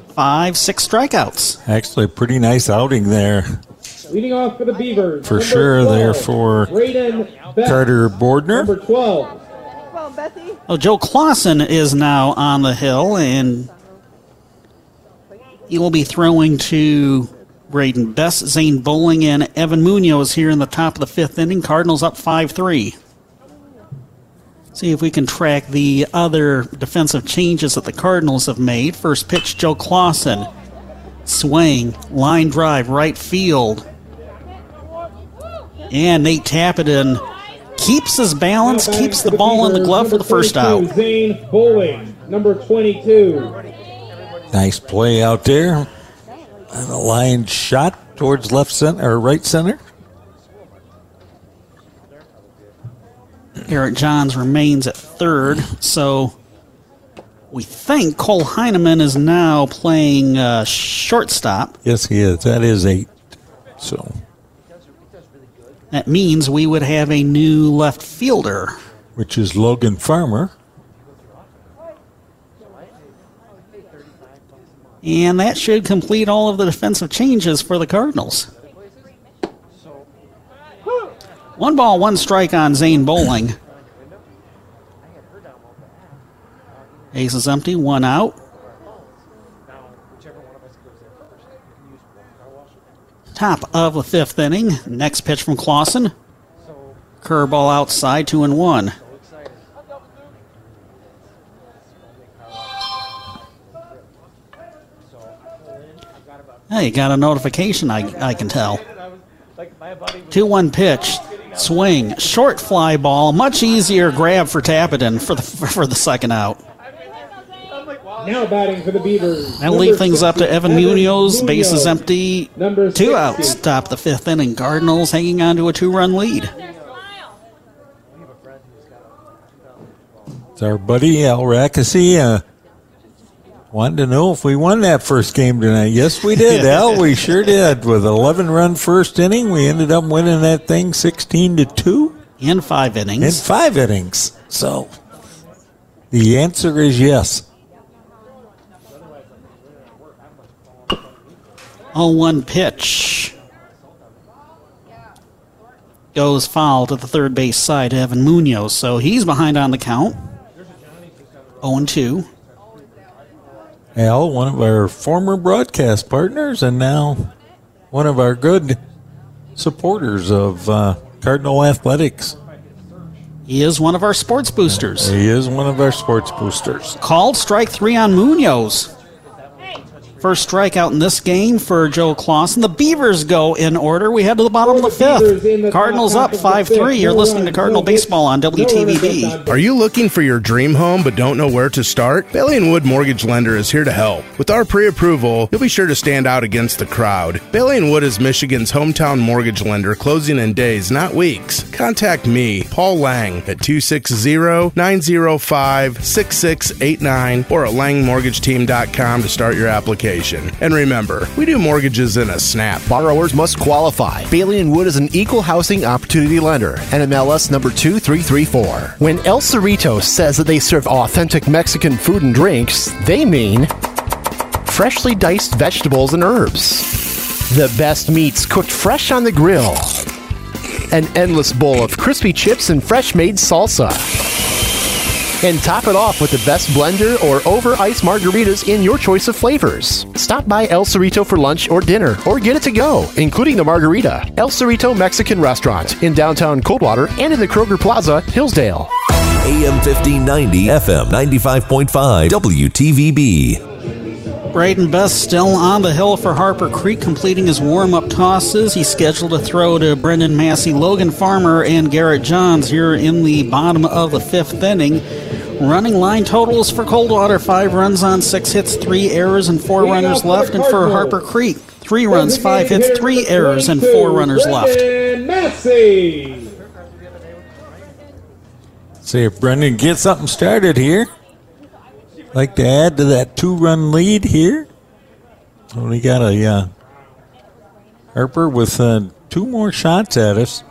five, six strikeouts. Actually, a pretty nice outing there Leading off for the Beavers. for sure. 12, There for Carter Bordner. Number 12. Well, Joe Clausen is now on the hill, and he will be throwing to Braden Bess, Zane Bowling, and Evan Munoz here in the top of the fifth inning. Cardinals up 5 3. See if we can track the other defensive changes that the Cardinals have made. First pitch, Joe Clausen. Swing, line drive, right field. And Nate Tappenden keeps his balance, keeps the ball in the glove for the first out. Zane Bowling, number 22. Nice play out there. And a line shot towards left center or right center. Eric Johns remains at third, so we think Cole Heineman is now playing uh, shortstop. Yes, he is. That is eight. So That means we would have a new left fielder. which is Logan Farmer. And that should complete all of the defensive changes for the Cardinals. One ball, one strike on Zane Bowling. Ace is empty, one out. Top of the fifth inning. Next pitch from Clausen. Curveball outside, two and one. Hey, got a notification, I, I can tell. 2 1 pitch. Swing. Short fly ball. Much easier grab for Tappenden for the, for the second out. Now batting for the Beavers. That'll leave things up to Evan Munoz. Base is empty. Number Two 60. outs. Top the fifth inning. Cardinals hanging on to a two run lead. It's our buddy Al Rackesy. Uh, wanted to know if we won that first game tonight. Yes, we did, Al. We sure did. With 11 run first inning, we ended up winning that thing 16 to 2 In five innings. in five innings. So the answer is yes. 0 1 pitch. Goes foul to the third base side, Evan Munoz. So he's behind on the count. 0 2. Al, one of our former broadcast partners, and now one of our good supporters of uh, Cardinal Athletics. He is one of our sports boosters. He is one of our sports boosters. Called strike three on Munoz. First strikeout in this game for Joe Clausen. The Beavers go in order. We head to the bottom of the fifth. Cardinals up 5 3. You're listening to Cardinal Baseball on WTVB. Are you looking for your dream home but don't know where to start? Bailey and Wood Mortgage Lender is here to help. With our pre-approval, you'll be sure to stand out against the crowd. Bailey and Wood is Michigan's hometown mortgage lender, closing in days, not weeks. Contact me, Paul Lang, at 260-905-6689 or at langmortgageteam.com to start your application. And remember, we do mortgages in a snap. Borrowers must qualify. Bailey and Wood is an equal housing opportunity lender. NMLS number 2334. When El Cerrito says that they serve authentic Mexican food and drinks, they mean freshly diced vegetables and herbs. The best meats cooked fresh on the grill. An endless bowl of crispy chips and fresh made salsa. And top it off with the best blender or over ice margaritas in your choice of flavors. Stop by El Cerrito for lunch or dinner, or get it to go, including the margarita. El Cerrito Mexican Restaurant in downtown Coldwater and in the Kroger Plaza, Hillsdale. AM 1590, FM 95.5, WTVB. Braden Bess still on the hill for Harper Creek, completing his warm up tosses. He's scheduled to throw to Brendan Massey, Logan Farmer, and Garrett Johns here in the bottom of the fifth inning. Running line totals for Coldwater five runs on six hits, three errors, and four runners left. And for Harper Creek, three runs, five hits, three errors, and four runners left. Massey. See if Brendan gets something started here. Like to add to that two-run lead here. We got a uh, Harper with uh, two more shots at us.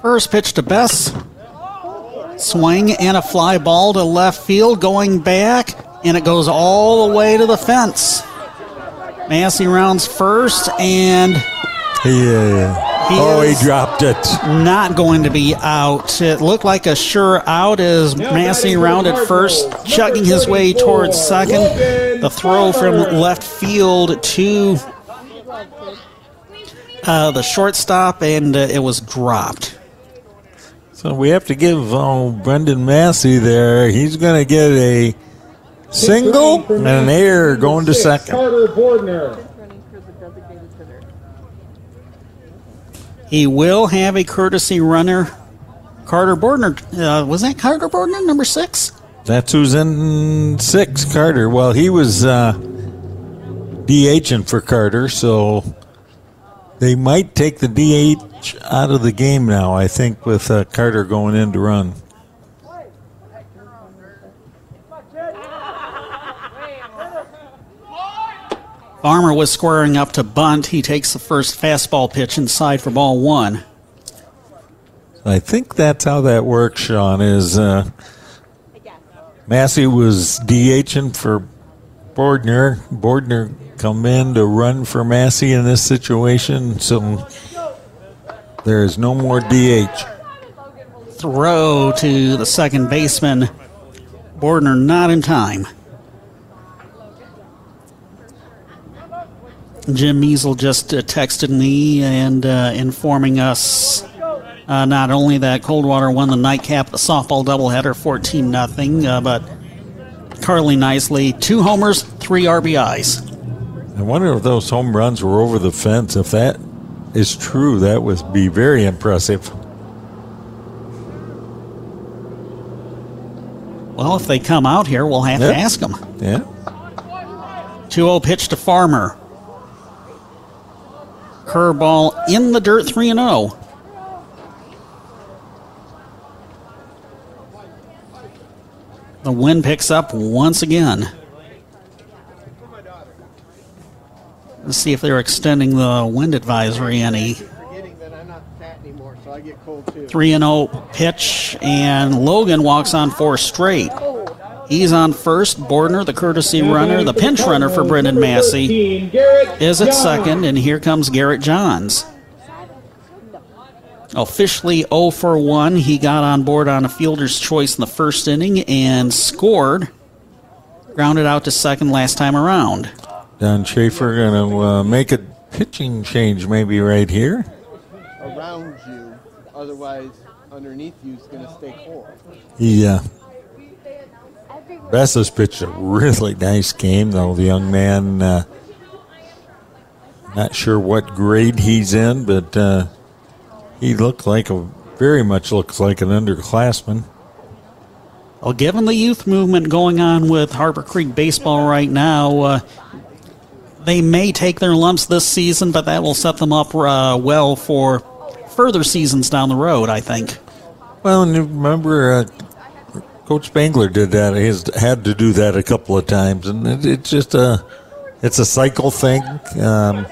First pitch to Bess. Swing and a fly ball to left field, going back, and it goes all the way to the fence. Massey rounds first, and Yeah. He oh, he dropped it. not going to be out. It looked like a sure out as Massey rounded first, chugging his way towards second. The throw from left field to uh, the shortstop, and uh, it was dropped. So we have to give oh, Brendan Massey there. He's going to get a Single and an air going to second. Carter Bordner. He will have a courtesy runner. Carter Bordner. Uh, was that Carter Bordner, number six? That's who's in six, Carter. Well, he was uh, DHing for Carter, so they might take the DH out of the game now, I think, with uh, Carter going in to run. Farmer was squaring up to bunt. He takes the first fastball pitch inside for ball one. I think that's how that works, Sean, is uh, Massey was DHing for Bordner. Bordner come in to run for Massey in this situation, so there is no more DH. Throw to the second baseman. Bordner not in time. Jim Measle just uh, texted me and uh, informing us uh, not only that Coldwater won the nightcap, the softball doubleheader, 14 nothing, uh, but Carly Nicely, two homers, three RBIs. I wonder if those home runs were over the fence. If that is true, that would be very impressive. Well, if they come out here, we'll have Yep. to ask them. Yeah. 2 0 pitch to Farmer. Curveball in the dirt 3 0. The wind picks up once again. Let's see if they're extending the wind advisory any. Forgetting that I'm not fat anymore, so I get cold too. 3 0 pitch, and Logan walks on four straight. He's on first. Bordner, the courtesy runner, the pinch runner for Brendan Massey, is at second, and here comes Garrett Johns. Officially 0 for 1. He got on board on a fielder's choice in the first inning and scored. Grounded out to second last time around. Don Schaefer going to uh, make a pitching change maybe right here. Around you, otherwise underneath you is going to stay cold. He, Bessa's pitched a really nice game, though. The young man, uh, not sure what grade he's in, but uh, he looked like a very much looks like an underclassman. Well, given the youth movement going on with Harper Creek baseball right now, uh, they may take their lumps this season, but that will set them up uh, well for further seasons down the road, I think. Well, and you remember, uh, Coach Spangler did that. He's had to do that a couple of times, and it, it's just a it's a cycle thing. Um,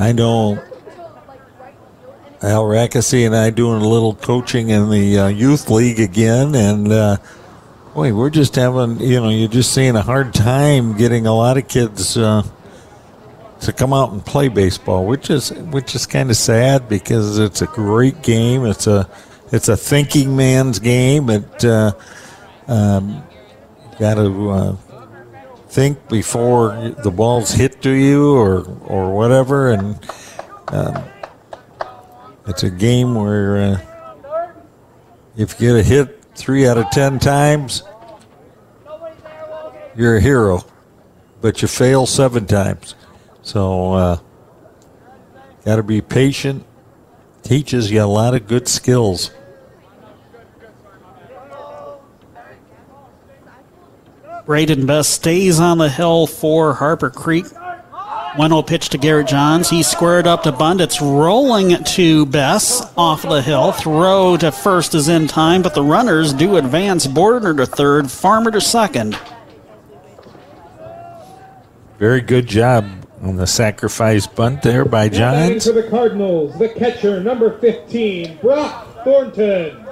I know Al Rackesy and I doing a little coaching in the uh, youth league again, and uh, boy, we're just having you know you're just seeing a hard time getting a lot of kids. Uh, to come out and play baseball, which is which is kind of sad because it's a great game. It's a it's a thinking man's game. It uh, um, got to uh, think before the balls hit to you or or whatever, and um, it's a game where uh, if you get a hit three out of ten times, you're a hero, but you fail seven times. So, uh, got to be patient. Teaches you a lot of good skills. Braden Bess stays on the hill for Harper Creek. 1 0 pitch to Garrett Johns. He squared up to bunt. It's rolling to Bess off the hill. Throw to first is in time, but the runners do advance. Bordner to third, Farmer to second. Very good job on the sacrifice bunt there by Johns. for the Cardinals, the catcher, number 15, Brock Thornton.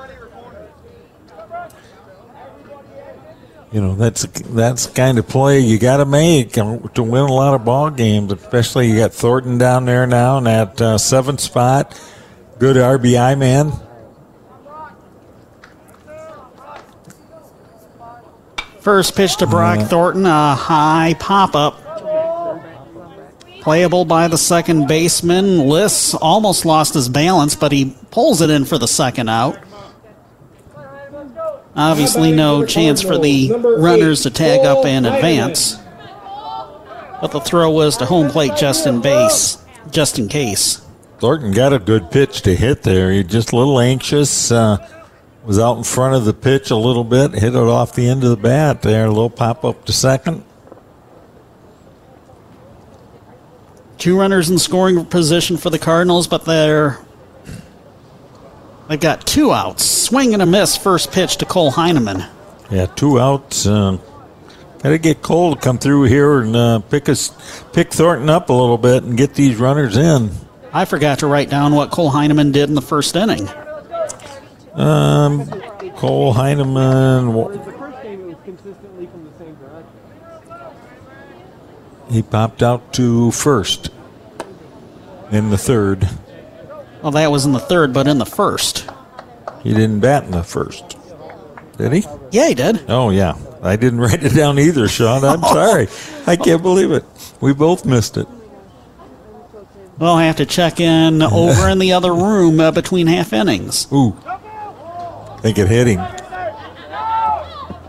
You know that's that's the kind of play you got to make to win a lot of ball games. Especially you got Thornton down there now in that uh, seventh spot. Good RBI man. First pitch to Brock. Thornton, a high pop up. Playable by the second baseman. Liss almost lost his balance, but he pulls it in for the second out. Obviously, no chance for the runners to tag up and advance. But the throw was to home plate just in base, just in case. Thornton got a good pitch to hit there. He just a little anxious. Uh, was out in front of the pitch a little bit, hit it off the end of the bat there. A little pop up to second. Two runners in scoring position for the Cardinals, but they're they've got two outs. Swing and a miss. First pitch to Cole Heineman. Yeah, two outs. Uh, Got to get Cole to come through here and uh, pick us, pick Thornton up a little bit and get these runners in. I forgot to write down what Cole Heineman did in the first inning. Um, Cole Heineman. He popped out to first in the third. Well, that was in the third, but in the first. He didn't bat in the first. Did he? Yeah, he did. Oh, yeah. I didn't write it down either, Sean. I'm sorry. I can't believe it. We both missed it. We'll have to check in over in the other room uh, between half innings. Ooh. Think it hit him.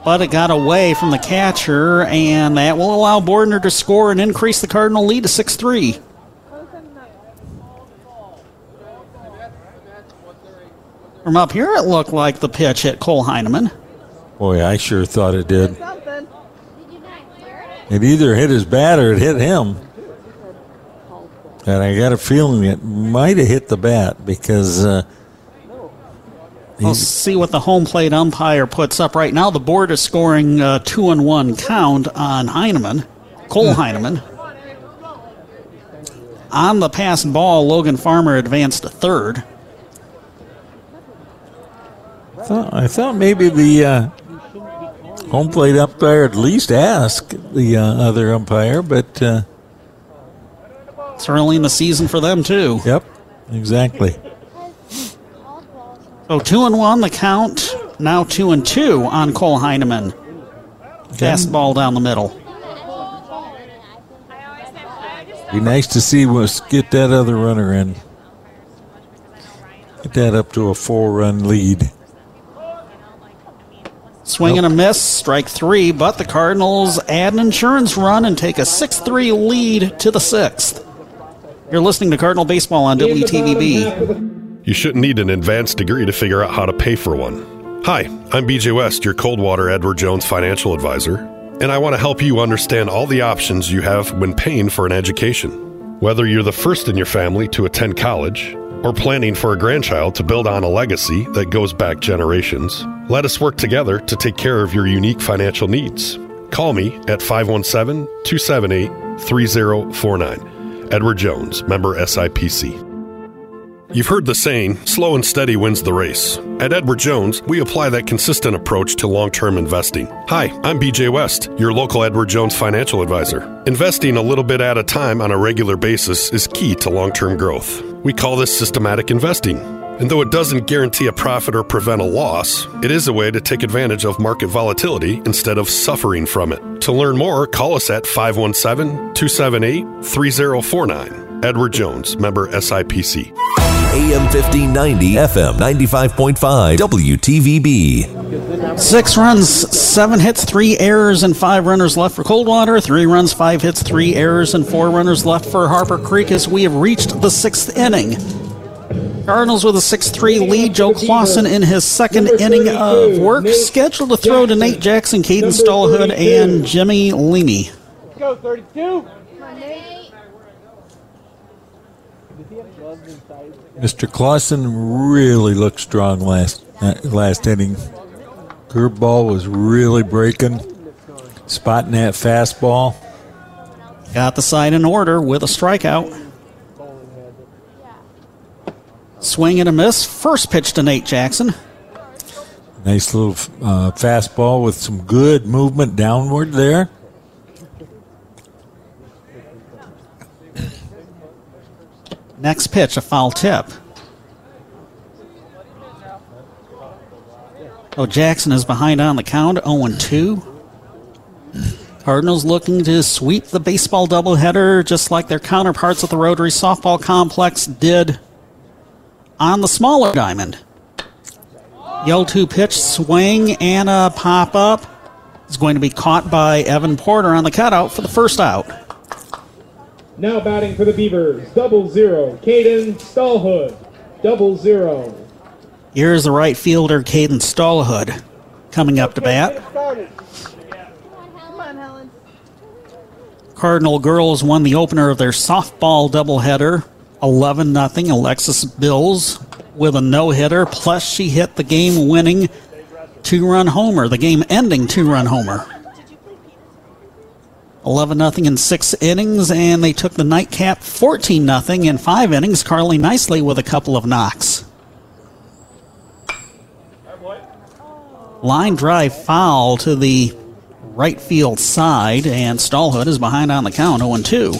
But it got away from the catcher, and that will allow Bordner to score and increase the Cardinal lead to 6 3. From up here, it looked like the pitch hit Cole Heineman. Boy, I sure thought it did. It either hit his bat or it hit him. And I got a feeling it might have hit the bat because. Uh, We'll see what the home plate umpire puts up right now. The board is scoring uh, two and one count on Heineman, Cole Heineman. On the pass ball, Logan Farmer advanced to third. I thought, I thought maybe the uh, home plate umpire at least ask the uh, other umpire, but uh, it's early in the season for them too. Yep, exactly. So two and one the count. Now two and two on Cole Heineman. Fastball down the middle. Be nice to see us get that other runner in. Get that up to a four-run lead. Swing and a miss, strike three, but the Cardinals add an insurance run and take a 6 3 lead to the sixth. You're listening to Cardinal Baseball on WTVB. You shouldn't need an advanced degree to figure out how to pay for one. Hi, I'm BJ West, your Coldwater Edward Jones financial advisor, and I want to help you understand all the options you have when paying for an education. Whether you're the first in your family to attend college, or planning for a grandchild to build on a legacy that goes back generations, let us work together to take care of your unique financial needs. Call me at 517 278 3049. Edward Jones, member SIPC. You've heard the saying, slow and steady wins the race. At Edward Jones, we apply that consistent approach to long term investing. Hi, I'm BJ West, your local Edward Jones financial advisor. Investing a little bit at a time on a regular basis is key to long term growth. We call this systematic investing. And though it doesn't guarantee a profit or prevent a loss, it is a way to take advantage of market volatility instead of suffering from it. To learn more, call us at 517 278 3049. Edward Jones, member SIPC. AM 1590, FM 95.5, WTVB. Six runs, seven hits, three errors, and five runners left for Coldwater. Three runs, five hits, three errors, and four runners left for Harper Creek as we have reached the sixth inning. Cardinals with a 6 3 lead. Joe Clausen in his second inning of work, scheduled to throw to Nate Jackson, Caden Stallhood, and Jimmy Leamy. Let's go, 32. Mr. Clausen really looked strong last uh, last inning. Curveball was really breaking, spotting that fastball. Got the side in order with a strikeout. Swing and a miss. First pitch to Nate Jackson. Nice little uh, fastball with some good movement downward there. Next pitch, a foul tip. Oh, Jackson is behind on the count, 0 2. Cardinals looking to sweep the baseball doubleheader just like their counterparts at the Rotary Softball Complex did on the smaller diamond. Yo 2 pitch, swing, and a pop up is going to be caught by Evan Porter on the cutout for the first out. Now batting for the Beavers, double zero, Caden Stallhood. Double zero. Here's the right fielder, Caden Stallhood, coming up to bat. Cardinal girls won the opener of their softball doubleheader, 11 0. Alexis Bills with a no hitter, plus she hit the game winning two run homer, the game ending two run homer. 11 0 in six innings, and they took the nightcap 14 0 in five innings. Carly Nicely with a couple of knocks. Line drive foul to the right field side, and Stallhood is behind on the count 0 2.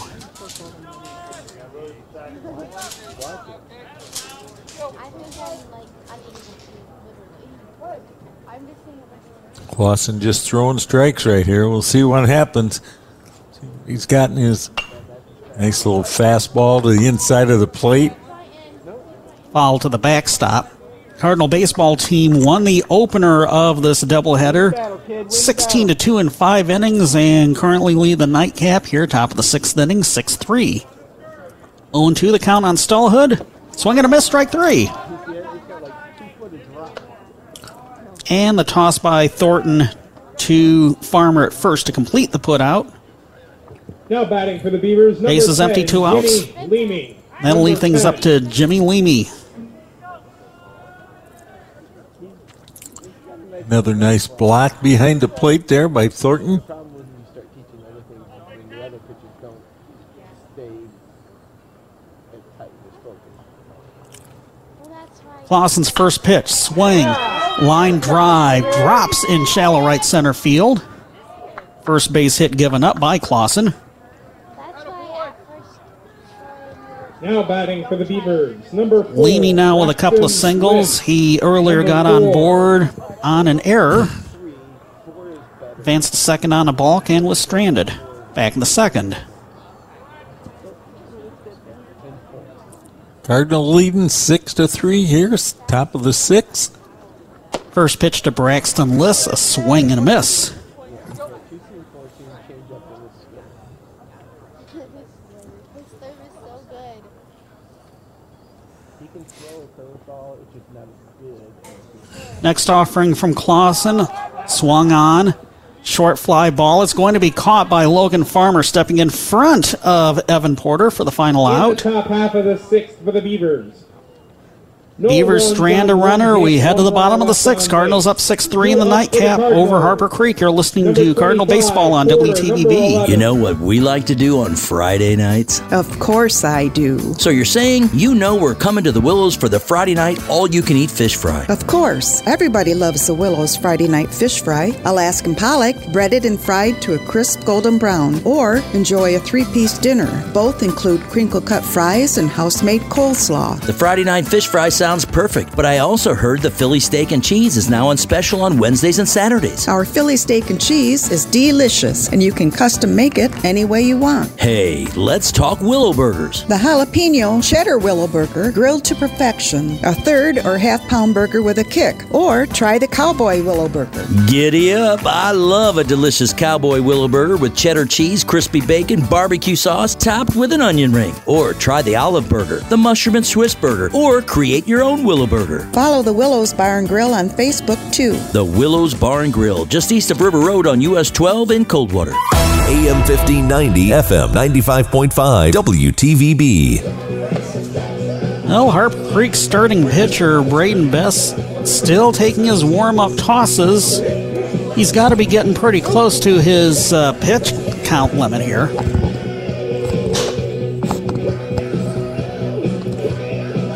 Clausen just throwing strikes right here. We'll see what happens. He's gotten his nice little fastball to the inside of the plate. Foul to the backstop. Cardinal baseball team won the opener of this doubleheader, 16 to 2 in five innings, and currently lead the nightcap here, top of the sixth inning, 6 3. 0 2 the count on Stallhood. Swing and a miss, strike three. And the toss by Thornton to Farmer at first to complete the putout. Now batting for the Beavers, number Base is 10, empty, two outs. Jimmy Leamy. That'll leave things up to Jimmy Leamy. Another nice block behind the plate there by Thornton. Clausen's first pitch, swing, line drive, drops in shallow right center field. First base hit given up by Clausen. Now batting for the Beavers, number four. Leamy now with a couple of singles. He earlier got on board on an error. Advanced to second on a balk and was stranded. Back in the second. Cardinal leading six to three here, top of the sixth. First pitch to Braxton Liss, a swing and a miss. Next offering from Clausen, swung on. Short fly ball is going to be caught by Logan Farmer, stepping in front of Evan Porter for the final In the out. top half of the sixth for the Beavers. No Beavers strand a runner. We head to the bottom of the left sixth. Cardinals up 6 3 in the Two up for the nightcap over Harper Creek. You're listening to Cardinal Baseball on Porter, WTVB. You know what we like to do on Friday nights? Of course I do. So you're saying you know we're coming to the Willows for the Friday night all you can eat fish fry. Of course. Everybody loves the Willows Friday night fish fry. Alaskan pollock, breaded and fried to a crisp golden brown. Or enjoy a three piece dinner. Both include crinkle cut fries and house made coleslaw. The Friday night fish fry sounds perfect, but I also heard the Philly steak and cheese is now on special on Wednesdays and Saturdays. Our Philly steak and cheese is delicious, and you can custom make it any way you want. Hey, let's talk Willow Burgers. The jalapeno cheddar willow burger, grilled to perfection. A third or half pound burger with a kick. Or try the cowboy willow burger. Giddy up! I love a delicious cowboy willow burger with cheddar cheese, crispy bacon, barbecue sauce, topped with an onion ring. Or try the olive burger, the mushroom and Swiss burger, or create your own willow burger. Follow the Willows Bar and Grill on Facebook too. The Willows Bar and Grill, just east of River Road on US 12 in Coldwater. AM 1590, FM 95.5, WTVB. Well, Harp Creek starting pitcher Braden Bess still taking his warm up tosses. He's got to be getting pretty close to his uh, pitch count limit here.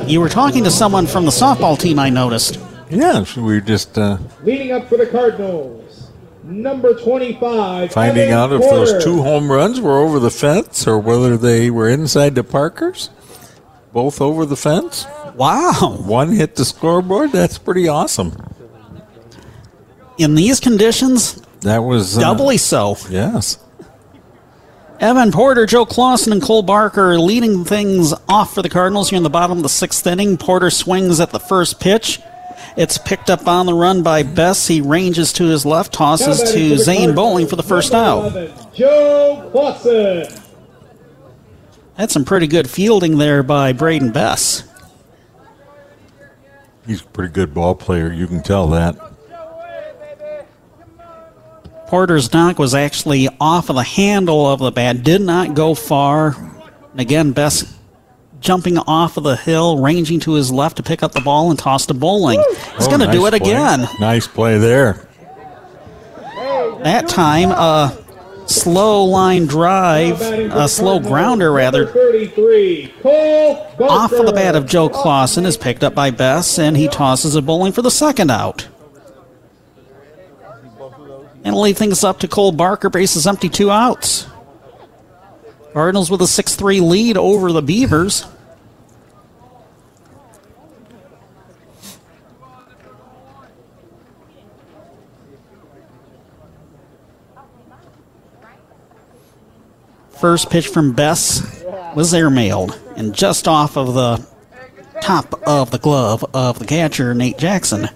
You were talking to someone from the softball team, I noticed. Yeah, we were just uh, Leading up for the Cardinals, number 25. finding Evan out if Porter. those two home runs were over the fence or whether they were inside the Parkers. Both over the fence. Wow. One hit the scoreboard. That's pretty awesome. In these conditions, That was uh, doubly so. Yes. Evan Porter, Joe Clausen, and Cole Barker leading things off for the Cardinals here in the bottom of the sixth inning. Porter swings at the first pitch. It's picked up on the run by Bess. He ranges to his left, tosses to Zane Bowling for the first out. Joe Watson. That's some pretty good fielding there by Braden Bess. He's a pretty good ball player. You can tell that. Porter's knock was actually off of the handle of the bat, did not go far. And again, Bess jumping off of the hill, ranging to his left to pick up the ball and toss to Bowling. He's Oh, going to do it play. again. Nice play there. That time, a slow line drive, a slow grounder rather, 33, off of the bat of Joe Clausen is picked up by Bess, and he tosses a bowling for the second out. And leave things up to Cole Barker, bases empty, two outs. Cardinals with a 6 3 lead over the Beavers. First pitch from Bess was airmailed and just off of the top of the glove of the catcher, Nate Jackson.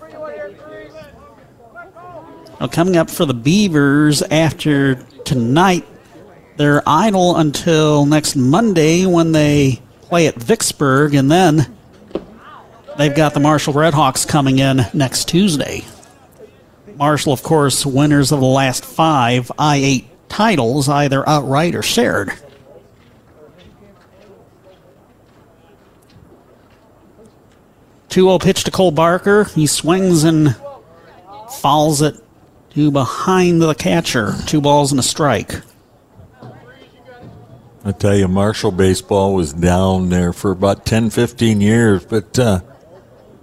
Now, coming up for the Beavers after tonight, they're idle until next Monday when they play at Vicksburg, and then they've got the Marshall Redhawks coming in next Tuesday. Marshall, of course, winners of the last five I 8 titles, either outright or shared. Two 0 pitch to Cole Barker. He swings and fouls it to behind the catcher. Two balls and a strike. I tell you, Marshall baseball was down there for about 10, 15 years, but uh,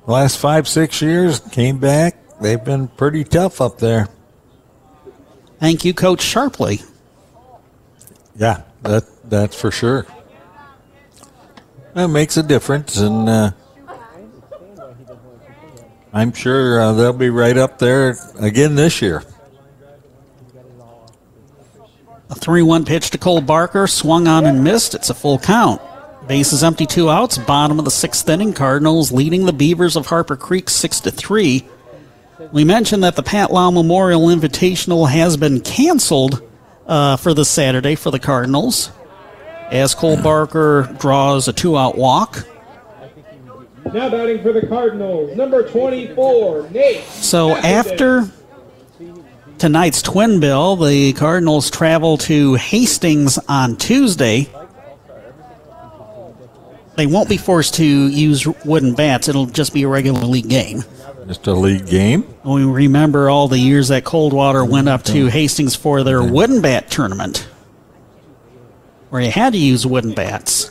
the last five, six years came back. They've been pretty tough up there. Thank you, Coach Sharpley. Yeah, that that's for sure. That makes a difference, and uh, I'm sure uh, they'll be right up there again this year. A 3 1 pitch to Cole Barker, swung on and missed. It's a full count. Bases empty, two outs. Bottom of the sixth inning. Cardinals leading the Beavers of Harper Creek 6 to 3. We mentioned that the Pat Lau Memorial Invitational has been canceled uh, for this Saturday for the Cardinals as Cole Barker draws a two out walk. Now batting for the Cardinals, number 24, Nate. So after tonight's twin bill, the Cardinals travel to Hastings on Tuesday. They won't be forced to use wooden bats. It'll just be a regular league game. Just a league game. We remember all the years that Coldwater went up to Hastings for their wooden bat tournament, where you had to use wooden bats.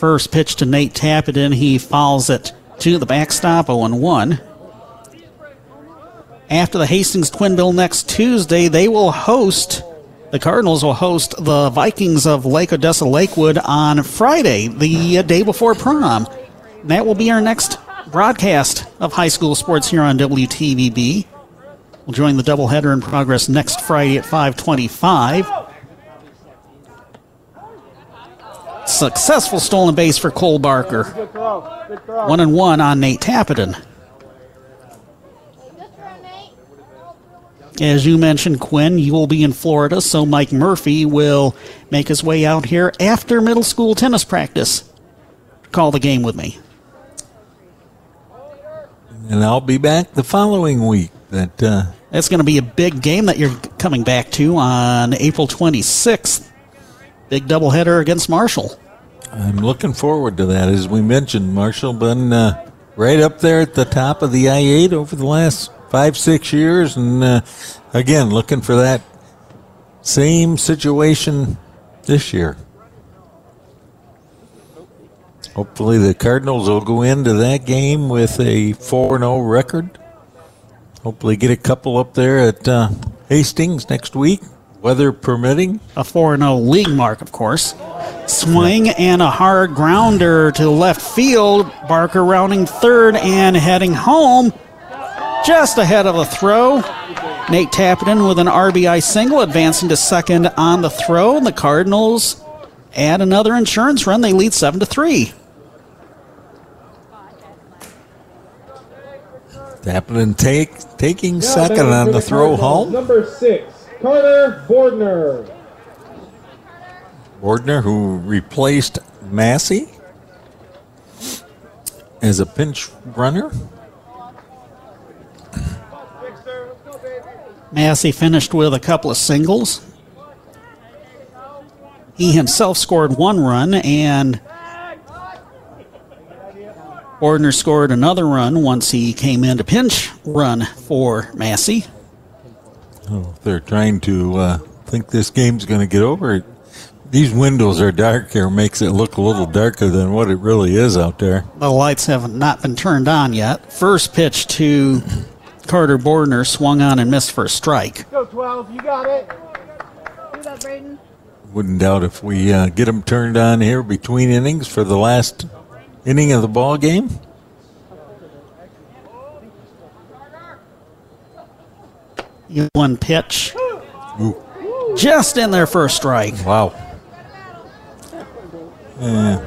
First pitch to Nate Tappenden. He fouls it to the backstop 0 1. After the Hastings Twin Bill next Tuesday, they will host, the Cardinals will host the Vikings of Lake Odessa Lakewood on Friday, the day before prom. That will be our next broadcast of high school sports here on WTVB. We'll join the doubleheader in progress next Friday at 525. Successful stolen base for Cole Barker. One and one on Nate Tappenden. As you mentioned, Quinn, you will be in Florida, so Mike Murphy will make his way out here after middle school tennis practice. Call the game with me. And I'll be back the following week. That uh, That's going to be a big game that you're coming back to on April 26th. Big doubleheader against Marshall. I'm looking forward to that. As we mentioned, Marshall been uh, right up there at the top of the I-8 over the last five, six years, and uh, again looking for that same situation this year. Hopefully, the Cardinals will go into that game with a 4 0 record. Hopefully, get a couple up there at uh, Hastings next week, weather permitting. A 4 0 league mark, of course. Swing and a hard grounder to left field. Barker rounding third and heading home. Just ahead of the throw. Nate Tappenden with an RBI single, advancing to second on the throw. The Cardinals add another insurance run. They lead 7 to 3. Tapping take, taking Now second on for the throw Cardinals, home. Number six, Carter Bordner. Bordner, who replaced Massey as a pinch runner. Massey finished with a couple of singles. He himself scored one run, and Ordner scored another run once he came in to pinch run for Massey. Oh, they're trying to uh, think this game's going to get over. These windows are dark here, makes it look a little darker than what it really is out there. The lights have not been turned on yet. First pitch to Carter Bordner swung on and missed for a strike. Go 12, you got it. Do that, Braden. Wouldn't doubt if we uh, get them turned on here between innings for the last inning of the ball game. One pitch. Ooh. Just in there for a strike. Wow. Yeah.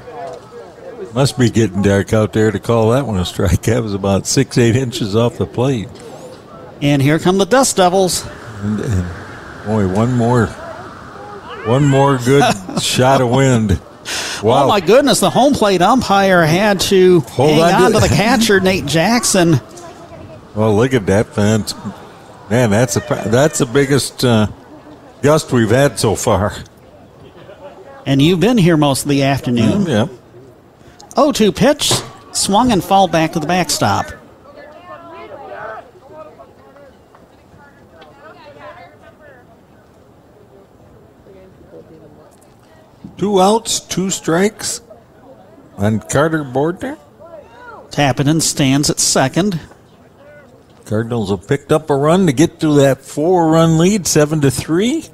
Must be getting dark out there to call that one a strike. That was about six, eight inches off the plate. And here come the Dust Devils. And, and boy, one more, one more good shot of wind. Oh, wow. Oh my goodness! The home plate umpire had to Hold hang on on to- to the catcher, Nate Jackson. Well, look at that fence. Man, that's a that's the biggest uh, gust we've had so far. And you've been here most of the afternoon. Yeah. 0 2 pitch, swung and fall back to the backstop. Two outs, two strikes and Carter Bordner. Tappenden stands at second. Cardinals have picked up a run to get to that four-run lead, seven to three.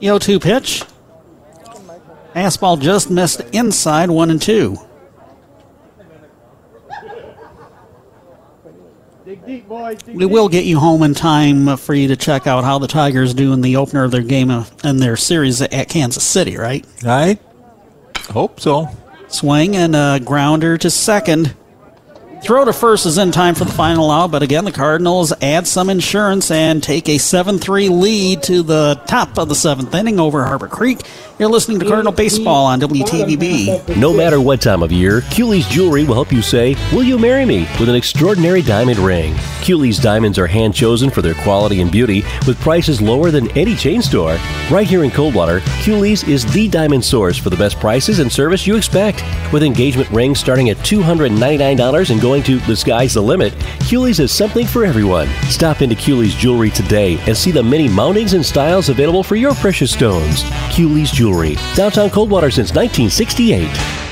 0 2 pitch. Fastball just missed inside, 1 and 2. Dig deep, boys. Dig We will get you home in time for you to check out how the Tigers do in the opener of their game of, in their series at Kansas City, right? I hope so. Swing and a grounder to second. Throw to first is in time for the final out, but again, the Cardinals add some insurance and take a 7 3 lead to the top of the seventh inning over Harper Creek. You're listening to Cardinal Baseball on WTVB. No matter what time of year, Cooley's Jewelry will help you say, Will you marry me? with an extraordinary diamond ring. Cooley's diamonds are hand chosen for their quality and beauty with prices lower than any chain store. Right here in Coldwater, Cooley's is the diamond source for the best prices and service you expect. With engagement rings starting at $299 and going to the sky's the limit, Cooley's has something for everyone. Stop into Cooley's Jewelry today and see the many mountings and styles available for your precious stones. Cooley's Jewelry, downtown Coldwater since 1968.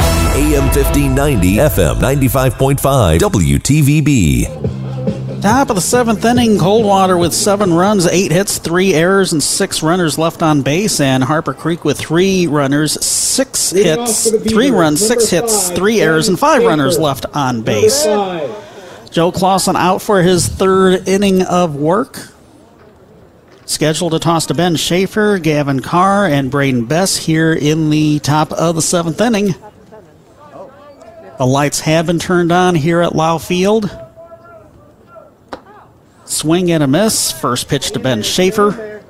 AM 1590, FM 95.5, WTVB. Top of the seventh inning, Coldwater with seven runs, eight hits, three errors, and six runners left on base. And Harper Creek with three runners, six hits, three runs, six hits, three errors, and five runners left on base. Joe Clausen out for his third inning of work. Scheduled to toss to Ben Schaefer, Gavin Carr, and Braden Bess here in the top of the seventh inning. The lights have been turned on here at Lau Field. Swing and a miss. First pitch to Ben Schaefer.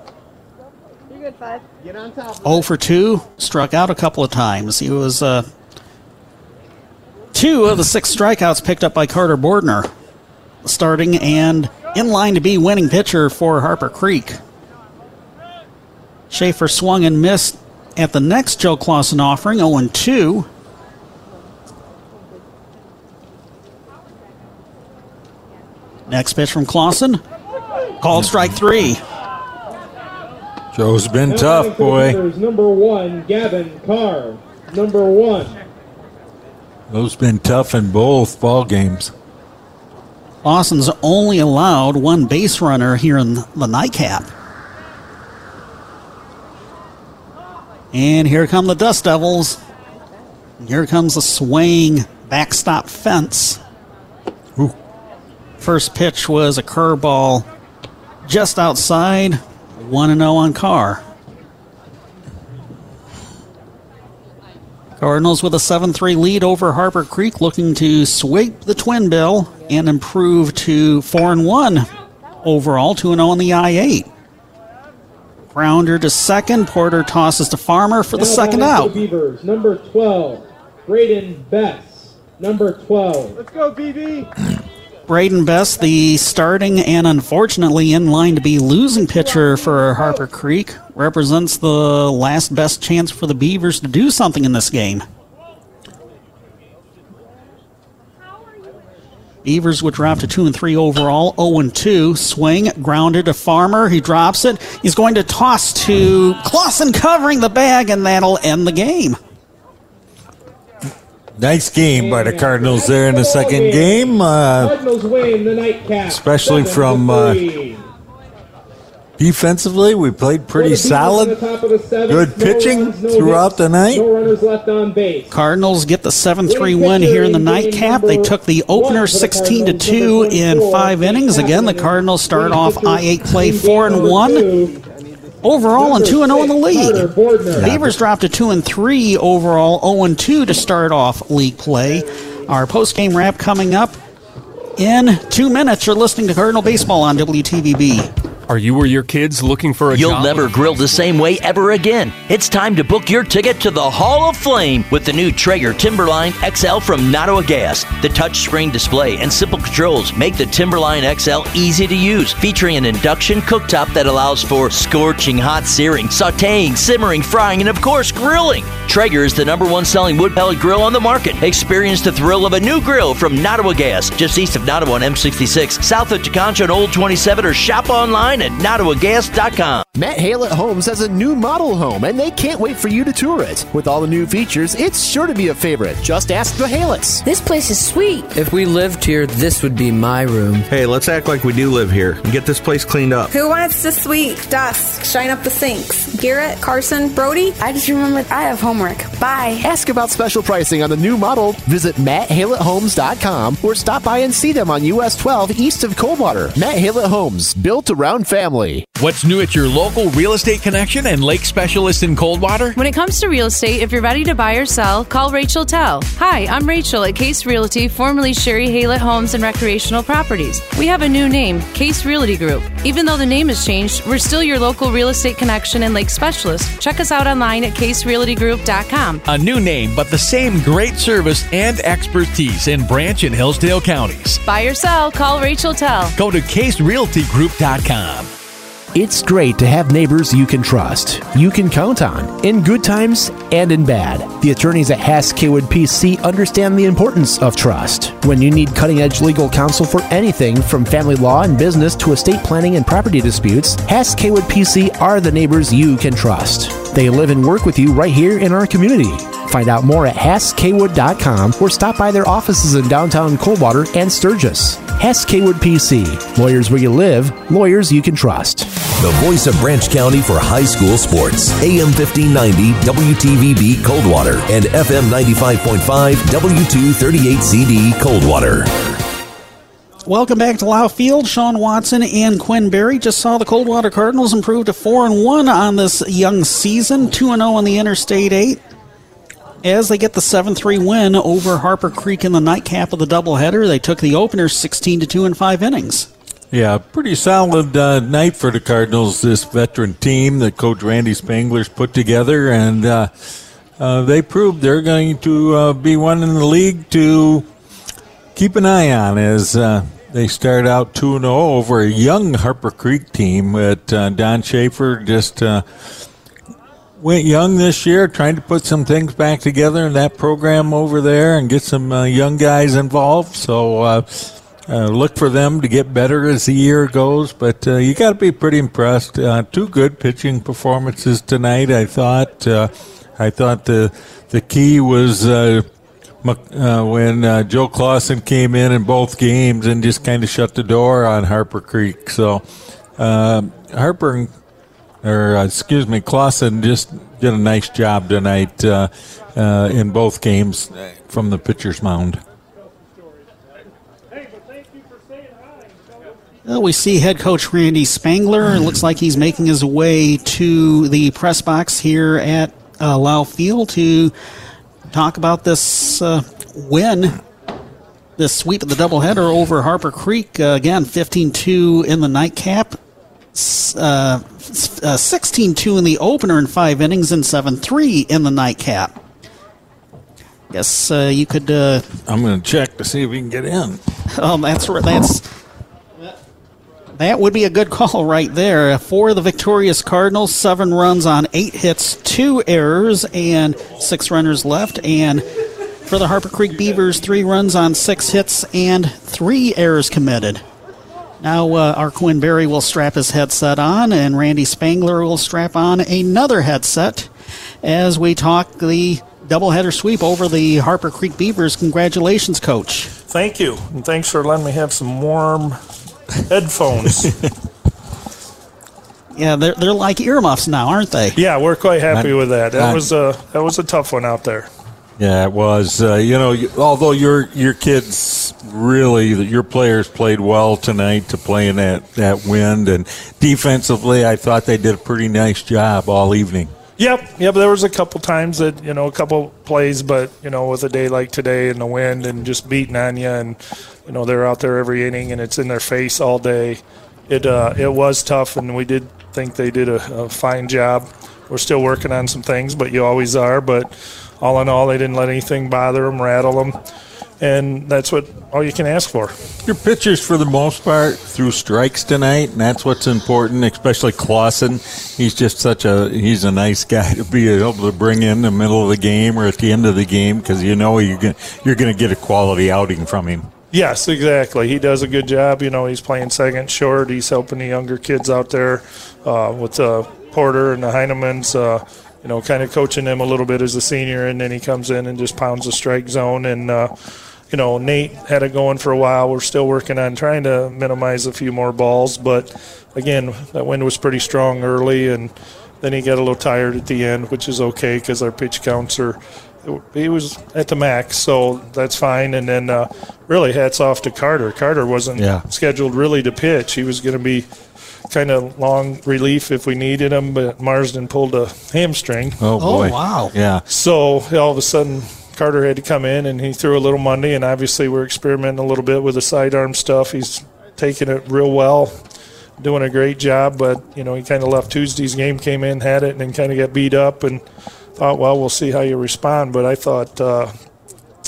0 for 2. Struck out a couple of times. He was uh, two of the six strikeouts picked up by Carter Bordner. Starting and in line to be winning pitcher for Harper Creek. Schaefer swung and missed at the next Joe Clausen offering, 0 2. Next pitch from Clausen. Called strike three. Joe's been Now tough, batting for the boy. Number one, Gavin Carr. Number one. Joe's been tough in both ball games. Lawson's only allowed one base runner here in the nightcap. And here come the Dust Devils. Here comes the swaying backstop fence. Ooh. First pitch was a curveball just outside. 1 0 on Carr. Cardinals with a 7 3 lead over Harper Creek, looking to sweep the twin bill and improve to 4 1 overall, 2 0 on the I 8. Grounder to second. Porter tosses to Farmer for the Now second out. the Beavers, number 12, Braden Bess. Number 12. Let's go, BB. Braden Bess, the starting and unfortunately in line to be losing pitcher for Harper Creek, represents the last best chance for the Beavers to do something in this game. Beavers would drop to 2 and 3 overall, 0 and 2. Swing, grounded to Farmer. He drops it. He's going to toss to Clausen covering the bag, and that'll end the game. Nice game by the Cardinals there in the second game. Uh, Cardinals win the nightcap. especially from uh, defensively, we played pretty For the Beavers solid. on the top of the seventh, Good pitching throughout hits, the night. No runners left on base. Cardinals get the 7 3 win here in the nightcap. They took the opener 16 to 2 in five innings. Again, the Cardinals start off I 8 play 4 and 1 overall and 2 and 0 in the league. Beavers dropped to 2 and 3 overall, 0 and 2 to start off league play. Our post game wrap coming up in two minutes. You're listening to Cardinal Baseball on WTVB. Are you or your kids looking for a grill? You'll job? never grill the same way ever again. It's time to book your ticket to the Hall of Flame with the new Traeger Timberline XL from Nottawa Gas. The touchscreen display and simple controls make the Timberline XL easy to use, featuring an induction cooktop that allows for scorching hot searing, sauteing, simmering, frying, and of course, grilling. Traeger is the number one selling wood pellet grill on the market. Experience the thrill of a new grill from Nottawa Gas, just east of Nottawa on M66, south of Tekonsha and Old 27, or shop online at nottawagas.com. Matt Haylett Homes has a new model home, and they can't wait for you to tour it. With all the new features, it's sure to be a favorite. Just ask the Hayletts. This place is sweet. If we lived here, this would be my room. Hey, let's act like we do live here and get this place cleaned up. Who wants to sweep, dust, shine up the sinks? Garrett, Carson, Brody? I just remembered I have homework. Bye. Ask about special pricing on the new model. Visit MattHaylettHomes.com or stop by and see them on US 12 east of Coldwater. Matt Haylett Homes, built around family. What's new at your local real estate connection and lake specialist in Coldwater? When it comes to real estate, if you're ready to buy or sell, call Rachel Tell. Hi, I'm Rachel at Case Realty, formerly Sherry Haylett Homes and Recreational Properties. We have a new name, Case Realty Group. Even though the name has changed, we're still your local real estate connection and lake specialist. Check us out online at caserealtygroup.com. A new name, but the same great service and expertise in Branch and Hillsdale counties. Buy or sell, call Rachel Tell. Go to caserealtygroup.com. It's great to have neighbors you can trust, you can count on, in good times and in bad. The attorneys at Hass Kaywood PC understand the importance of trust. When you need cutting edge legal counsel for anything from family law and business to estate planning and property disputes, Hass Kaywood PC are the neighbors you can trust. They live and work with you right here in our community. Find out more at HassKwood.com or stop by their offices in downtown Coldwater and Sturgis. Hess Kaywood PC. Lawyers where you live, lawyers you can trust. The voice of Branch County for high school sports. AM 1590 WTVB Coldwater and FM 95.5 W238CD Coldwater. Welcome back to Lau Field. Sean Watson and Quinn Berry just saw the Coldwater Cardinals improve to 4 and 1 on this young season, 2 and 0 on the Interstate 8. As they get the 7 3 win over Harper Creek in the nightcap of the doubleheader, they took the opener 16 to 2 in five innings. Yeah, pretty solid uh, night for the Cardinals. This veteran team that Coach Randy Spangler's put together, and uh, uh, they proved they're going to uh, be one in the league to keep an eye on as uh, they start out 2-0 over a young Harper Creek team. But uh, Don Schaefer just went young this year, trying to put some things back together in that program over there and get some uh, young guys involved. So uh, uh, look for them to get better as the year goes. But uh, you got to be pretty impressed. Uh, two good pitching performances tonight. I thought. Uh, I thought the the key was. Uh, when uh, Joe Clausen came in in both games and just kind of shut the door on Harper Creek. So uh, Harper, or uh, excuse me, Clausen just did a nice job tonight uh, uh, in both games from the pitcher's mound. Well, we see head coach Randy Spangler. It looks like he's making his way to the press box here at uh, Lau Field to talk about this uh, win, this sweep of the doubleheader over Harper Creek. Uh, again, 15 2 in the nightcap, uh, 16 2 in the opener in five innings, and 7 3 in the nightcap. Guess uh, you could. Uh, I'm going to check to see if we can get in. Oh, that's that's that would be a good call right there. For the victorious Cardinals, seven runs on eight hits, two errors, and six runners left. And for the Harper Creek Beavers, three runs on six hits and three errors committed. Now, uh, our Quinn Berry will strap his headset on, and Randy Spangler will strap on another headset as we talk the doubleheader sweep over the Harper Creek Beavers. Congratulations, Coach. Thank you, and thanks for letting me have some warm headphones. yeah, they're, they're like earmuffs now, aren't they? Yeah, we're quite happy with that. That was a that was a tough one out there. Yeah, it was. Uh, you know, although your your kids really, your players played well tonight to play in that that wind, and defensively, I thought they did a pretty nice job all evening. Yep, yep. There was a couple times that you know a couple plays, but you know with a day like today and the wind and just beating on you, and you know they're out there every inning and it's in their face all day. It uh, it was tough, and we did think they did a, a fine job. We're still working on some things, but you always are. But all in all, they didn't let anything bother them, rattle them, and that's what all you can ask for. Your pitchers, for the most part, threw strikes tonight, and that's what's important. Especially Clausen, he's just such a he's a nice guy to be able to bring in the middle of the game or at the end of the game because you know you're gonna, you're going to get a quality outing from him. Yes, exactly. He does a good job. You know, he's playing second short. He's helping the younger kids out there uh, with uh, Porter and the Heinemans. Uh, you know, kind of coaching them a little bit as a senior, and then he comes in and just pounds the strike zone. And uh, you know, Nate had it going for a while. We're still working on trying to minimize a few more balls, but again, that wind was pretty strong early, and then he got a little tired at the end, which is okay because our pitch counts are he was at the max, so that's fine. And then uh, really hats off to Carter. Carter wasn't Yeah. scheduled really to pitch. He was going to be kind of long relief if we needed him, but Marsden pulled a hamstring. Oh, boy. Oh, wow. Yeah. So all of a sudden, Carter had to come in, and he threw a little Monday. And obviously, we're experimenting a little bit with the sidearm stuff. He's taking it real well, doing a great job. But you know, he kind of left Tuesday's game, came in, had it, and then kind of got beat up, and thought, well, we'll see how you respond. But I thought uh,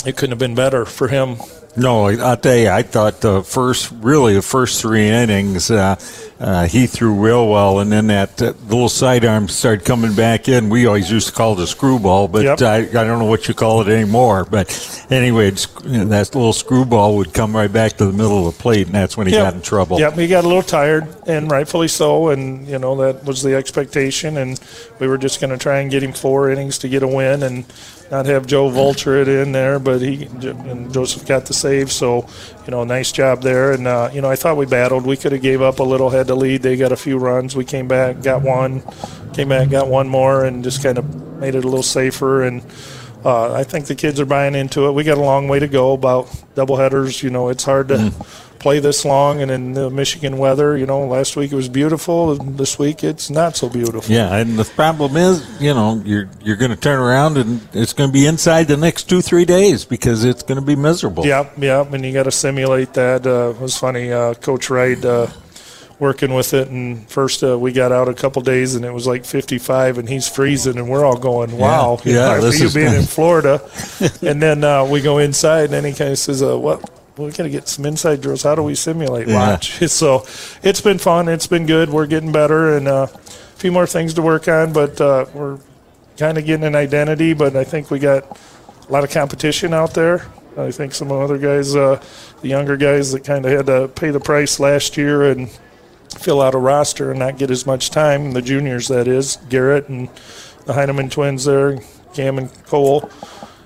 it couldn't have been better for him. No, I'll tell you, I thought the first, really the first three innings, uh, uh, he threw real well, and then that uh, little sidearm started coming back in. We always used to call it a screwball, but Yep. I, I don't know what you call it anymore. But anyway, it's, you know, that little screwball would come right back to the middle of the plate, and that's when he Yep. got in trouble. Yep, he got a little tired, and rightfully so. And you know that was the expectation, and we were just going to try and get him four innings to get a win, and not have Joe Vulture it in there. But he and Joseph got the so you know, nice job there. And uh, you know, I thought we battled. We could have gave up a little, had the lead. They got a few runs. We came back, got one, came back, got one more, and just kind of made it a little safer. And uh, I think the kids are buying into it. We got a long way to go about doubleheaders. You know, it's hard to play this long, and in the Michigan weather, you know, last week it was beautiful. and This week it's not so beautiful. Yeah, and the problem is, you know, you're you're going to turn around and it's going to be inside the next two three days because it's going to be miserable. Yep, yep, and you got to simulate that. Uh, it was funny, uh, Coach Wright uh, working with it, and first uh, we got out a couple days, and it was like 55, and he's freezing, and we're all going, "Wow, Yeah, you know, yeah, this you is being nice. in Florida." and then uh, we go inside, and then he kind of says, uh, "What?" we got to get some inside drills. How do we simulate Yeah. watch? So it's been fun. It's been good. We're getting better, and uh, a few more things to work on, but uh, we're kind of getting an identity. But I think we got a lot of competition out there. I think some other guys, uh, the younger guys that kind of had to pay the price last year and fill out a roster and not get as much time. The juniors, that is, Garrett and the Heineman twins there, Cam and Cole.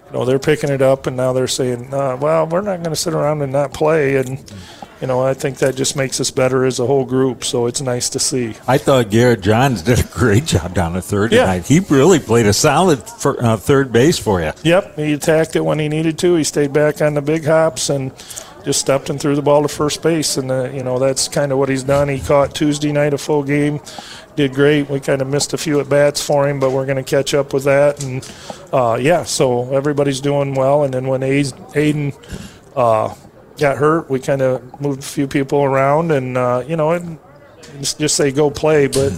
you know they're picking it up, and now they're saying, uh, "Well, we're not going to sit around and not play." And you know, I think that just makes us better as a whole group. So it's nice to see. I thought Garrett Johns did a great job down at third Yeah. tonight. He really played a solid for, uh, third base for you. Yep, he attacked it when he needed to. He stayed back on the big hops and just stepped and threw the ball to first base. And uh, you know that's kind of what he's done. He caught Tuesday night a full game, did great. We kind of missed a few at bats for him, but we're going to catch up with that. And uh, yeah, so everybody's doing well. And then when Aiden uh, got hurt, we kind of moved a few people around, and uh, you know, just say go play, but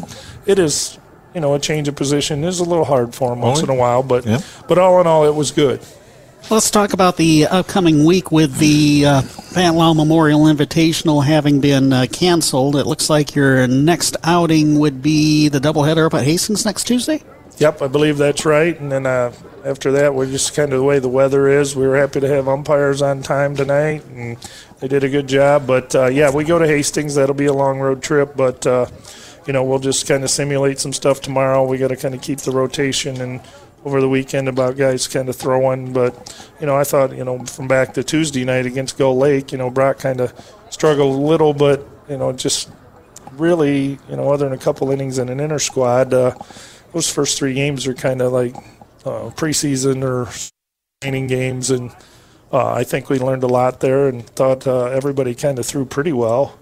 it is. You know, a change of position is a little hard for him once in a while, but but all in all, it was good. Let's talk about the upcoming week with the uh, Pat Lau Memorial Invitational having been uh, canceled. It looks like your next outing would be the doubleheader up at Hastings next Tuesday. Yep, I believe that's right. And then uh, after that, we're just kind of the way the weather is. We were happy to have umpires on time tonight, and they did a good job. But uh, yeah, we go to Hastings. That'll be a long road trip, but uh, you know we'll just kind of simulate some stuff tomorrow. We got to kind of keep the rotation and over the weekend about guys kind of throwing. But you know, I thought you know from back to Tuesday night against Gull Lake, you know Brock kind of struggled a little, but you know just really you know other than a couple innings and an inner squad. Uh, those first three games are kind of like uh, preseason or training games, and uh, I think we learned a lot there and thought uh, everybody kind of threw pretty well.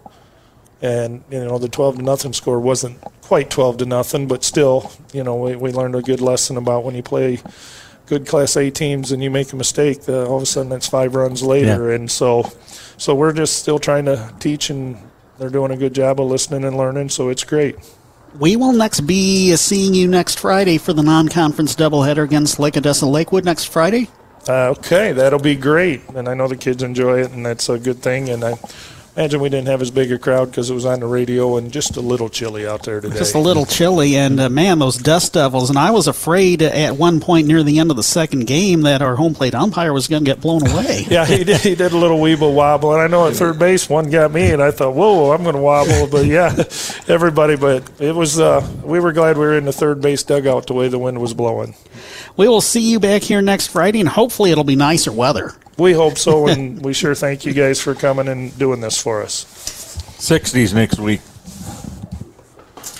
And you know the twelve to nothing score wasn't quite twelve to nothing, but still, you know we, we learned a good lesson about when you play good Class A teams and you make a mistake, uh, all of a sudden that's five runs later, and so so we're just still trying to teach, and they're doing a good job of listening and learning, so it's great. We will next be seeing you next Friday for the non-conference doubleheader against Lake Odessa Lakewood next Friday. Uh, okay, that'll be great, and I know the kids enjoy it, and that's a good thing. And I imagine we didn't have as big a crowd because it was on the radio and just a little chilly out there today. Just a little chilly, and uh, man, those dust devils. And I was afraid at one point near the end of the second game that our home plate umpire was going to get blown away. yeah, he did. He did a little weeble wobble, and I know at third base one got me, and I thought, "Whoa, I'm going to wobble." But yeah, everybody. But it was. Uh, we were glad we were in the third base dugout the way the wind was blowing. We will see you back here next Friday, and hopefully it'll be nicer weather. We hope so, and we sure thank you guys for coming and doing this for us. 60s next week.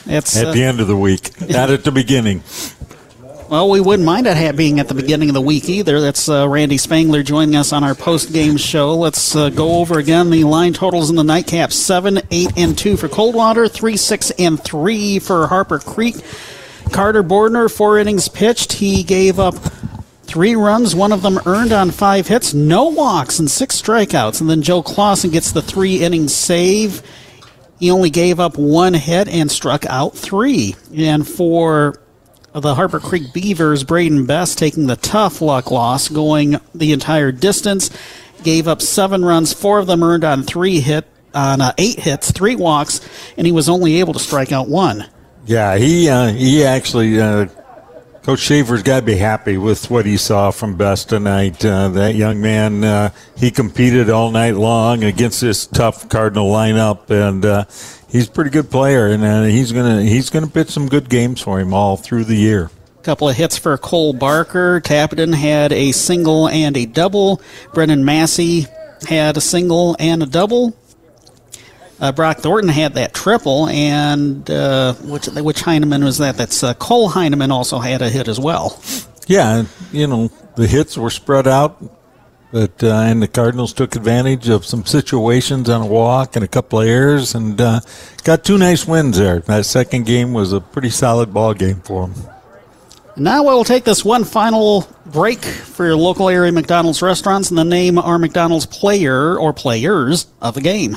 It's, at uh, the end of the week, not at the beginning. Well, we wouldn't mind it ha- being at the beginning of the week either. That's uh, Randy Spangler joining us on our post-game show. Let's uh, go over again the line totals in the nightcap: seven, eight, and two for Coldwater, three, six, and three for Harper Creek. Carter Bordner, four innings pitched. He gave up three runs, one of them earned on five hits, no walks, and six strikeouts. And then Joe Clausen gets the three innings save. He only gave up one hit and struck out three. And for the Harper Creek Beavers, Braden Bess taking the tough luck loss, going the entire distance, gave up seven runs, four of them earned on three hit on uh, eight hits, three walks, and he was only able to strike out one. Yeah, he uh, he actually, uh, Coach Shaver's got to be happy with what he saw from Bess tonight. Uh, that young man, uh, he competed all night long against this tough Cardinal lineup, and uh, he's a pretty good player, and uh, he's gonna he's gonna pitch some good games for him all through the year. couple of hits for Cole Barker. Tappenden had a single and a double. Brennan Massey had a single and a double. Uh, Brock Thornton had that triple, and uh, which which Heineman was that? That's uh, Cole Heineman also had a hit as well. Yeah, you know the hits were spread out, but uh, and the Cardinals took advantage of some situations on a walk and a couple of errors, and uh, got two nice wins there. That second game was a pretty solid ball game for them. Now we'll take this one final break for your local area McDonald's restaurants and the name our McDonald's player or players of the game.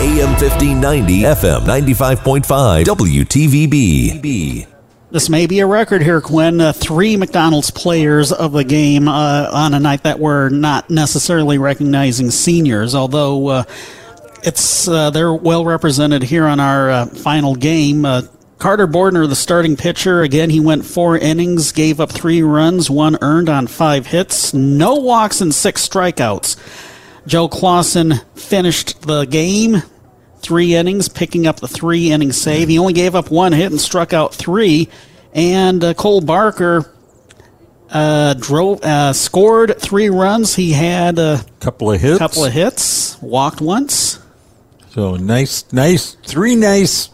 AM 1590, FM 95.5, WTVB. This may be a record here, Quinn. Uh, three McDonald's players of the game uh, on a night that we're not necessarily recognizing seniors, although uh, it's uh, they're well represented here on our uh, final game. Uh, Carter Bordner, the starting pitcher, again he went four innings, gave up three runs, one earned on five hits, no walks and six strikeouts. Joe Clausen finished the game three innings, picking up the three inning save. He only gave up one hit and struck out three. And uh, Cole Barker uh, drove, uh, scored three runs. He had a couple of hits. Couple of hits. Walked once. So nice, nice, three nice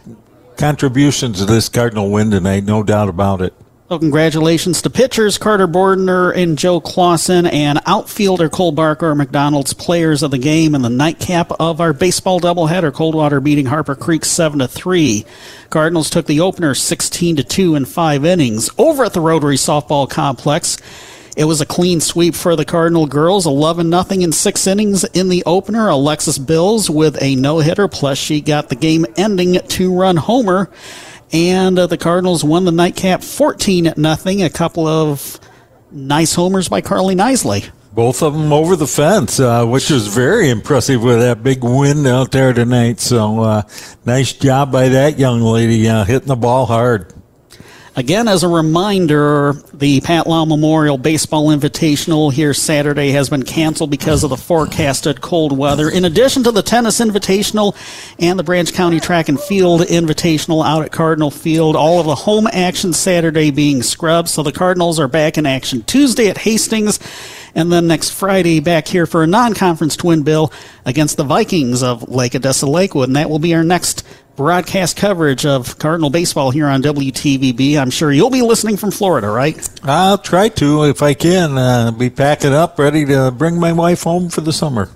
contributions to this Cardinal win tonight. No doubt about it. So congratulations to pitchers Carter Bordner and Joe Clausen and outfielder Cole Barker, McDonald's players of the game, and the nightcap of our baseball doubleheader. Coldwater beating Harper Creek seven to three. Cardinals took the opener sixteen to two in five innings over at the Rotary Softball Complex. It was a clean sweep for the Cardinal girls, 11 nothing in six innings in the opener. Alexis Bills with a no hitter, plus she got the game ending two run homer. And uh, the Cardinals won the nightcap 14 at nothing. A couple of nice homers by Carly Nicely. Both of them over the fence, uh, which was very impressive with that big wind out there tonight. So, uh, nice job by that young lady uh, hitting the ball hard. Again, as a reminder, the Pat Lau Memorial Baseball Invitational here Saturday has been canceled because of the forecasted cold weather. In addition to the Tennis Invitational and the Branch County Track and Field Invitational out at Cardinal Field, all of the home action Saturday being scrubbed. So the Cardinals are back in action Tuesday at Hastings and then next Friday back here for a non-conference twin bill against the Vikings of Lake Odessa Lakewood, and that will be our next broadcast coverage of Cardinal baseball here on WTVB. I'm sure you'll be listening from Florida, right? I'll try to if I can. Uh, be packing up, ready to bring my wife home for the summer.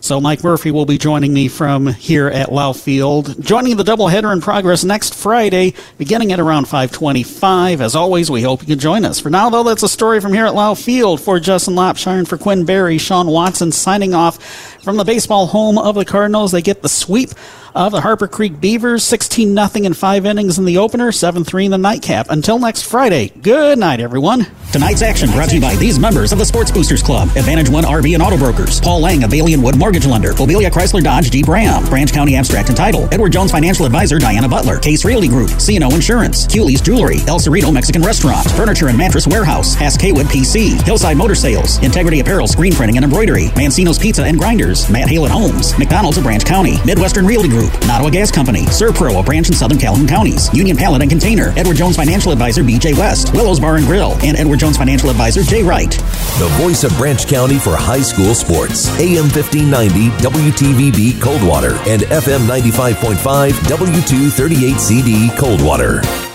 So Mike Murphy will be joining me from here at Lau Field, joining the doubleheader in progress next Friday, beginning at around 525. As always, we hope you can join us. For now, though, that's a story from here at Lau Field. For Justin Lopshire and for Quinn Berry, Sean Watson signing off from the baseball home of the Cardinals. They get the sweep of the Harper Creek Beavers, 16 0 in five innings in the opener, 7 3 in the nightcap. Until next Friday, good night, everyone. Tonight's action brought to you by these members of the Sports Boosters Club Advantage One RV and Auto Brokers, Paul Lang of Bailey Wood Mortgage Lender, Bobilya Chrysler Dodge Jeep Ram, Branch County Abstract and Title, Edward Jones Financial Advisor Diana Butler, Case Realty Group, CNO Insurance, Cooley's Jewelry, El Cerrito Mexican Restaurant, Furniture and Mattress Warehouse, Haskaywood PC, Hillside Motor Sales, Integrity Apparel Screen Printing and Embroidery, Mancino's Pizza and Grinders, Matt Haylett Homes, McDonald's of Branch County, Midwestern Realty Group, Nottawa Gas Company, Servpro, a branch in Southern Calhoun counties, Union Pallet and Container, Edward Jones Financial Advisor BJ West, Willows Bar and Grill, and Edward Jones Financial Advisor Jay Wright. The voice of Branch County for high school sports. AM 1590 WTVB Coldwater and FM 95.5 W238CD Coldwater.